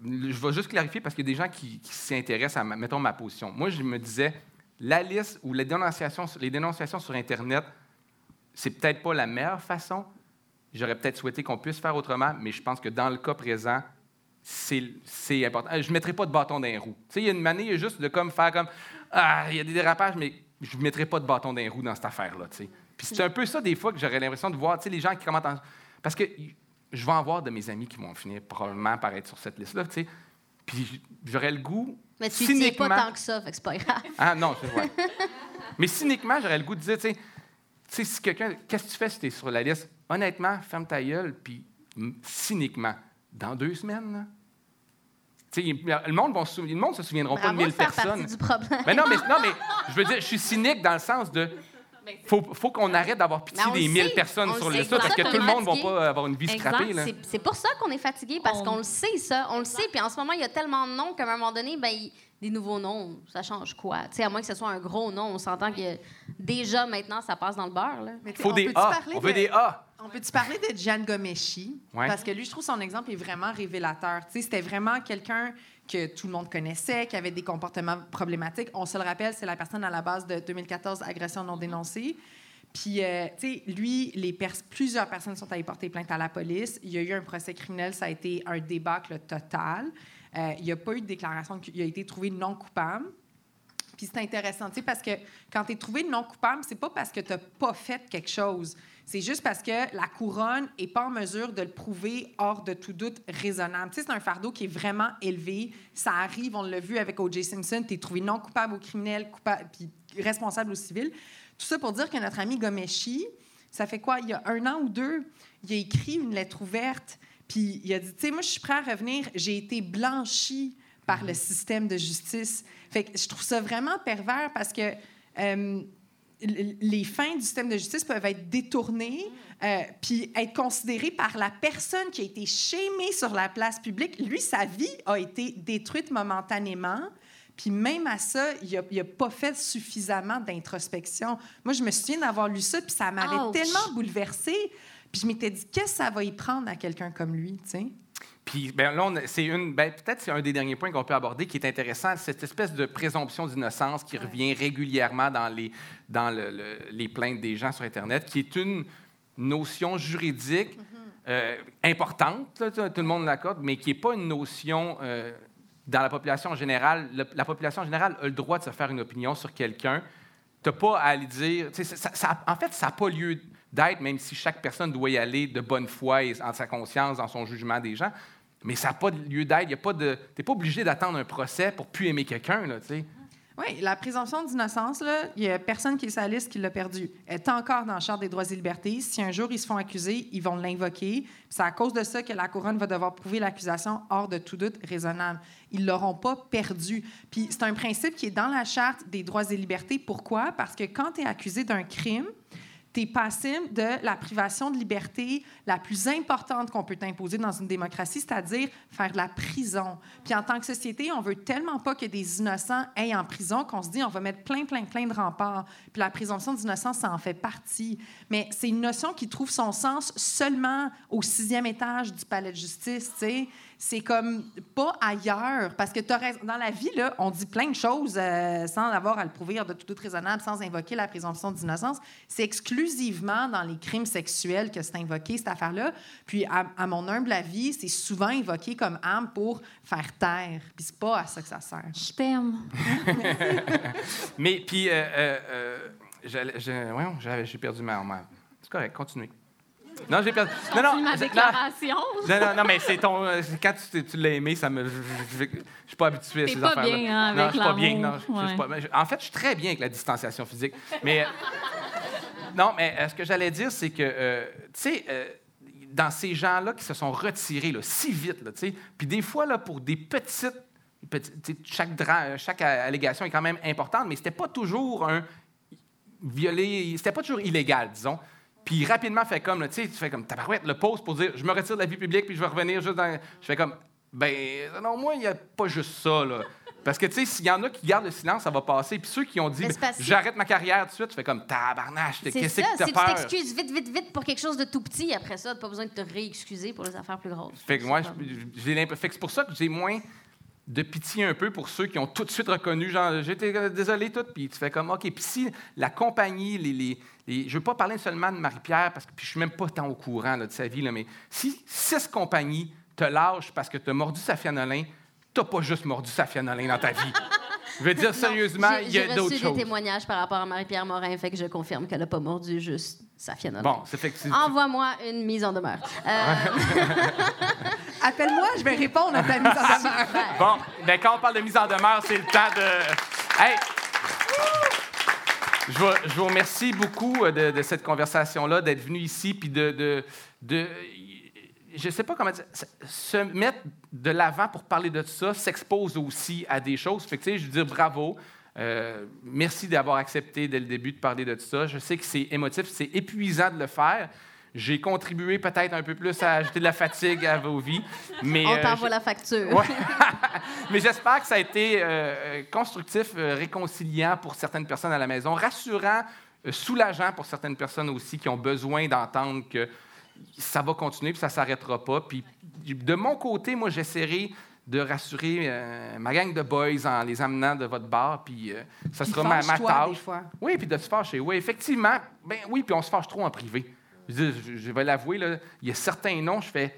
A: je vais juste clarifier parce qu'il y a des gens qui, qui s'y intéressent à, mettons, ma position. Moi, je me disais, la liste ou les dénonciations, les dénonciations sur Internet, c'est peut-être pas la meilleure façon. J'aurais peut-être souhaité qu'on puisse faire autrement, mais je pense que dans le cas présent, c'est important. Je ne mettrai pas de bâton dans les roues. Tu sais, il y a une manière juste de comme faire comme Ah, il y a des dérapages, mais je ne mettrai pas de bâton dans les roues dans cette affaire-là. tu sais. Puis c'est un peu ça, des fois, que j'aurais l'impression de voir, tu sais, les gens qui commentent en- Parce que je vais en voir de mes amis qui vont finir probablement par être sur cette liste-là, tu sais. Puis j'aurais le goût.
D: Mais tu ne pas tant que ça, fait que c'est pas grave.
A: ah non, c'est vrai. Mais cyniquement, j'aurais le goût de dire, tu sais, tu sais, si quelqu'un, qu'est-ce que tu fais si tu es sur la liste? Honnêtement, ferme ta gueule, puis cyniquement, dans deux semaines, là, tu sais, le monde, vont se le monde se souviendront pas de
D: Bravo de
A: 1000
D: faire
A: personnes.
D: partie du problème.
A: Mais non, mais, non, mais je veux dire, je suis cynique dans le sens de. Faut, faut qu'on arrête d'avoir pitié des
D: le
A: 1000
D: sait,
A: personnes sur le
D: pour
A: parce
D: ça
A: que
D: qu'on
A: tout le
D: est
A: monde ne va
D: fatigué.
A: pas avoir une vie
E: Exact,
A: scrappée. Là.
D: C'est- pour ça qu'on est fatigué, parce
E: On-
D: qu'on le sait, ça. On le sait. Puis en ce moment, il y a tellement de noms qu'à un moment donné, ben, il- des nouveaux noms, ça change quoi? Tu sais, à moins que ce soit un gros nom, on s'entend que déjà, maintenant, ça passe dans le beurre. Là.
F: Mais
A: faut
F: on
A: des A.
F: parler
A: On veut
F: de-
A: des A.
F: On peut-tu parler de Gian Gomeshi?
A: Ouais.
F: Parce que lui, je trouve son exemple est vraiment révélateur. Tu sais, c'était vraiment quelqu'un que tout le monde connaissait, qui avait des comportements problématiques. On se le rappelle, c'est la personne à la base de 2014, agression non dénoncée. Puis, euh, tu sais, lui, les pers- plusieurs personnes sont allées porter plainte à la police. Il y a eu un procès criminel, ça a été un débâcle total. Euh, il n'y a pas eu de déclaration qu'il a été trouvé non coupable. Puis c'est intéressant, tu sais, parce que quand tu es trouvé non coupable, c'est pas parce que tu n'as pas fait quelque chose. C'est juste parce que la couronne n'est pas en mesure de le prouver hors de tout doute raisonnable. Tu sais, c'est un fardeau qui est vraiment élevé. Ça arrive, on l'a vu avec O.J. Simpson, tu es trouvé non coupable au criminel, puis responsable au civil. Tout ça pour dire que notre ami Gomeshi, ça fait quoi? Il y a un an ou deux, il a écrit une lettre ouverte, puis il a dit, tu sais, moi, je suis prêt à revenir, j'ai été blanchi par le système de justice. Fait que je trouve ça vraiment pervers parce que euh, les fins du système de justice peuvent être détournées euh, puis être considérées par la personne qui a été chémée sur la place publique. Lui, sa vie a été détruite momentanément. Puis même à ça, il n'a pas fait suffisamment d'introspection. Moi, je me souviens d'avoir lu ça, puis ça m'avait tellement bouleversée. Puis je m'étais dit, qu'est-ce que ça va y prendre à quelqu'un comme lui, tu sais?
A: Puis ben, là, c'est une, ben, peut-être c'est un des derniers points qu'on peut aborder qui est intéressant, cette espèce de présomption d'innocence qui revient régulièrement dans les, dans les plaintes des gens sur Internet, qui est une notion juridique mm-hmm. euh, importante, tout le monde l'accorde, mais qui n'est pas une notion euh, dans la population générale. la population générale a le droit de se faire une opinion sur quelqu'un. Tu n'as pas à aller dire. Ça, en fait, ça n'a pas lieu d'être, même si chaque personne doit y aller de bonne foi et en sa conscience, dans son jugement des gens. Mais ça n'a pas de lieu d'être. Tu n'es pas obligé d'attendre un procès pour plus aimer quelqu'un.
F: Oui, la présomption d'innocence, il n'y a personne qui est sa liste qui l'a perdu. Elle est encore dans la Charte des droits et libertés. Si un jour ils se font accuser, ils vont l'invoquer. C'est à cause de ça que la couronne va devoir prouver l'accusation hors de tout doute raisonnable. Ils ne l'auront pas perdu. Puis c'est un principe qui est dans la Charte des droits et libertés. Pourquoi? Parce que quand tu es accusé d'un crime, tu es passible de la privation de liberté la plus importante qu'on peut t'imposer dans une démocratie, c'est-à-dire faire de la prison. Puis en tant que société, on veut tellement pas que des innocents aillent en prison qu'on se dit on va mettre plein, plein, plein de remparts. Puis la présomption d'innocence, ça en fait partie. Mais c'est une notion qui trouve son sens seulement au sixième étage du palais de justice, tu sais c'est comme pas ailleurs. Parce que dans la vie, là, on dit plein de choses euh, sans avoir à le prouver de tout, raisonnable, sans invoquer la présomption d'innocence. C'est exclusivement dans les crimes sexuels que c'est invoqué, cette affaire-là. Puis, à, mon humble avis, c'est souvent invoqué comme arme pour faire taire. Puis, c'est pas à ça que ça sert.
E: Je t'aime.
A: Mais, puis, euh, euh, j'ai perdu ma. C'est correct, continuez. Non, j'ai perdu. Non, non.
E: ma déclaration?
A: Non, non, non, mais c'est ton. Euh, quand tu, tu l'as aimé, ça me. Je ne suis pas habitué à ces
E: affaires-là. hein,
A: Non, je suis pas bien.
E: Non,
A: je, pas, en fait, je suis très bien avec la distanciation physique. Mais. non, mais euh, ce que j'allais dire, c'est que, euh, tu sais, dans ces gens-là qui se sont retirés là, si vite, tu sais, puis des fois, là, pour des petites. chaque, chaque allégation est quand même importante, mais c'était pas toujours un violé, c'était pas toujours illégal, disons. Puis rapidement, fait comme, tu sais, tu fais comme tabarouette, le pause pour dire je me retire de la vie publique puis je vais revenir juste dans. Je fais comme, ben, non, moi, il n'y a pas juste ça, là. Parce que, tu sais, s'il y en a qui gardent le silence, ça va passer. Puis ceux qui ont dit, ben, j'arrête ma carrière tout de suite, tu fais comme tabarnache, qu'est-ce que tu peur?
D: Si tu t'excuses vite, vite, vite pour quelque chose de tout petit, après ça, tu pas besoin de te réexcuser pour les affaires plus grosses.
A: Fait que moi, j'ai l'impression. c'est pour ça que j'ai moins de pitié un peu pour ceux qui ont tout de suite reconnu, genre, j'étais euh, désolé, tout, puis tu fais comme, OK, puis si la compagnie, les, les, je ne veux pas parler seulement de Marie-Pierre, parce que puis je ne suis même pas tant au courant de sa vie, là, mais si six compagnies te lâchent parce que tu as mordu sa fianolin, tu n'as pas juste mordu sa fianolin dans ta vie. Je veux dire, sérieusement, il y a d'autres choses.
D: J'ai reçu des témoignages par rapport à Marie-Pierre Morin, fait que je confirme qu'elle n'a pas mordu juste sa fianolin.
A: Bon, c'est fait que
D: Envoie-moi une mise en demeure. Euh,
F: Appelle-moi, je vais répondre à ta mise en demeure.
A: bon, bien, quand on parle de mise en demeure, c'est le temps de... Hey! Je vous, remercie beaucoup euh, de, cette conversation-là, d'être venu ici, puis de, je ne sais pas comment dire, se mettre de l'avant pour parler de ça s'expose aussi à des choses. Fait que, je veux dire bravo. Euh, merci d'avoir accepté dès le début de parler de ça. Je sais que c'est émotif, c'est épuisant de le faire, j'ai contribué peut-être un peu plus à ajouter de la fatigue à vos vies. Mais,
D: On euh, t'envoie la facture.
A: mais j'espère que ça a été euh, constructif, euh, réconciliant pour certaines personnes à la maison, rassurant, soulageant pour certaines personnes aussi qui ont besoin d'entendre que ça va continuer puis ça ne s'arrêtera pas. Puis de mon côté, moi, j'essaierai de rassurer ma gang de boys en les amenant de votre bar, puis ça sera ma, ma tâche. Oui, puis de se fâcher. Oui, effectivement. Ben oui, puis on se fâche trop en privé. Je, vais l'avouer, il y a certains noms, je fais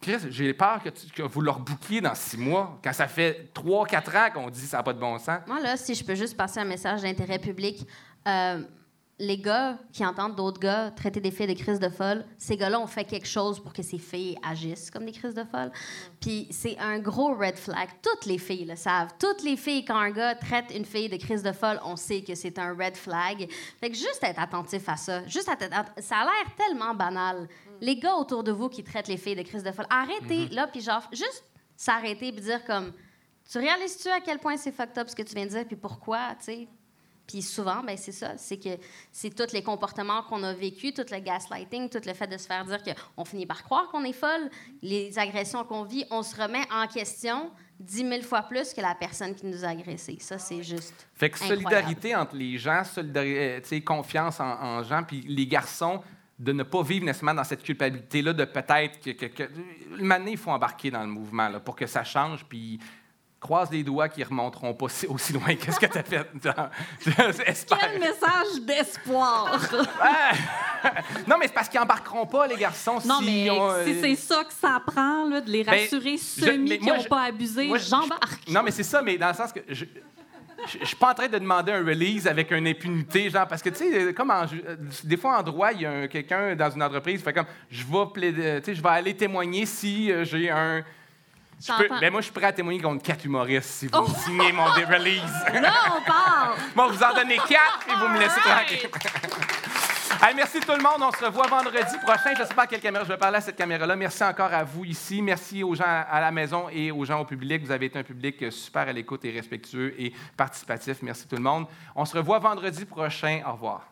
A: Chris, j'ai peur que, vous leur bouquiez dans six mois, quand ça fait trois, quatre ans qu'on dit ça n'a pas de bon sens.
D: Moi, là, si je peux juste passer un message d'intérêt public, euh, les gars qui entendent d'autres gars traiter des filles de crises de folle, ces gars-là ont fait quelque chose pour que ces filles agissent comme des crises de folle. Puis c'est un gros red flag. Toutes les filles le savent. Toutes les filles, quand un gars traite une fille de crise de folle, on sait que c'est un red flag. Fait que juste être attentif à ça. Juste être att- ça a l'air tellement banal. Les gars autour de vous qui traitent les filles de crise de folle, arrêtez là, puis genre, juste s'arrêter puis dire comme, tu réalises-tu à quel point c'est fucked up ce que tu viens de dire, puis pourquoi, tu sais? Puis souvent, ben c'est ça, c'est que c'est tous les comportements qu'on a vécus, tout le gaslighting, tout le fait de se faire dire qu'on finit par croire qu'on est folle, les agressions qu'on vit, on se remet en question dix mille fois plus que la personne qui nous a agressés. Ça, c'est juste.
A: Fait que
D: Incroyable.
A: solidarité entre les gens, solidari- euh, confiance en, en gens, puis les garçons, de ne pas vivre nécessairement dans cette culpabilité-là, de peut-être que, que, que- moment donné, il faut embarquer dans le mouvement là, pour que ça change, puis croise les doigts qu'ils ne remonteront pas si- aussi loin que ce que tu as fait.
E: Quel message d'espoir!
A: Non, mais c'est parce qu'ils embarqueront pas, les garçons,
E: non,
A: si
E: mais
A: on, euh,
E: si c'est ça que ça prend, là, de les
A: Ben,
E: rassurer
A: je-
E: semi qui n'ont pas abusé, j'embarque.
A: Non, mais c'est ça, mais dans le sens que je je suis pas en train de demander un release avec une impunité, genre, parce que, tu sais, comme en euh, des fois en droit, il y a un- quelqu'un dans une entreprise qui fait comme, je vais, plaider- je vais aller témoigner si euh, j'ai un... Je peux-
E: J'entends.
A: ben moi, je suis prêt à témoigner contre quatre humoristes si vous
E: Oh!
A: signez mon dé- release.
E: Là, on parle!
A: Moi, vous en donnez quatre et vous me laissez tranquille. Hey, merci tout le monde. On se revoit vendredi prochain. Je ne sais pas à quelle caméra je vais parler à cette caméra-là. Merci encore à vous ici. Merci aux gens à la maison et aux gens au public. Vous avez été un public super à l'écoute et respectueux et participatif. Merci tout le monde. On se revoit vendredi prochain. Au revoir.